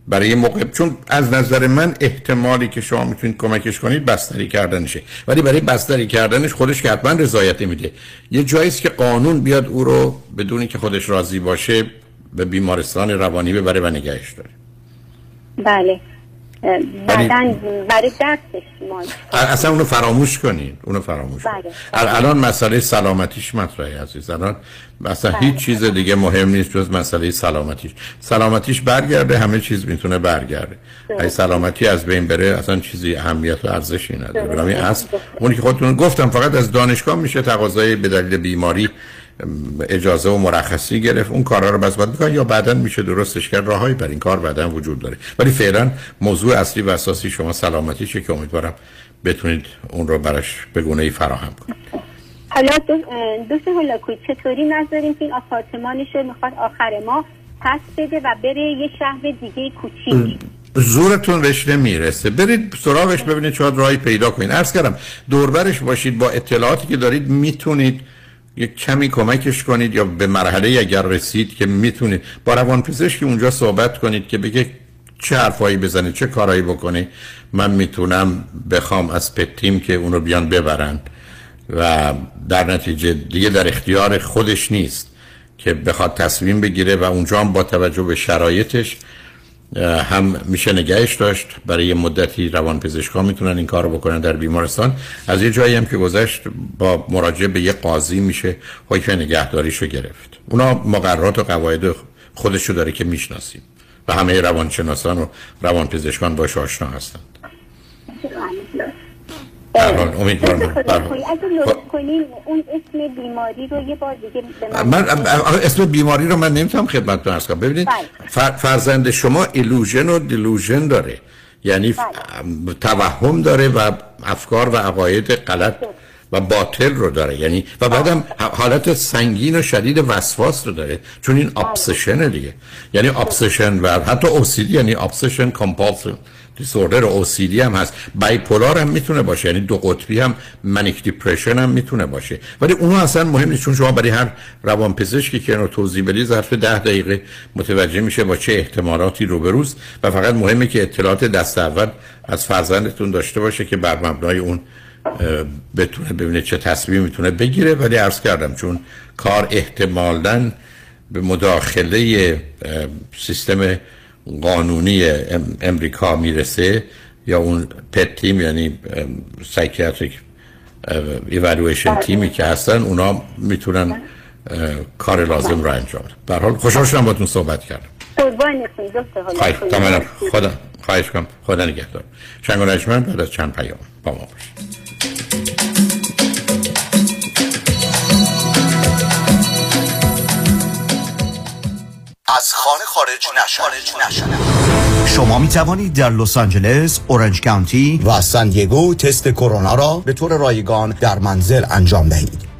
برای موقع چون از نظر من احتمالی که شما می‌تونید کمکش کنید بستری کردنشه. ولی برای بستری کردنش خودش که حتما رضایت میده. یه جایی است که قانون بیاد او رو بدونی که خودش راضی باشه به بیمارستان روانی ببره و نگهش داره. بله. اه، بعدن برای درسش اصلا اونو فراموش کنید اونو فراموش کنید بله ال- الان مسئله سلامتیش مطرحه عزیز. الان مثلا بله. هیچ چیز دیگه مهم نیست جز مسئله سلامتیش. سلامتیش برگرده همه چیز می‌تونه برگرده. اگه سلامتی از بین بره اصلا چیزی اهمیت و ارزشی نداره. بنابراین اصل اونی که خودتون گفتم فقط از دانشگاه میشه تقاضای به دلیل بیماری اجازه و مرخصی گرفت. اون کارا رو بس باید یا بعدا میشه درستش کرد. راههایی بر این کار بعدا وجود داره. ولی فعلا موضوع اصلی و اساسی شما سلامتیشه که امیدوارم بتونید اون رو براش به گونه ای فراهم کنید. حالا دوست هولاکوی چطوری نذاریم که این آپارتمانش رو می‌خواد آخر ماه پس بده و بره یه شهر دیگه کوچیک؟ زورتون بهش نمی‌رسه برید سراغش ببینید شاید راهی پیدا کنید. عرض کردم دوربرش باشید. با اطلاعاتی که دارید می‌تونید یک کمی کمکش کنید یا به مرحله اگر رسید که می‌تونید با روانپزشکی اونجا صحبت کنید که بگه چه حرفایی بزنه چه کارایی بکنه. من می‌تونم بخوام از پتیم که اونو بیان ببرن و در نتیجه دیگه در اختیار خودش نیست که بخواد تصمیم بگیره و اونجا هم با توجه به شرایطش هم میشه نگهش داشت. برای مدتی روان پزشکا می‌تونن این کار رو بکنن در بیمارستان. از یه جایی هم که گذشت با مراجعه به یه قاضی میشه حکم نگهداریشو گرفت. اونا مقررات و قواعد خودشو داره که می‌شناسیم. و همه روانشناسان و روانپزشکان باش آشنا هستند. در حال امیدوارم. اگه لطف کنین اون اسم بیماری رو یه بار دیگه من اسم بیماری رو من نمی‌تونم خدمتتون عرض کنم. ببینید فر... فرزند شما ایلوژن و دیلوژن داره. یعنی توهم داره و افکار و عقاید غلط. و باطل رو داره. یعنی و بعدم حالت سنگین و شدید وسواس رو داره. چون این ابسشن دیگه. یعنی obsession و حتی OCD یعنی obsession compulsion disorder OCD هم هست. bipolar هم می‌تونه باشه. یعنی دو قطبی هم manic depression هم می‌تونه باشه. ولی اونها اصلا مهم نیست. چون شما برای هر روانپزشکی که رو توضیح بدی ظرف ده دقیقه متوجه میشه با چه احتمالاتی روبروست و فقط مهمه که اطلاعات دست اول از فرزندتون داشته باشه که بر مبنای اون بتونه ببینه چه تصمیم می‌تونه بگیره. ولی عرض کردم چون کار احتمالا به مداخله سیستم قانونی امریکا می‌رسه یا اون PET team یعنی psychiatric evaluation team ی که هستن اونا می‌تونن کار لازم را انجام در حال خوشحال شدم باتون صحبت کردم. خدا. خواهش کنم خدا نگهدار. شنگ بعد از چند پیام با ما باشید. خانه خارج نشدن شما می توانید در لس آنجلس، اورنج کانتی و سان دیگو تست کرونا را به طور رایگان در منزل انجام دهید.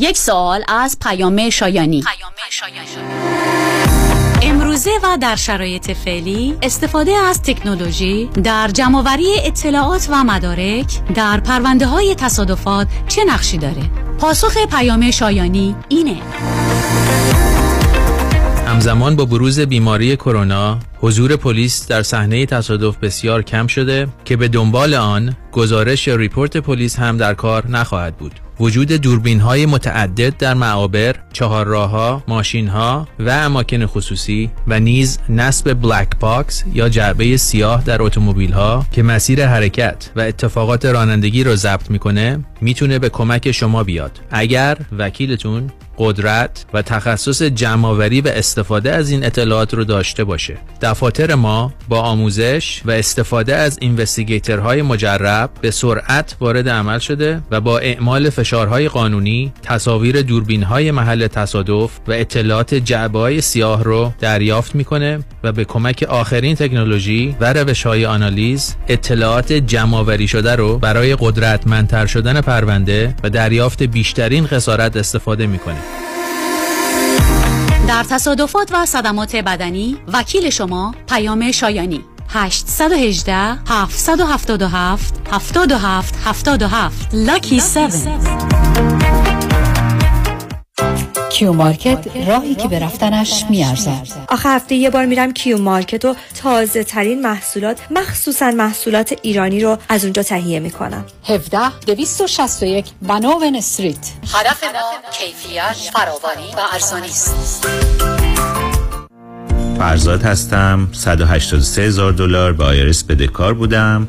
یک سوال از پیام شایانی. امروزه و در شرایط فعلی استفاده از تکنولوژی در جمعوری اطلاعات و مدارک در پرونده های تصادفات چه نقشی داره؟ پاسخ پیام شایانی اینه. همزمان با بروز بیماری کرونا حضور پلیس در صحنه تصادف بسیار کم شده که به دنبال آن گزارش report پلیس هم در کار نخواهد بود. وجود دوربین های متعدد در معابر، چهارراهها، ماشین ها و اماکن خصوصی و نیز نصب black box یا جعبه سیاه در اتومبیل ها که مسیر حرکت و اتفاقات رانندگی رو ضبط می‌کنه می‌تونه به کمک شما بیاد. اگر وکیلتون قدرت و تخصص جمعآوری و استفاده از این اطلاعات رو داشته باشه. دفاتر ما با آموزش و استفاده از اینوستیگیترهای مجرب به سرعت وارد عمل شده و با اعمال فشارهای قانونی تصاویر دوربینهای محل تصادف و اطلاعات جعبه سیاه رو دریافت می‌کنه و به کمک آخرین تکنولوژی و روش های آنالیز اطلاعات جمعآوری شده رو برای قدرتمندتر شدن پرونده و دریافت بیشترین خسارت استفاده می‌کنه. در تصادفات و صدمات بدنی وکیل شما پیام شایانی. 818 777 77 77 Lucky 7 Q Market راهی که به رفتنش میارزد آخه هفته یه بار میرم Q Market و تازه ترین محصولات مخصوصا محصولات ایرانی رو از اونجا تهیه می‌کنم. 17 261 Vanowen Street. هدف ما کیفیت فراوانی و ارزانی است. فرزاد هستم 183 هزار دلار به IRS بدهکار بودم.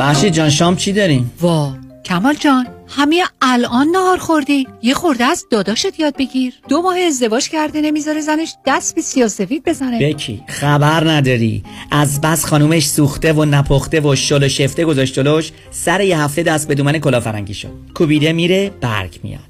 محشید جان شام چی داریم؟ وا کمال جان همه الان نهار خوردی. یه خورده از داداشت یاد بگیر. دو ماه ازدواج کرده نمی‌ذاره زنش دست به سیاسفید بزنه. بکی خبر نداری. از بس خانومش سوخته و نپخته و شل و شفته گذاشت سر یه هفته دست به دومن کلافرنگی شد. کوبیده میره برگ میاد.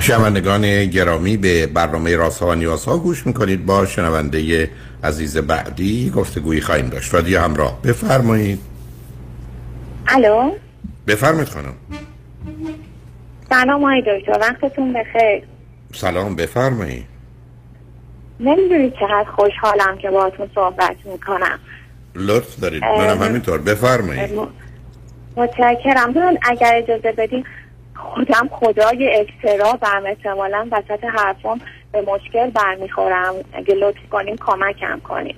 شنوندگان گرامی به برنامه راسا و نیازها گوش می‌کنید. با شنونده عزیز بعدی گفتگویی خواهیم داشت. رادیو همراه. بفرمایید. الو؟ بفرمایید خانم. سلام آقای دکتر. وقتتون بخیر. سلام بفرمایید. نمی‌دونید چقدر خوشحالم که باهاتون صحبت می‌کنم. لطف دارید. منم همینطور. بفرمایید. متشکرم. اگر اجازه بدین خودم خدای اکسترابم احتمالا وسط حرفم به مشکل برمیخورم. اگه لطف کنیم کمکم کنیم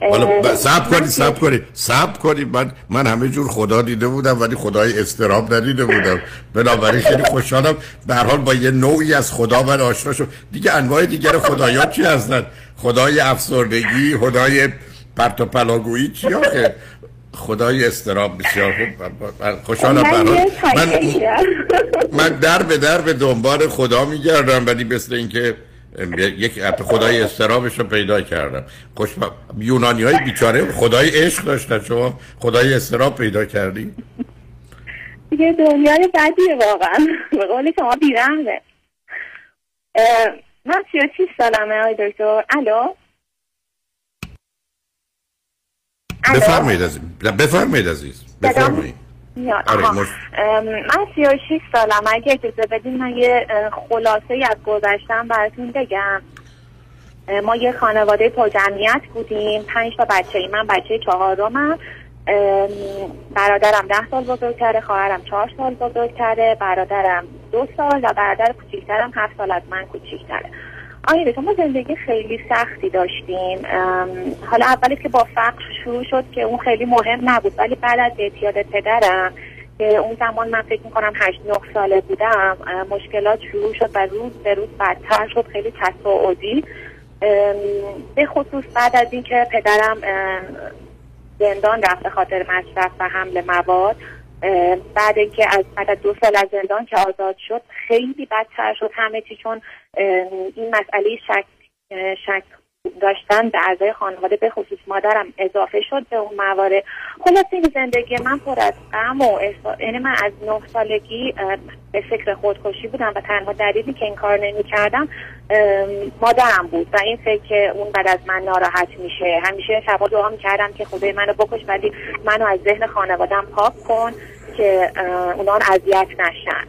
حالا سب کنید سب کنید سب کنید من من همه جور خدا دیده بودم ولی خدای استراب ندیده بودم. بنابراین خیلی خوشحالم. به حال با یه نوعی از خدا من آشنا شد دیگه انواع دیگر خدایان چی هستن؟ خدای افسردگی خدای پرت و پلاگویی چی آخه؟ خدای استراب بسیار خوب. خوشحالم حال من من در به در به دنبال خدا میگردم ولی مثل اینکه یک خدای استرابش رو پیدا کردم. خوش یونانی های بیچاره خدای عشق داشتن. شما خدای استراب پیدا کردی؟ دیگه دنیای بدیه واقعا. به قول شما بیرحمه اه، من سی و شیش سالمه آقای دکتر. الو الو؟ بفرمایید عزیز. بفرمایید عزیز. بفرمایید. آره، ام، من سی و شیش سالم. اگه اجازه بدین من یه خلاصه ای از گذشتم براتون بگم. ما یه خانواده پرجمعیت بودیم. پنج تا بچه ای من بچه چهارمم. برادرم ده سال بزرگتره خواهرم چهار سال بزرگتره برادرم دو سال و برادر کوچیکترم هفت سال از من کوچیکتره. آیا ما زندگی خیلی سختی داشتیم. حالا اولش که با فقر شروع شد که اون خیلی مهم نبود ولی بعد از اعتیاد پدرم که اون زمان من فکر می‌کنم هشت نه ساله بودم مشکلات شروع شد و روز به روز بدتر شد خیلی تصاعدی. به خصوص بعد از اینکه پدرم زندان رفت خاطر مصرف و حمل مواد. بعد اینکه از بعد از دو سال از زندان که آزاد شد خیلی بدتر شد همه چی چون این مسئله شک شک داشتن به اعضای خانواده به خصوص مادرم اضافه شد به اون موارد. خلاص این زندگی من پر از غم و احسا- یعنی من از نه سالگی به فکر خودکشی بودم و تنها دلیلی که این کار نمی کردم مادرم بود و این فکر که اون بعد از من ناراحت میشه. همیشه شبا دعا می‌کردم که خدای منو بکش ولی منو از ذهن خانوادم پاک کن که اونا اذیت نشن.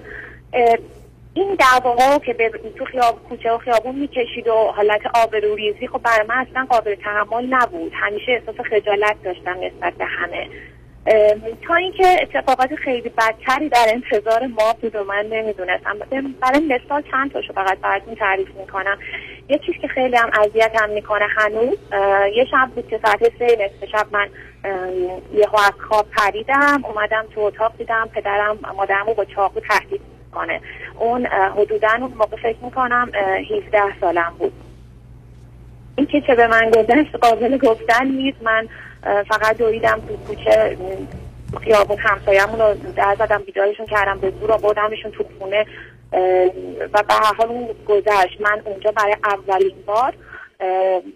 این دعواها که به تو خیاب کوچه و خیابون می‌کشید و حالت آبروریزی خب برای من اصلا قابل تحمل نبود. همیشه احساس خجالت داشتم نسبت به همه. تا اینکه اتفاقات خیلی بدتری در انتظار ما بود و من نمی‌دونستم. برای مثال چند تاشو فقط براتون تعریف می‌کنم. یه چیز که خیلی هم اذیتم می‌کنه هنوز یه شب بود که ساعت سه نصف شب من یه از خواب پریدم اومدم تو اتاق دیدم پدرم مادرم رو با چاقو تهدید کنه اون حدودا اون موقع فکر می‌کنم 17 سالم بود. این که چه به من گذشت قابل گفتن نیست. من فقط دویدم تو کوچه خیابون همسایه‌مون رو در زدم بیدارشون کردم به زور آوردمشون تو خونه و به هر حال اون گذشت. من اونجا برای اولین بار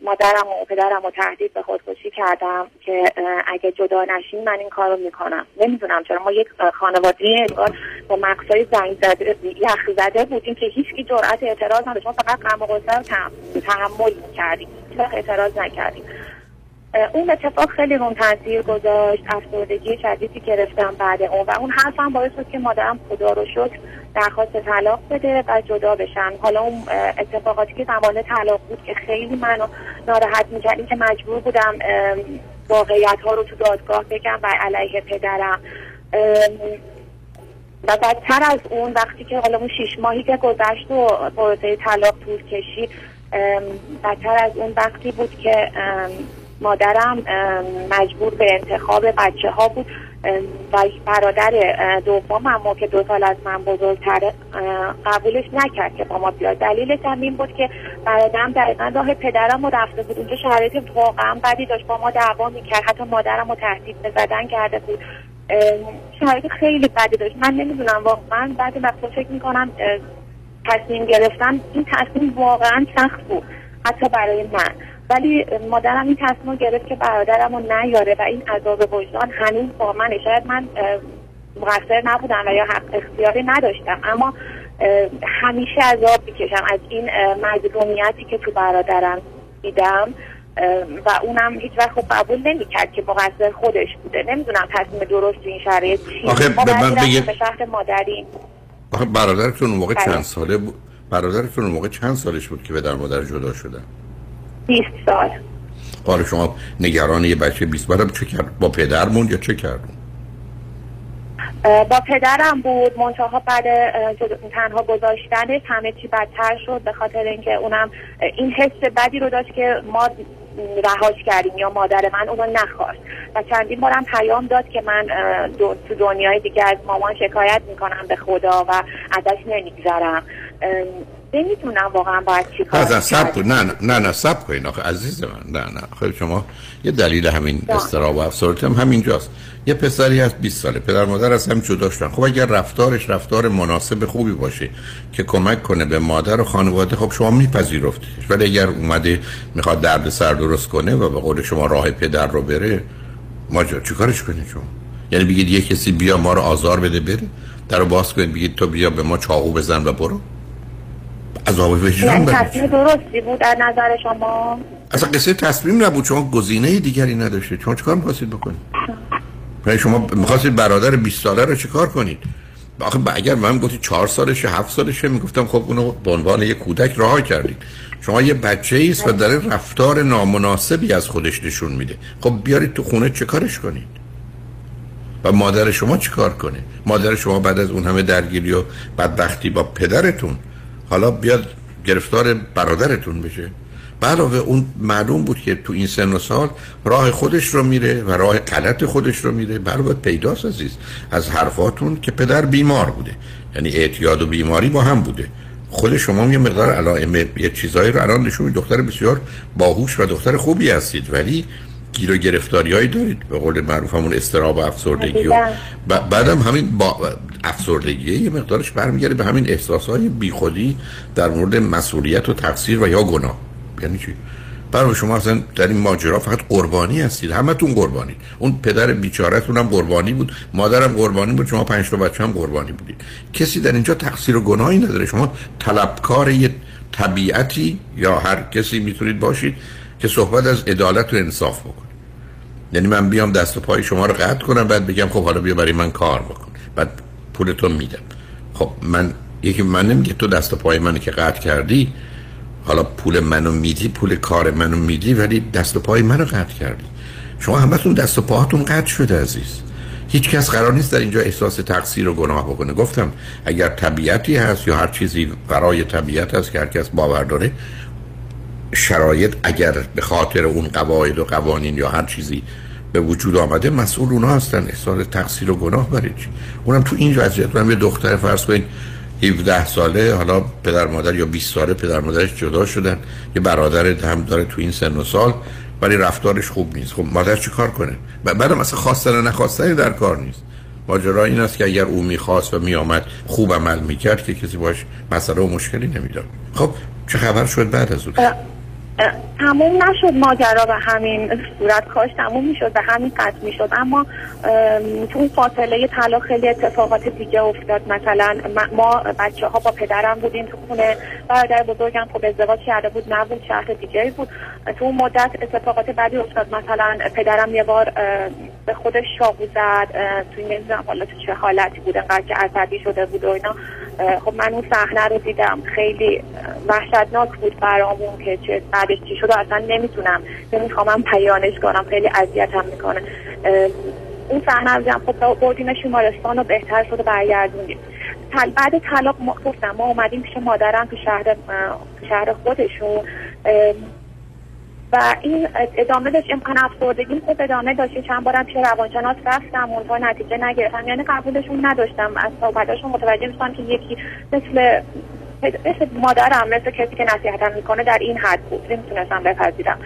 مادرم و پدرم رو تهدید به خودکشی کردم که اگه جدا نشیم من این کار رو می‌کنم. نمی‌دونم چرا. ما یک خانواده انگار با مقصای زنگ زده یخ زده بودیم که هیچ کی جرأت اعتراض نداشت. ما فقط غم و غصه رو تحم- تحمل می‌کردیم. هیچ اعتراض نکردیم. اون اتفاق خیلی روم تاثیر گذاشت افسردگی شدیدی گرفتم بعد اون و اون حرفم باعث شد که مادرم خدا رو شکر درخواست طلاق بده و جدا بشن حالا اون اتفاقاتی که زمان طلاق بود که خیلی منو ناراحت می‌کرد که مجبور بودم واقعیت ها رو تو دادگاه بگم و علیه پدرم. و بدتر از اون وقتی که حالا اون شیش ماهی که گذشت و پروسه طلاق طول کشید بدتر از اون وقتی بود که مادرم مجبور به انتخاب بچه ها بود و برادر دومم که دو سال از من بزرگتره اه، قبولش نکرد که با ما بیاد. دلیلش هم این بود که برادرم دقیقا راه پدرم رو رفته بود. اونجا شرایط واقعا بدی داشت. با ما دعوا می‌کرد. حتی مادرم رو تهدید به زدن کرده بود. شرایط خیلی بدی داشت. من نمی‌دونم واقعا بعد وقتا فکر می‌کنم تصمیم گرفتم. این تصمیم واقعا سخت بود. حتی برای من. ولی مادرم این تصمیم رو گرفت که برادرم رو نیاره و این عذاب وجدان هنوز با منه. شاید من مقصر نبودم و یا حق اختیاری نداشتم. اما همیشه عذاب می‌کشم از این اه، مظلومیتی که تو برادرم دیدم. و اونم هیچ وقت خب قبول نمی‌کرد که مقصر خودش بوده. نمی‌دونم تصمیم درست تو این شرایط چیه آخه به شهر مادریم. آخه برادرتون موقع بله. چند ساله بود؟ برادرتون موقع چند سالش بود که به در مادر جدا شدن؟ 20 سال. حالا شما نگران یه بچه 20 برم چه کرد؟ با پدر موند یا چه کرد؟ با پدرم بود منتها بعد تنها گذاشتنش همه چی بدتر شد به خاطر اینکه اونم این حس بدی رو داشت که ما رهاش کردیم یا مادر من اونو نخواست. و چندین بارم پیام داد که من دو- تو دنیای دیگه از مامان شکایت می‌کنم به خدا و ازش نمیگذرم. نمی‌دونم واقعا باید چی کار نه سب نه نه نه نه سب کنین آخه عزیز من. نه نه. خیلی شما یه دلیل همین استراب و افسردگی هم همینجاست. یه پسری از 20 ساله. پدر مادر از هم جدا شدن. خب اگر رفتارش رفتار مناسب خوبی باشه که کمک کنه به مادر و خانواده خب شما میپذیرفتش ولی اگر اومده می‌خواد درد سر درست کنه و به قول شما راه پدر رو بره ما جا چیکارش کنید شما؟ یعنی بگید یه کسی بیا ما رو آزار بده بره؟ در رو باز کنید بگید تو بیا به ما چاقو بزن و برو. عذاب وجدان یعنی تصمیم درستی بود از نظر شما؟ اصلا قصه تصمیم نبود شما گزینه دیگری نداشتید شما چیکار می‌خواستید بکنید؟ یعنی شما می‌خواستید برادر 20 ساله رو چیکار کنید؟ آخه اگر من گفتی چهار سالشه هفت سالشه می‌گفتم خب اونو به عنوان یک کودک رها کردید. شما یه بچه ایست و داره رفتار نامناسبی از خودش نشون میده. خب بیارید تو خونه چه کارش کنید؟ و مادر شما چیکار کنه؟ مادر شما بعد از اون همه درگیری و بدبختی با پدرتون حالا بیاد گرفتار برادرتون بشه. علاوه اون معلوم بود که تو این سن و سال راه خودش رو میره و راه غلط خودش رو میره. برای پیداست عزیز. از حرفاتون که پدر بیمار بوده. یعنی اعتیاد و بیماری با هم بوده. خود شما یه مقدار علائم یه چیزایی رو الان نشون. دختر بسیار باهوش و دختر خوبی هستید. ولی گیر و گرفتاری هایی دارید؟ به قول معروف همون استراب و افسردگی و بعدم همین با افسردگی یه مقدارش برمیگرده به همین احساس های بیخودی در مورد مسئولیت و تقصیر و یا گناه. یعنی چی؟ برای شما اصلا در این ماجرا فقط قربانی هستید. همتون قربانی اون پدر بیچارهتون هم قربانی بود مادرم قربانی بود شما پنج تا بچه هم قربانی بودید. کسی در اینجا تقصیر و گناهی نداره. شما طلبکار یه طبیعتی یا هر کسی می‌تونید باشید که صحبت از عدالت و انصاف بکنید یعنی من بیام دست و پای شما رو قطع کنم بعد بگم خب حالا بیا برای من کار بکن. بعد پولتو میدم. خب من یکی من نمیگه تو دست و پای منو که قطع کردی حالا پول منو میدی پول کار منو میدی ولی دست و پای منو قطع کردی. شما همتون دست و پاهاتون قطع شده عزیز. هیچ کس قرار نیست در اینجا احساس تقصیر و گناه بکنه. گفتم اگر طبیعتی هست یا هر چیزی برای طبیعت هست که هر کس باور داره شرایط اگر به خاطر اون قواعد و قوانین یا هر چیزی به وجود آمده مسئول اونا هستن. احساس تقصیر و گناه برای چی؟ اونم تو این وضعیت. من یه دختر فرض کنید 17 ساله حالا پدر مادر یا 20 ساله پدر مادرش جدا شدن. یه برادر هم داره تو این سن و سال ولی رفتارش خوب نیست. خب مادر چی کار کنه؟ بعدم مثلا خواستن و نخواستن در کار نیست. ماجرا این است که اگر او می‌خواست و میآمد خوب عمل می‌کرد که کسی باش مسئله و مشکلی نمی‌داد. خب چه خبر شد بعد از اون؟ تموم نشد ماجرا به همین صورت کاش تموم می‌شد به همین قطع می‌شد. اما تو اون فاصله طلاق خیلی اتفاقات دیگه افتاد. مثلا ما بچه ها با پدرم بودیم تو خونه برادر بزرگم خب ازدواج کرده بود نبود شهر دیگه بود. تو اون مدت اتفاقات بعدی افتاد. مثلا پدرم یه بار به خودش شاقو زد. توی نمی‌دونم حالا تو چه حالتی بود انقدر که عصبی شده بود و اینا. خب من اون صحنه رو دیدم. خیلی وحشتناک بود برامون که چه بعدش چی شده اصلا نمی‌تونم. نمی‌خوام پیانش کنم. خیلی اذیتم می‌کنه. اون صحنه رو دیدم. خب بردیمش بیمارستان و بهتر شده برگردوندیم. بعد طلاق گفتم ما اومدیم پیش مادرم تو شهر شهر خودشون. و این ادامه داشت امکان افسردگی خوب ادامه داشت. چند بارم پیش روانشناس رفتم اونها نتیجه نگرفتم. یعنی قبولشون نداشتم. از صحبتاشون متوجه میشم که یکی مثل مثل مادرم مثل کسی که نصیحتم می‌کنه در این حد بود. نمی‌تونستم بپذیرم.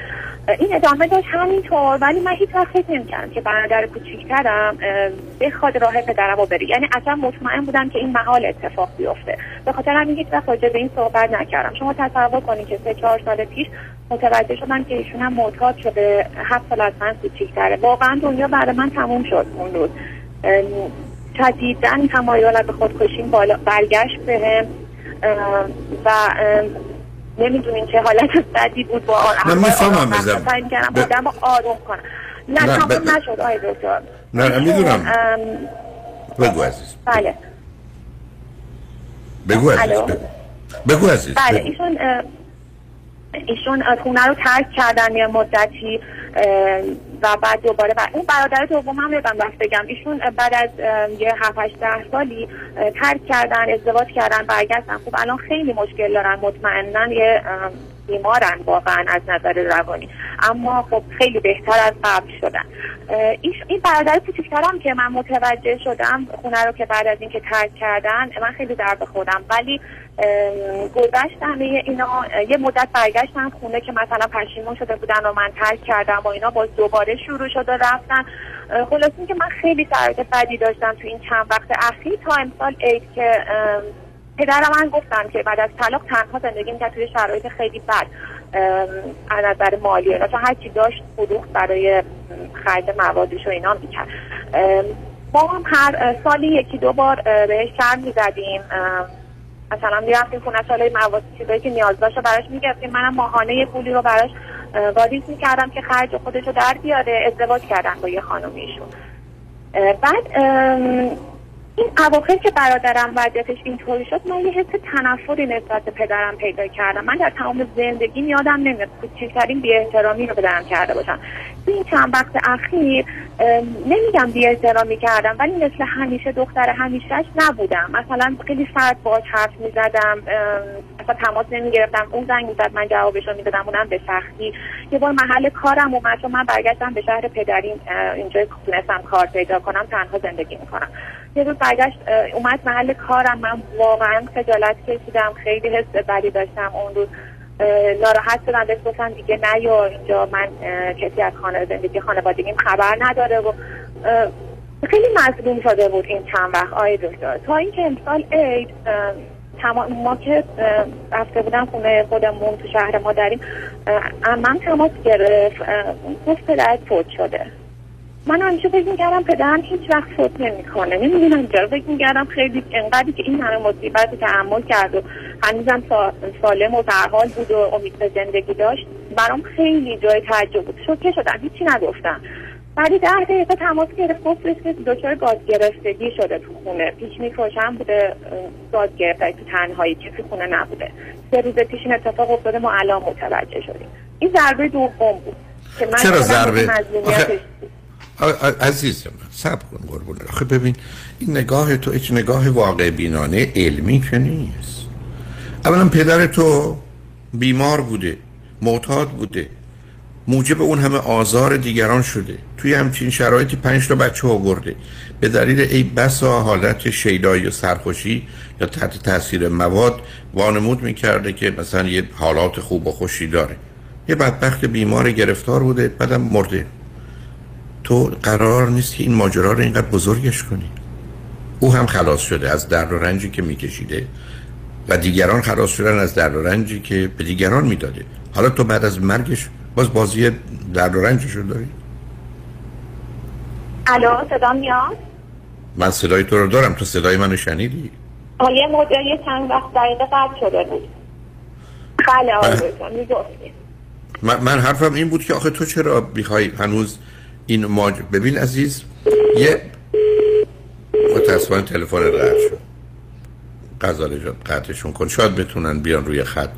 این ادامه داشت همینطور. ولی من هیچ وقت فکر نمی‌کردم که برادر کوچیکترم بخواد راه پدرم رو بری یعنی اصلا مطمئن بودم که این محال اتفاق بیفته. به خاطر همین هیچ وقت راجع به این صحبت نکردم. شما تصور کنید که سه چهار سال پیش متوجه شدم که ایشون هم معتاد شده. هفت سال از من کوچیکتره واقعا دنیا برای من تموم شد اون روز. شدیدن تمایل به خودکشیم بالا برگشت بهم و نمی‌دونین چه حالت بدی بود با من می‌فهمم بزن ب... آروم کنم. نه تموم نشد آی دکتر. نه می‌دونم. بگو عزیز بله. بگو عزیز بگو. عزیز بله ایشون ایشون خونه رو ترک کردن یه مدتی و بعد دوباره بعد اون برادر دوم هم یادم رفت بگم ایشون بعد از یه 7 8 سالی ترک کردن ازدواج کردن برگشتن. خب الان خیلی مشکل دارن مطمئنا یه بیمارن واقعا از نظر روانی. اما خب خیلی بهتر از قبل شدن. این برادر کوچیکترم که من متوجه شدم خونه رو که بعد از اینکه ترک کردن من خیلی درد خودم. ولی گذشت همه اینا یه مدت برگشتن خونه که مثلا پشیمون شده بودن و من ترک کردم و اینا باز دوباره شروع شده رفتن. خلاص که من خیلی شرایط بدی داشتم تو این چند وقت اخیر. تا امسال عید که پدرم من گفتم که بعد از طلاق تنها زندگی می‌کرد توی شرایط خیلی بد از نظر مالی اینا. چون هرچی داشت فروخت برای خرج موادش و اینا می‌کرد. ما هم هر سالی یکی دو بار بهش شر می‌زدیم. مثلا می‌رفتیم خونه ساله مواد چیزایی که نیاز داشت براش می‌گفتیم منم ماهانه پولی رو براش واریز می‌کردم که خرج خودش رو در بیاره ازدواج کردن با یه خانومیشون. بعد این اواخر که برادرم وضعیتش اینطوری شد من یه حس تنفری نسبت به پدرم پیدا کردم. من در تمام زندگی یادم نمیاد کوچکترین بی احترامی رو پدرم کرده باشم. تو این چند وقت اخیر نمیگم بی احترامی کردم ولی مثل همیشه دختر همیشهش نبودم. مثلا خیلی سرد باش حرف می‌زدم اصلا تماس نمی‌گرفتم. اون زنگ می‌زد من جوابش رو می‌دادم. اونم به سختی. یه بار محل کارم اومد چون من برگشتم به شهر پدریم اینجا تونستم کار پیدا کنم تنها زندگی می‌کنم. یه روز برگشت اومد محل کارم. من واقعا خجالت کشیدم خیلی حس بدی داشتم اون روز. ناراحت شدم. بهش گفتم دیگه نه یا اینجا. من کسی از خانه زندگی خانوادگیم خبر نداره و خیلی مظلوم شده بود این چند وقت. آی دکتر تا اینکه امسال عید تمام ما که رفته بودم خونه خودمون تو شهر ما داریم امم تماس گرفت گفت پدرت فوت شده. من همیشه فکر می‌کردم پدرم هیچ وقت فوت نمی‌کنه. نمی‌دونم چرا. فکر می‌کردم خیلی انقدری که این همه مصیبت رو تحمل کرد و هنوزم سالم و حال بود و امید به زندگی داشت. برام خیلی جای تعجب بود. شوکه شدم. هیچی نگفتم. بعدی ده دقیقه تماس گرفت. گفتش که دچار گاز گرفتگی شده تو خونه. پیش روشن بوده گاز گرفته تو تنهایی کسی خونه نبوده. سه روز پیش این اتفاق افتاده. ما الان متوجه شدیم. این ضربه دوم بود که من چرا ضربه؟ عزیزم سب کن قربون. آخه ببین این نگاه تو هیچ نگاه واقع بینانه علمی که نیست. اولا پدر تو بیمار بوده معتاد بوده. موجب اون همه آزار دیگران شده. توی همچین شرایطی پنج تا بچه آورده. به دلیل ای بسا حالت شیدایی و سرخوشی یا تحت تاثیر مواد وانمود می‌کرده که مثلا یه حالات خوب و خوشی داره. یه بدبخت بیمار گرفتار بوده بعدم مرده. تو قرار نیست که این ماجرا رو اینقدر بزرگش کنی. او هم خلاص شده از درد و رنجی که میکشیده و دیگران خلاص شدن از درد و رنجی که به دیگران می‌داده. حالا تو بعد از مرگش باز بازی درد و رنجش رو داری؟ الو صدا میاد؟ من صدای تو رو دارم. تو صدای منو شنیدی؟ یه مدت یه چند وقت دقیقه قطع شده. بود بله. آقای من, من حرفم این بود که آخه تو چرا می‌خوای هنوز این ماج... ببین عزیز یه متاسفانه تلفن قطع شد. غزاله جان قطعشون کن. شاید بتونن بیان روی خط.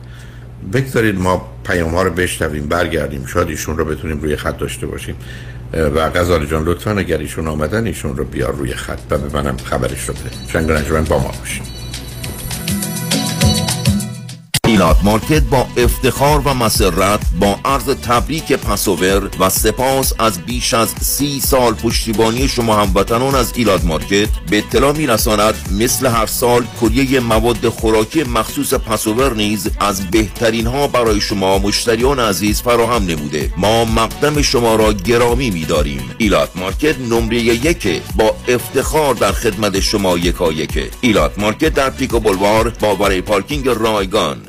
بگذارید ما پیام ها رو بشنویم برگردیم. شاید ایشون رو بتونیم روی خط داشته باشیم. و غزاله جان لطفا اگر ایشون آمدن ایشون رو بیار روی خط و به منم خبرش رو بده. رنجمن با ما باشید. ایلات مارکت با افتخار و مسرت با عرض تبریک Passover و سپاس از بیش از سی سال پشتیبانی شما هموطنان از ایلات مارکت. به اطلاع میرساند مثل هر سال کلیه مواد خوراکی مخصوص Passover نیز از بهترین ها برای شما مشتریان عزیز فراهم نموده. ما مقدم شما را گرامی میداریم. ایلات مارکت نمره یک با افتخار در خدمت شما یکایکه ایلاد مارکت در پیکو بلوار با برای پارکینگ رایگان.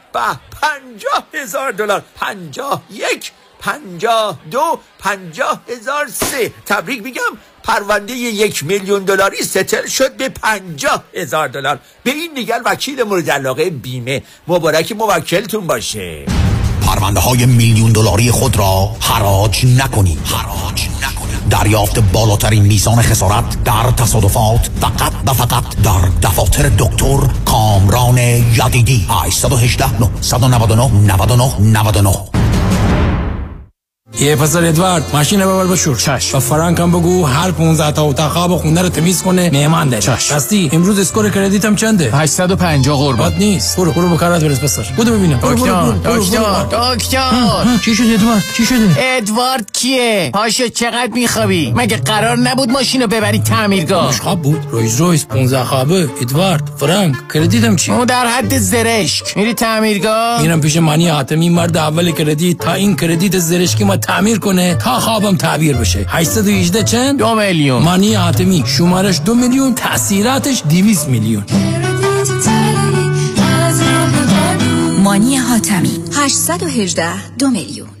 به پنجاه هزار دلار. پنجاه یک پنجاه دو پنجاه هزار سه. تبریک میگم پرونده یک میلیون دلاری ستل شد به پنجاه هزار دلار. به این دیگر وکیل مورد علاقه بیمه. مبارک موکلتون باشه. پرونده های میلیون دلاری خود را حراج نکنید. حراج نکنید. دریافت بالاترین میزان خسارت در تصادفات فقط و فقط در دفاتر دکتر کامران یدیدی. 818 999 99 99 یه پسر ادوارد ماشین ببر بشور. چش. و فرانک هم بگو هر 15 تا اتاق خواب خونه رو تمیز کنه مهمان ده چش. راستی امروز اسکور کردیتم چنده؟ 850 قربان. نیست. برو برو به کارات برس پسر. بودو ببینم. دکتر. دکتر دکتر. چی شده ادوارد؟ چی شده؟ ادوارد کیه؟ پاشو چقدر میخوابی؟ مگه قرار نبود ماشینو ببری تعمیرگاه؟ خواب بود. رویز رویز 15 خوابه. ادوارد فرانک کردیتم چی؟ اون در حد زرشک. میری تعمیرگاه؟ میرم پیش مانی حاتمی مرد اول کردیت. تا این کردیت زرشکی ما تعمیر کنه تا خوابم تعبیر بشه. 818 چند؟ دو میلیون. مانی حاتمی. شمارش دو میلیون تاثیراتش 200 میلیون. مانی حاتمی. 818 دو میلیون.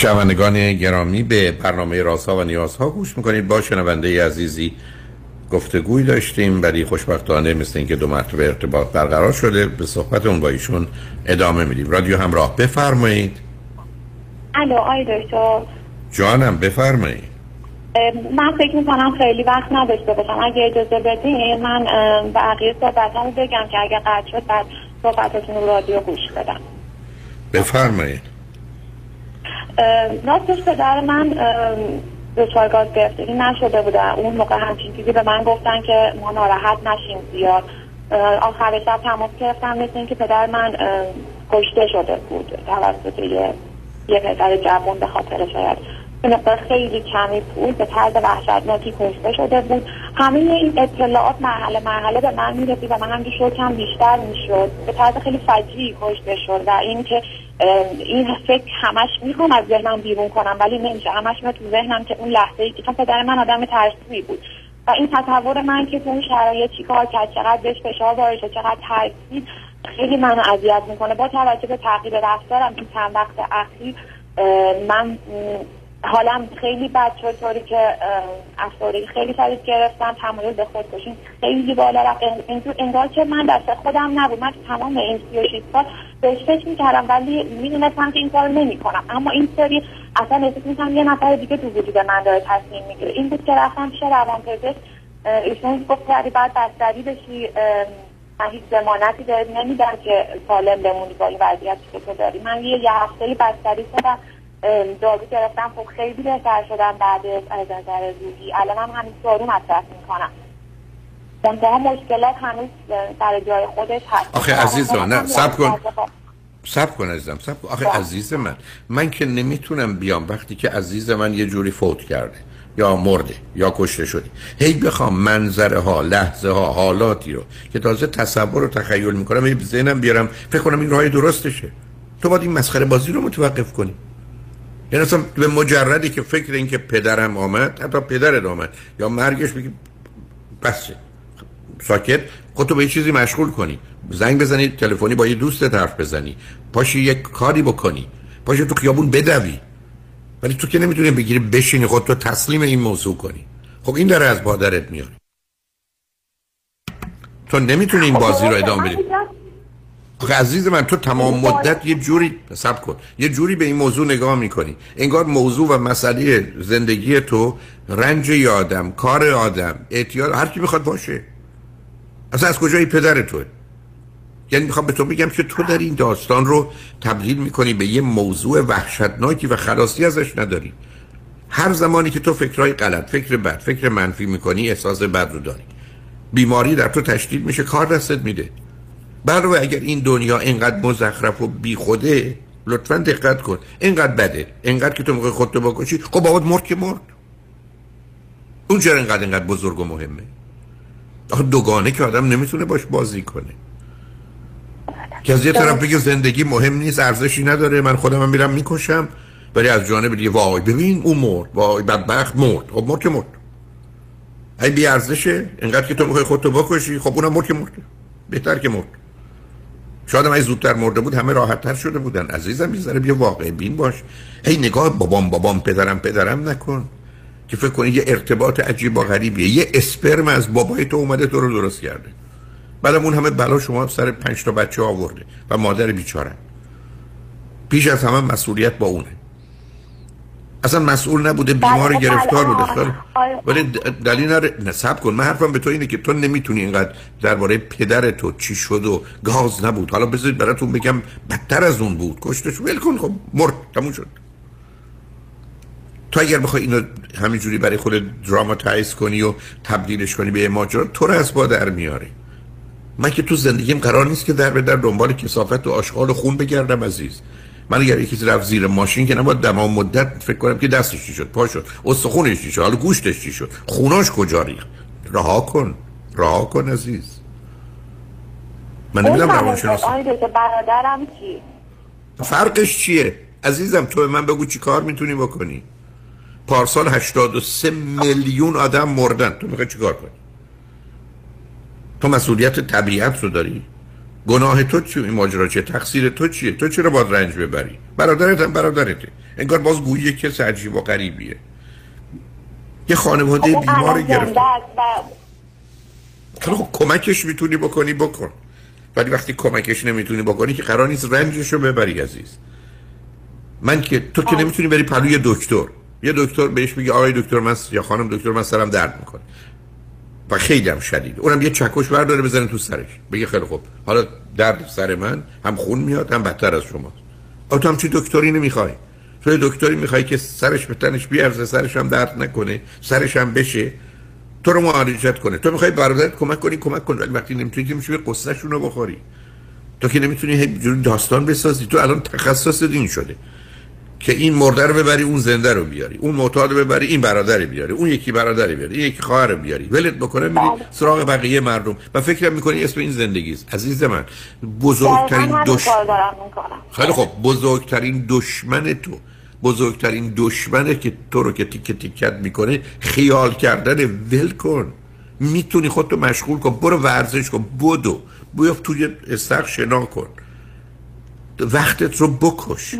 شنوندگان گرامی به برنامه رازها و نیازها گوش می‌کنید. با شنونده عزیزی گفتگوی داشتیم ولی خوشبختانه مثل اینکه دو مرتبه ارتباط برقرار شده به صحبت اون با ایشون ادامه میدیم. رادیو همراه بفرمایید. الو آی دکتر. جانم بفرمایید. من فکر می‌کنم خیلی وقت نداشته باشم. اگه اجازه بدین من بقیه صحبت بگم که اگه قطع شد بعد صحبتتون رو رادیو گوش بدم. بفرمایید. راستش پدر من دچار گاز گرفتگی نشده بودن اون موقع همچین چیزی به من گفتن که ما ناراحت نشیم زیاد. آخر شب تماس گرفتم مثل اینکه پدر من کشته شده بود توسط یه یه پدر جوان به خاطر شاید. به خیلی کمی پول به طرز وحشتناکی کشته شده بود. همه این اطلاعات مرحله مرحله به من می‌رسید و من هم شوکم بیشتر می‌شد. به طرز خیلی فجیعی کشته شد و این که این فکر همش می‌خوام از ذهنم بیرون کنم ولی نمیشه همش میاد تو ذهنم که اون لحظه ای که پدر من آدم ترسوی بود. و این تصور من که تو اون شرایط چیکار کرد چقدر بهش فشار وارد چقدر ترسید خیلی منو اذیت می‌کنه. با توجه به تغییر رفتارم این چند وقت اخیر من حالم خیلی بد شد طوری که افسردگی خیلی شدید گرفتم تمایل به خودکشی خیلی بالا رفت. انگار که من دست خودم نبود. من تمام این 36 سال بهش فکر می‌کردم ولی می‌دونستم که این کار نمی‌کنم. اما این سری اصلا احساس می‌کنم یه نفر دیگه تو وجود من داره تصمیم می‌گیره. این بود که رفتم پیش روانپزشک. ایشون گفت کردی بعد بستری بشی من هیچ دارید نمیدم که سالم بمونی با این وضعیتی که تو داری. من یه یه هفته بستری شدم دارو گرفتم خب خیلی بهتر شدم بعد از نظر روحی. الان هم همین دارو مصرف می‌کنم. منتها مشکلات هنوز در جای خودش هست. آخه عزیز نه سب کن. سب کن عزیزم سب کن. آخه عزیز من من که نمی‌تونم بیام وقتی که عزیز من یه جوری فوت کرده یا مرده یا کشته شده. هی بخوام منظره ها لحظه ها حالاتی رو که تازه تصور و تخیل می‌کنم هی ذهنم بیارم فکر کنم این راه درستشه. تو باید این مسخره بازی رو متوقف کنی. یعنی اصلا به مجردی که فکر این که پدرم آمد حتی پدرت آمد. یا مرگش بگی بسه ساکت. خودتو به یه چیزی مشغول کنی. زنگ بزنی تلفنی با یه دوست حرف بزنی. پاشی یک کاری بکنی. پاشی تو خیابون بدوی. ولی تو که نمی‌تونی بگیری بشینی خودتو تسلیم این موضوع کنی. خب این داره از بادرت میاد تو نمی‌تونی این بازی رو ادامه بدی. عزیز من تو تمام مدت یه جوری سب کن یه جوری به این موضوع نگاه می‌کنی. انگار موضوع و مسئله زندگی تو رنج یادم کار آدم اعتیاد هر کی می‌خواد باشه. اصلا از کجای پدر توه؟ یعنی می‌خوام به تو بگم که تو در این داستان رو تبدیل می‌کنی به یه موضوع وحشتناکی و خلاصی ازش نداری. هر زمانی که تو فکرهای غلط فکر بد فکر منفی می‌کنی احساس بد رو داری. بیماری در تو تشدید میشه کار دستت میده. برای اگر این دنیا اینقدر مزخرف و بیخوده لطفا دقت کن. اینقدر بده. اینقدر که تو موقع خودتو بکشی. خب بابات مرد که مرد. اون چرا اینقدر اینقدر بزرگ و مهمه؟ آخه دوگانه که آدم نمی‌تونه باش بازی کنه. که از یه طرف بگه زندگی مهم نیست ارزشی نداره من خودم هم میرم می‌کشم. ولی از جانب دیگه وای ببین اون مرد وای بدبخت مرد. خب مرد که مرد. ای بی ارزشه اینقدر که تو می‌خوای خودتو بکشی خب اونم مرد که مرد بهتر که مرد. شاید من زودتر مرده بود همه راحت تر شده بودن. عزیزم یه بیا واقع بین باش. هی نگاه بابام بابام پدرم پدرم نکن که فکر کنی یه ارتباط عجیب و غریبیه. یه اسپرم از بابای تو اومده تو رو درست کرده. بعدم اون همه بلا شما سر پنج تا بچه آورده و مادر بیچاره پیش از همه مسئولیت با اونه. اصلا مسئول نبوده بیمار بله، گرفتار بله. بوده. ولی دلیل نره نصب کن. من حرفم به تو اینه که تو نمی‌تونی اینقدر درباره پدر تو چی شد و گاز نبود. حالا بذارید براتون بگم بدتر از اون بود. کشتش ول کن خب مرد تموم شد. تو اگر بخوای اینو همینجوری برای خود دراماتایز کنی و تبدیلش کنی به ماجرا تو رو از با در میاره. من که تو زندگیم قرار نیست که در به در دنبال کسافت و آشغال و خون بگردم عزیز. من اگر یکی رفت زیر ماشین که نباید تمام مدت فکر کنم که دستش چی شد پا شد. استخونش چی شد؟ حالا گوشتش چی شد؟ خوناش کجا ریخت؟ رها کن. رها کن عزیز. من نمی‌دونم آقای دکتر برادرم چی؟ فرقش چیه؟ عزیزم تو به من بگو چی کار می‌تونی بکنی؟ پارسال 83 میلیون آدم مردن. تو می‌خوای چیکار کنی؟ تو مسئولیت طبیعت رو داری؟ گناه تو چیه این ماجرا چیه؟ تقصیر تو چیه؟ تو چرا باید رنج ببری؟ برادرت هم برادرته. انگار باز گویی کس عجیب و غریبیه. یه خانواده بیمار الان گرفت زنده است و خب کمکش می‌تونی بکنی؟ بکن. ولی وقتی کمکش نمی‌تونی بکنی که قرار نیست رنجش رو ببری عزیز. من که تو که نمی‌تونی بری پلوی دکتر. یه دکتر بهش میگه آقای دکتر من یا خانم دکتر من سرم درد می‌کنه. و خیلی هم شدید. اونم یه چکش برداره بزنه تو سرش. بگه خیلی خوب. حالا درد سر من هم خون میاد هم بدتر از شما. تو هم چی دکتری نمی‌خوای؟ تو دکتری می‌خوای که سرش به تنش بیارزه سرش هم درد نکنه سرش هم بشه. تو رو معالجت کنه. تو می‌خوای برادرت کمک کنی کمک کن. ولی وقتی نمی‌تونی که میشه قصهشون رو بخوری. تو که نمی‌تونی هی داستان بسازی. تو الان تخصص دین شده. که این مرده رو ببری اون زنده رو بیاری. اون معتاد رو ببری این برادر بیاری. اون یکی برادر بیاری این یکی خواهر بیاری. ولت بکنه میری سراغ بقیه مردم. و فکر می‌کنی اسم این زندگی است. عزیز من بزرگترین دشمن خیلی خب بزرگترین دشمن تو. بزرگترین دشمنه که تو رو که تیکه تیکت می‌کنه خیال کردن ول کن. می‌تونی خودتو مشغول کن. برو ورزش کن. بدو. بیافت توی استخ شنا کن. وقتت رو بکش.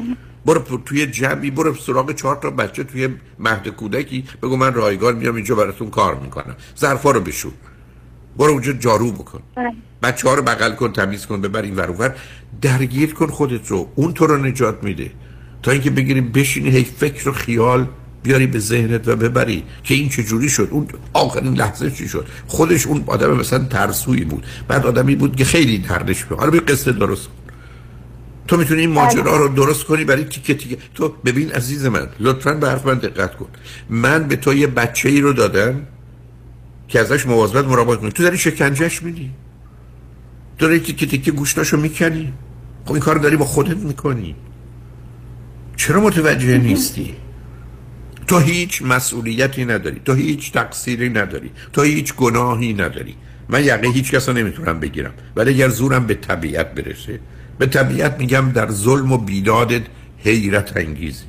برو توی جمعی برو سراغ چهار تا بچه توی مهد کودکی بگو من رایگان میام اینجا براتون کار می‌کنم. ظرفا رو بشون برو اونجا جارو بکن. بچه ها رو بغل کن تمیز کن ببر این ور درگیر کن خودت رو. اون تو رو نجات میده. تا اینکه بگیریم بشینی هی فکر و خیال بیاری به ذهنت و ببری که این چجوری شد. اون آخرین لحظه چی شد. خودش اون آدم مثلا ترسویی بود. بعد آدمی بود که خیلی دردش بود حالا به قصه درست. تو می‌تونی این ماجرا رو درست کنی برای تیکه تیکه. تو ببین عزیز من لطفا به حرف من دقت کن. من به تو یه بچه ای رو دادم که ازش مواظبت مراقبت کنی. تو داری شکنجهش میدی تو داری تیکه تیکه گوشتاشو می‌کنی. خب این کار داری با خودت می‌کنی. چرا متوجه نیستی؟ تو هیچ مسئولیتی نداری. تو هیچ تقصیری نداری. تو هیچ گناهی نداری. من یقه هیچ کس رو نمی‌تونم بگیرم. ولی اگر زورم به طبیعت برسه به طبیعت میگم در ظلم و بیدادت حیرت انگیزی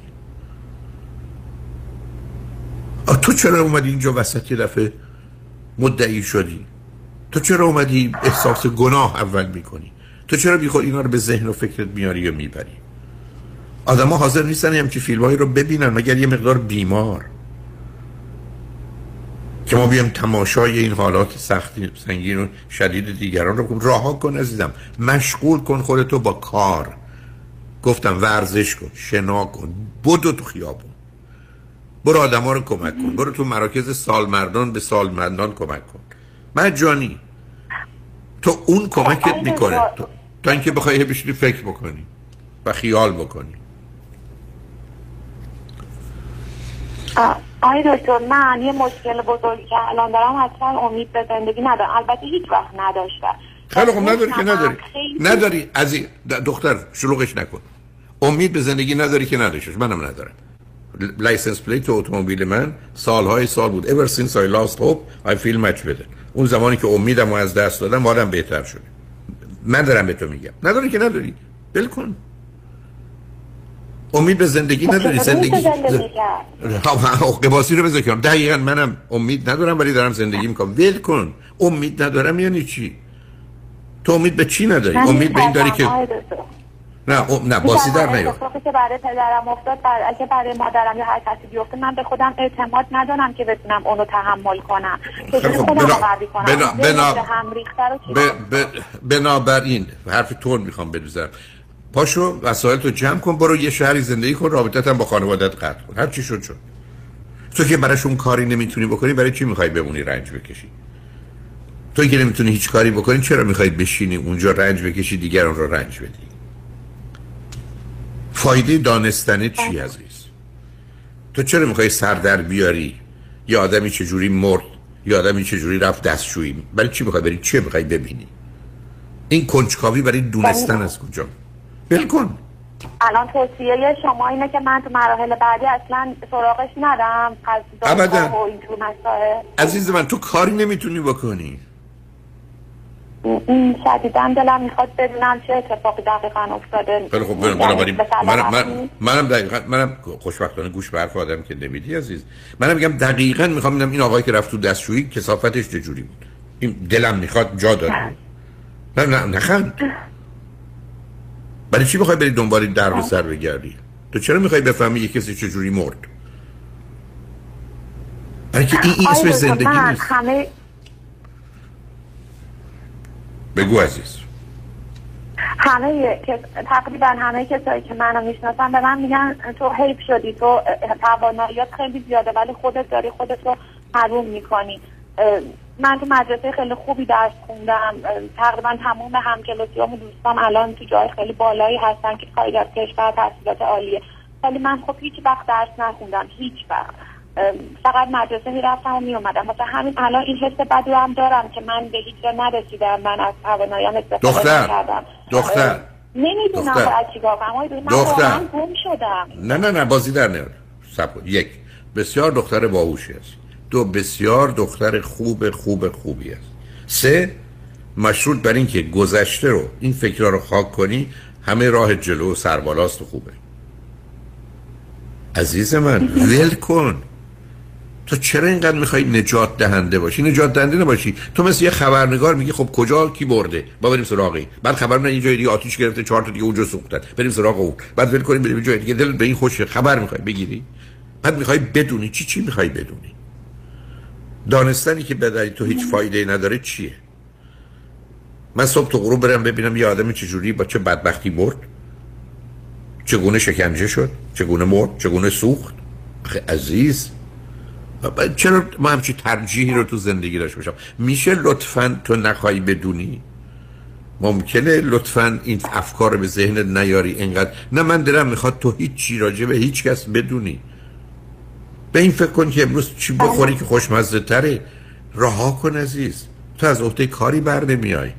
تو چرا اومدی اینجا وسط یه دفعه مدعی شدی؟ تو چرا اومدی احساس گناه اول می‌کنی؟ تو چرا بیخود اینا رو به ذهن و فکرت میاری و می‌بری؟ آدم ها حاضر نیستن هم که فیلم رو ببینن مگر یه مقدار بیمار. که ما بیام تماشای این حالات سختی سنگین و شدید دیگران رو کن راه کن عزیزم. مشغول کن خودتو با کار. گفتم ورزش کن شنا کن بدو تو خیابون. برو آدم ها رو کمک کن برو تو مراکز سالمردان به سالمردان کمک کن. مجانی تو اون کمکت می‌کنه. تا اینکه بخوای بشینی فکر بکنی و خیال بکنی. آقای دکتر من یه مشکل بزرگی که الان دارم اصلا امید به زندگی ندارم. البته هیچ وقت نداشتم. خیلی خوب نداری که نداری. نداری از این دختر شلوغش نکن. امید به زندگی نداری که نداشتش منم ندارم. license plate اتومبیل من سالهای سال بود. Ever since I lost hope I feel much better. اون زمانی که امیدم از دست دادم حالم بهتر شده. من دارم به تو میگم. نداری که نداری. بل کن. امید به زندگی خب، نداری زندگی قباسی رو بذار کنم دقیقا منم امید ندارم ولی دارم زندگی می‌کنم. ول کن. امید ندارم یعنی چی؟ تو امید به چی نداری؟ امید به این داری که نه ام... نه باسی در نیاد که برای پدرم افتاد بر... اگه برای مادرم یا هر کسی بیفته من به خودم اعتماد ندارم که بتونم اونو تحمل کنم. خب بنا... بنا... بنا... بنابراین حرف تون می‌خوام بدوزم پاشو وسایل تو جمع کن برو یه شهری زندگی کن رابطت هم با خانوادت قطع کن. هر چی شد شد. تو که براشون کاری نمی‌تونی بکنی برای چی می‌خوای بمونی رنج بکشی؟ تو که نمی‌تونی هیچ کاری بکنی چرا می‌خوای بشینی اونجا رنج بکشی دیگران رو رنج بدی؟ فایده دانستن چی عزیز؟ تو چرا می‌خوای سر در بیاری؟ یا آدمی چجوری مرد؟ یا آدمی چجوری رفت دستشویی؟ برای چی می‌خوای بری؟ چه می‌خوای ببینی؟ این کنجکاوی برای دونستن از کجا؟ بلکن الان توصیه شما اینه که من تو مراحل بعدی اصلا سراغش ندم ابدا عزیز من تو کاری نمی‌تونی بکنی شدیدن دلم می‌خواد بدونم چه اتفاقی دقیقا افتاده خیلی خب بنابراین منم من منم دقیقا منم خوشبختانه گوش به حرف آدم که نمیدی عزیز منم میگم دقیقا می‌خوام ببینم این آقایی که رفت تو دستشویی کسافتش چجوری بود این دلم می‌خواد جا داره نه نه نخند برای چی می‌خوای بری دنبال این در سر بگردی؟ تو چرا می‌خوای بفهمی یه کسی چجوری مرد؟ برای که این, این اسم زندگی نیست. همه... بگو عزیز. همه تقریبا همه کسایی که منو می‌شناسن به من میگن تو حیف شدی تو تواناییات خیلی زیاده ولی خودت داری خودت رو حروم می‌کنی. من تو مدرسه خیلی خوبی درس خوندم. تقریبا تمام همکلاسیام و دوستام الان تو جای خیلی بالایی هستن که خارج از کشور تحصیلات عالیه. ولی من خب هیچ وقت درس نخوندم هیچ وقت. فقط مدرسه می‌رفتم و میومدم مثلا همین الان این حس بد رو هم دارم که من به هیچ جا نرسیدم. من از تواناییام استفاده دختر. نکردم. دختر. نمی‌دونم. باید چیکار کنم. من دختر. واقعا گم شدم. نه نه نه بازی در نیار. یک. بسیار دختر باهوشی است دو بسیار دختر خوب خوب خوبی است. سه مشروط بر اینکه گذشته رو این فکرها رو خاک کنی همه راه جلو و سربالاست و خوبه. عزیز من ول کن. تو چرا اینقدر می‌خوای نجات دهنده باشی؟ نجات دهنده نباشی. تو مثل یه خبرنگار میگی خب کجا کی برده؟ با بریم سراغ این. بعد خبر یه جای دیگه آتیش گرفته چهار تا دیگه اونجا سوختن. بریم سراغ اون. بعد ول کنیم بریم جای دیگه. دل به این خوشه خبر می‌خوای بگیری؟ بعد می‌خوای بدونی چی چی می‌خوای بدونی؟ دانستنی که بداری تو هیچ فایده نداره چیه؟ من صبح تو غروب برم ببینم یه آدم چجوری با چه بدبختی مرد؟ چگونه شکنجه شد؟ چگونه مرد؟ چگونه سوخت؟ عزیز. چرا ما همچی ترجیحی رو تو زندگی داشته باشم؟ میشه لطفا تو نخواهی بدونی؟ ممکنه لطفا این افکار به ذهنت نیاری اینقدر؟ نه من دلم می‌خواد تو هیچ چی راجع به هیچ کس بدونی. به این فکر کن که امروز چی بخوری که خوشمزه تره. رها کن عزیز. تو از عهده کاری بر نمیای.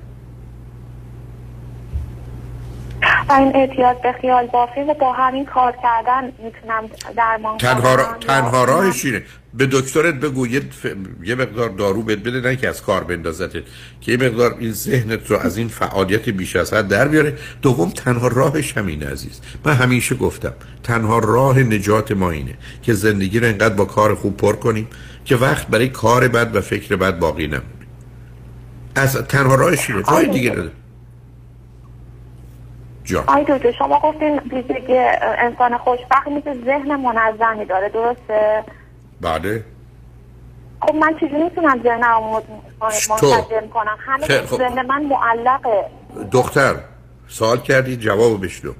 و این اعتیاد به خیال بافی و با همین کار کردن می‌تونم درمان تنها, را... کنم. تنها راهش اینه. به دکترت بگو یه, ف... یه مقدار دارو بهت بده نه که از کار بندازتت. که یه مقدار این ذهنت رو از این فعالیت بیش از حد در بیاره. دوم تنها راهش همینه عزیز. من همیشه گفتم تنها راه نجات ما اینه که زندگی رو انقدر با کار خوب پر کنیم که وقت برای کار بد و فکر بد باقی نمونه. از تنها راهش اینه. راه دیگه نداره جان. آی دکتر شما گفتین ویژگی انسان خوشبخت مثل ذهن منظمی داره درسته؟ بله. خب من چجوری می‌تونم ذهنم منسجم کنم؟ همه خب. ذهن من معلقه. دختر سوال کردی جواب بشنو.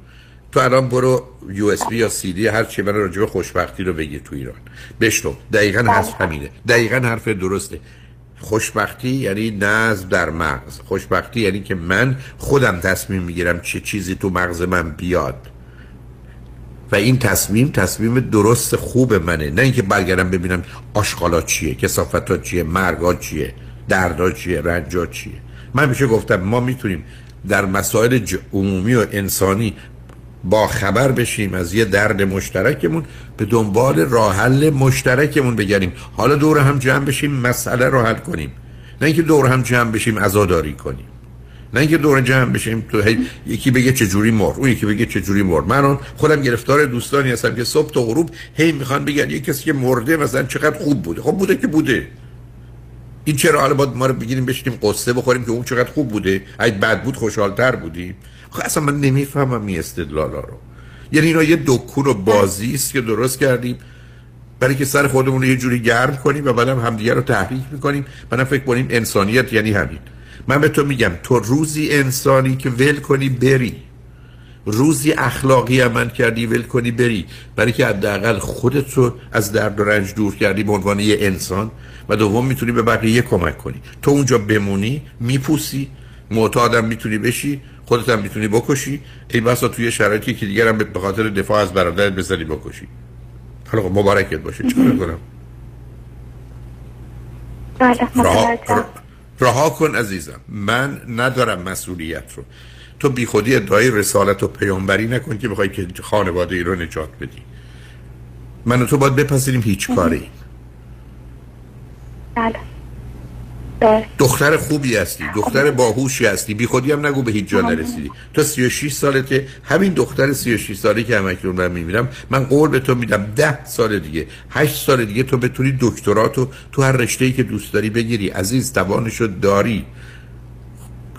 تو الان برو یو اس بی یا سی دی هر چی من راجع به خوشبختی رو بگیر تو ایران. بشنو. دقیقا هست همینه. دقیقا حرف درسته. خوشبختی یعنی نظم در مغز. خوشبختی یعنی که من خودم تصمیم می‌گیرم چه چیزی تو مغز من بیاد. و این تصمیم تصمیم درست خوب منه. نه اینکه برگردم ببینم آشغالا چیه کسافتا چیه مرگا چیه دردا چیه رنجا چیه. من میشه گفتم ما می‌تونیم در مسائل عمومی و انسانی با خبر بشیم از یه درد مشترکمون به دنبال راه حل مشترکمون بگردیم. حالا دور هم جمع بشیم مسئله رو حل کنیم. نه اینکه دور هم جمع بشیم عزاداری کنیم. نه اینکه دور جمع بشیم تو هی یکی بگه چه جوری مرد اون یکی بگه چه جوری مرد. من خودم گرفتار دوستانی هستم که صبح تا غروب هی می‌خوان بگن یه کسی که مرده مثلا چقدر خوب بوده. خب بوده که بوده. این چرا حالا باید ما رو بگیریم بشینیم قصه بخوریم که اون چقدر خوب بوده؟ اگه بد بود خوشحالتر بودیم. خب اصلا من نمی‌فهمم این استدلالا رو. یعنی اینا یه دکون و بازی است که درست کردیم. برای که سر خودمون رو یه جوری گرم کنیم و بعدم همدیگه رو تحریک می‌کنیم. بعدم فکر کنیم انسانیت یعنی همین. من به تو میگم تو روزی انسانی که ول کنی بری. روزی اخلاقی عمل کردی ول کنی بری. برای که حداقل خودت رو از درد و رنج دور کردی به عنوان یه انسان و دوم می‌تونی به بقیه کمک کنی. تو اونجا بمونی میپوسی. معتادم می‌تونی بشی. خودت هم می‌تونی بکشی. ای بسا توی شرایطی که دیگرم به خاطر دفاع از برادرت بزنی بکشی. حالا خب مبارکت باشه. چیکار کنم؟ رها, رها کن عزیزم. من ندارم مسئولیت رو. تو بی خودی ادعای رسالت و پیامبری نکن که بخوای که خانواده ای رو نجات بدی. من و تو باید بپذیریم هیچ کاری. بله. دختر خوبی هستی دختر باهوشی هستی. بی خودی هم نگو به هیچ جا نرسیدی. تو 36 سالته. همین دختر 36 ساله که همکنون من می‌بینم من قول به تو میدم 10 سال دیگه 8 سال دیگه تو بتونی دکتراتو تو هر رشته‌ای که دوست داری بگیری. عزیز توانشو داری.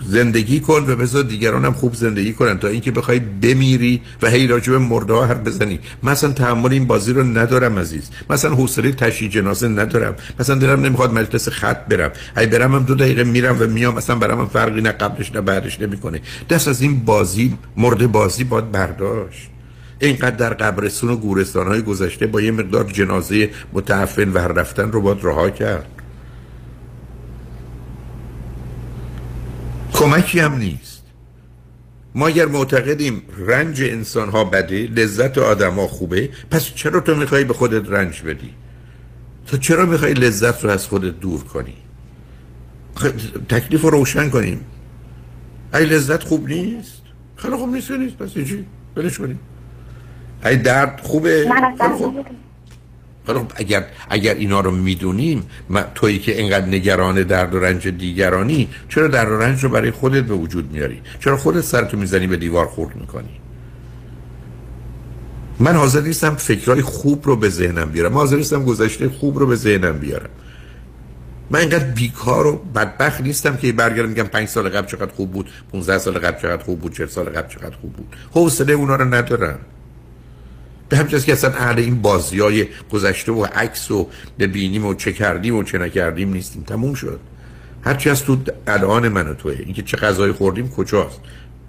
زندگی کن و بذار دیگران هم خوب زندگی کنن. تا اینکه بخوای بمیری و هی راجع مرده ها حرف بزنی. مثلا تحمل این بازی رو ندارم عزیز. مثلا حوصله تشییع جنازه ندارم. مثلا دلم نمی‌خواد مجلس خط برم. ای برم هم دو دقیقه میرم و میام مثلا برام فرقی نه قبلش نه بعدش نمی‌کنه. دست از این بازی مرده بازی باید برداشت. اینقدر در قبرستون و گورستان های گذشته با یه مقدار جنازه متعفن و رفتن رو باید رها کرد. کمکی هم نیست. ما اگر معتقدیم رنج انسان ها بده لذت آدم ها خوبه پس چرا تو می‌خوای به خودت رنج بدی؟ تو چرا می‌خوای لذت رو از خودت دور کنی؟ تکلیف رو روشن کنیم. ای لذت خوب نیست؟ خیلی خوب نیست نیست پس چی؟ بلش کنیم. ای درد خوبه؟ خیلی خب اگر اگر اینا رو می‌دونیم تویی که اینقدر نگران درد و رنج دیگرانی چرا درد و رنج رو برای خودت به وجود میاری؟ چرا خودت سرتو می‌زنی به دیوار خورد می‌کنی؟ من حاضر نیستم فکرهای خوب رو به ذهنم بیارم. من حاضر نیستم گذشته خوب رو به ذهنم بیارم. من اینقدر بیکار و بدبخت نیستم که برگردم میگم پنج سال قبل چقدر خوب بود 15 سال قبل چقدر خوب بود 40 سال قبل چقدر خوب بود. حوصله اونا رو ندارم. به همین که اصلا اهل این بازی های گذشته و عکس و ببینیم و چه کردیم و چه نکردیم نیستیم. تموم شد. هرچی از تو الان من و توه. اینکه چه غذایی خوردیم کجاست؟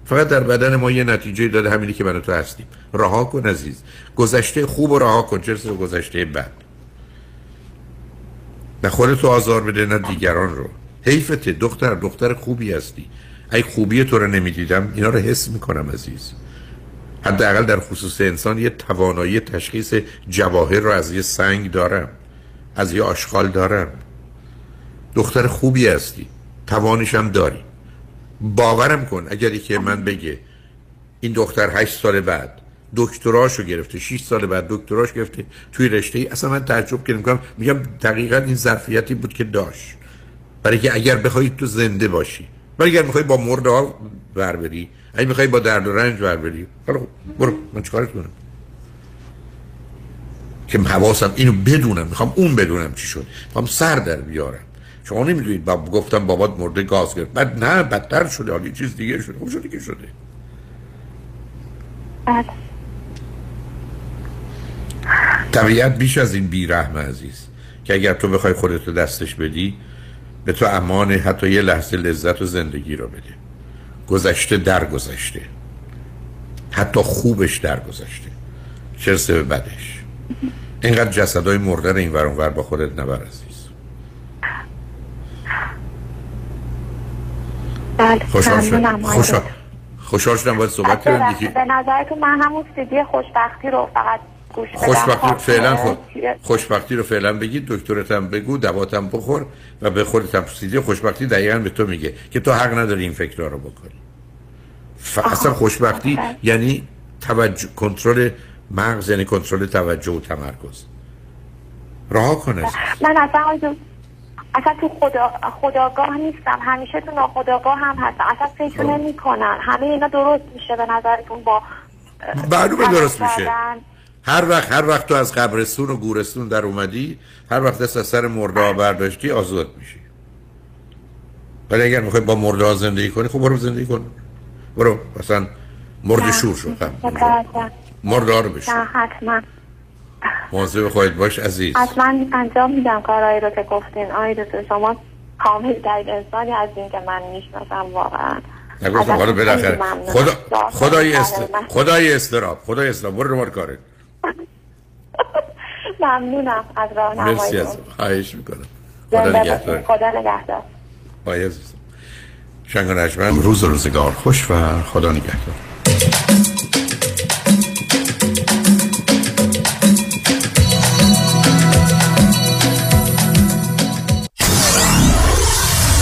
فقط در بدن ما یه نتیجه داده همینی که من و تو هستیم. رها کن عزیز. گذشته خوب و رها کن. چه گذشته بد؟ نه خودتو آزار بده نه دیگران رو. حیفته. دختر دختر خوبی هستی. ای خوبی تو رو نمی‌دیدم. اینا رو حس می‌کنم عزیز. حداقل در خصوص انسان یه توانایی تشخیص جواهر رو از یه سنگ دارم از یه آشغال دارم. دختر خوبی هستی توانش هم داری. باورم کن اگر که من بگه این دختر هشت سال بعد دکتراشو گرفته 6 سال بعد دکتراش گرفته توی رشته ای اصلا من تعجب کردم میگم دقیقا این ظرفیتی بود که داشت. برای که اگر بخوای تو زنده باشی ولی اگر می‌خوای با مرده ها ور بری اگه می‌خوای با درد و رنج ور بری برو من چیکارت کنم؟ که حواسم اینو بدونم می‌خوام اون بدونم چی شد. می‌خوام سر در بیارم. شما نمی‌دونید با گفتم بابات مرده گاز گرفت. بعد نه بدتر شده حالی چیز دیگه شده خوب شده که شده. بله. طبیعت بیش از این بیرحم عزیز که اگر تو بخوای خودتو دستش بدی به تو امان حتی یه لحظه لذت و زندگی رو بده. گذشته در گذشته حتی خوبش در گذشته چرسه به بدش. اینقدر جسدهای مردن این ور با خودت نبر عزیز. بله خوشحال شدم. خوشحال شدم. باید صحبت کردم به نظرتون من همون سیدی خوشبختی رو فقط خوشبختی رو فعلا خود خوشبختی رو فعلا بگید دکترتم بگو دواتم بخور و به خودتم سیدی خوشبختی دقیقا به تو میگه که تو حق نداری این فکر رو بکنی. اصلا خوشبختی یعنی توجه کنترل مغز یعنی کنترل توجه و تمرکز. رها کنه من اصلا اصلا تو خدا خداگاه نیستم. همیشه تو ناخداگاه هم هستم. اصلا فکر خب. نمی کنن همه اینا درست میشه به نظرتون با معلومه درست میشه. هر وقت هر وقت تو از قبرستون و گورستون در اومدی هر وقت دست از سر مرده برداشتی آزاد میشی. ولی اگر می‌خوای با مرده زندگی کنی خب برو زندگی کن. برو مثلا مرد شور شو مرده رو بشو حتما. مواظب خواهید باش عزیز. حتما انجام میدم کارهایی رو که گفتین. آی شما کامل در انسانی از این که من می‌شناسم واقعا. نگفتم حالا بالاخره خدا خدای است خدای استراب خدای استراب برو رو کاره ممنونم از راهنمایی مرسی از خواهش می‌کنم. خدا نگهدار. خدا نگهدار. شنگ روز روزگار خوش و خدا نگهدار.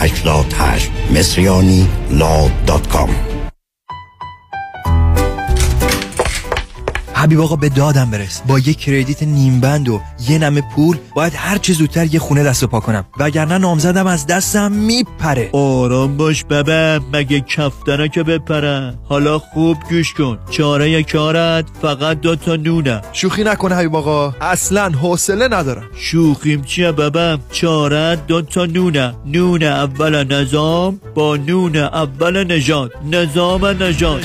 88 مصریانی لا دات کام. حبیب آقا به دادم برس. با یه کردیت نیم بند و یه نمه پول باید هر چه زودتر یه خونه دست و پا کنم. وگرنه نامزدم از دستم میپره. آرام باش بابا مگه کفتره که بپره. حالا خوب گوش کن. چاره کارت فقط دو تا نونه. شوخی نکنه حبیب آقا. اصلا حوصله ندارم. شوخیم چیه بابا؟ چاره دو تا نونه. نون اول نظام با نون اول نجات نظام نجات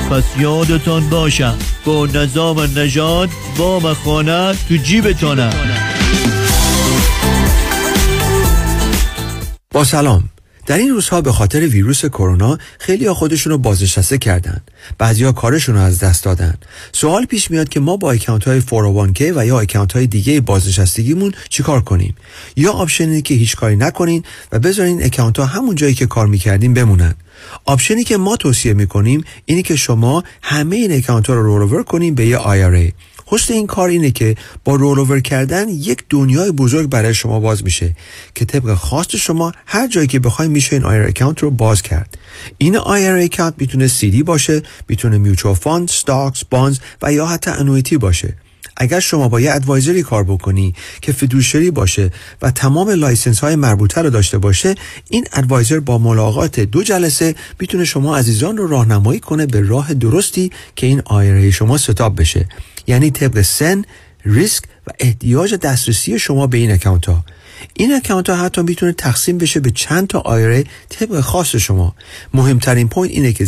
پس یادتان باشه با نظام نجات وام خانه تو جیبتانه با سلام. در این روزها به خاطر ویروس کرونا خیلی ها خودشون رو بازنشسته کردن. بعضیا کارشون رو از دست دادن. سوال پیش میاد که ما با account های 401k و یا account های دیگه بازنشستگیمون چیکار کنیم؟ یه option اینه که هیچ کاری نکنین و بذارین account ها همون جایی که کار می‌کردین بمونن. option ی که ما توصیه می‌کنیم اینه که شما همه این account ها رو roll کنین به یه IRA حسن این کار اینه که با رولوور کردن یک دنیای بزرگ برای شما باز میشه که طبق خواست شما هر جایی که بخواید میشه این IRA account رو باز کرد. این IRA account می‌تونه دی باشه می‌تونه mutual fund stocks bonds و یا حتی annuity باشه. اگر شما با یه advisor ی کار بکنی که fiduciary باشه و تمام license های مربوطه رو داشته باشه این advisor با ملاقات دو جلسه می‌تونه شما عزیزان رو راهنمایی کنه به راه درستی که این IRA شما set up بشه. یعنی طبق سن ریسک و احتیاج دسترسی شما به این account ها این account ها حتی می‌تونه تقسیم بشه به چند تا IRA طبق خواست شما. مهمترین point اینه که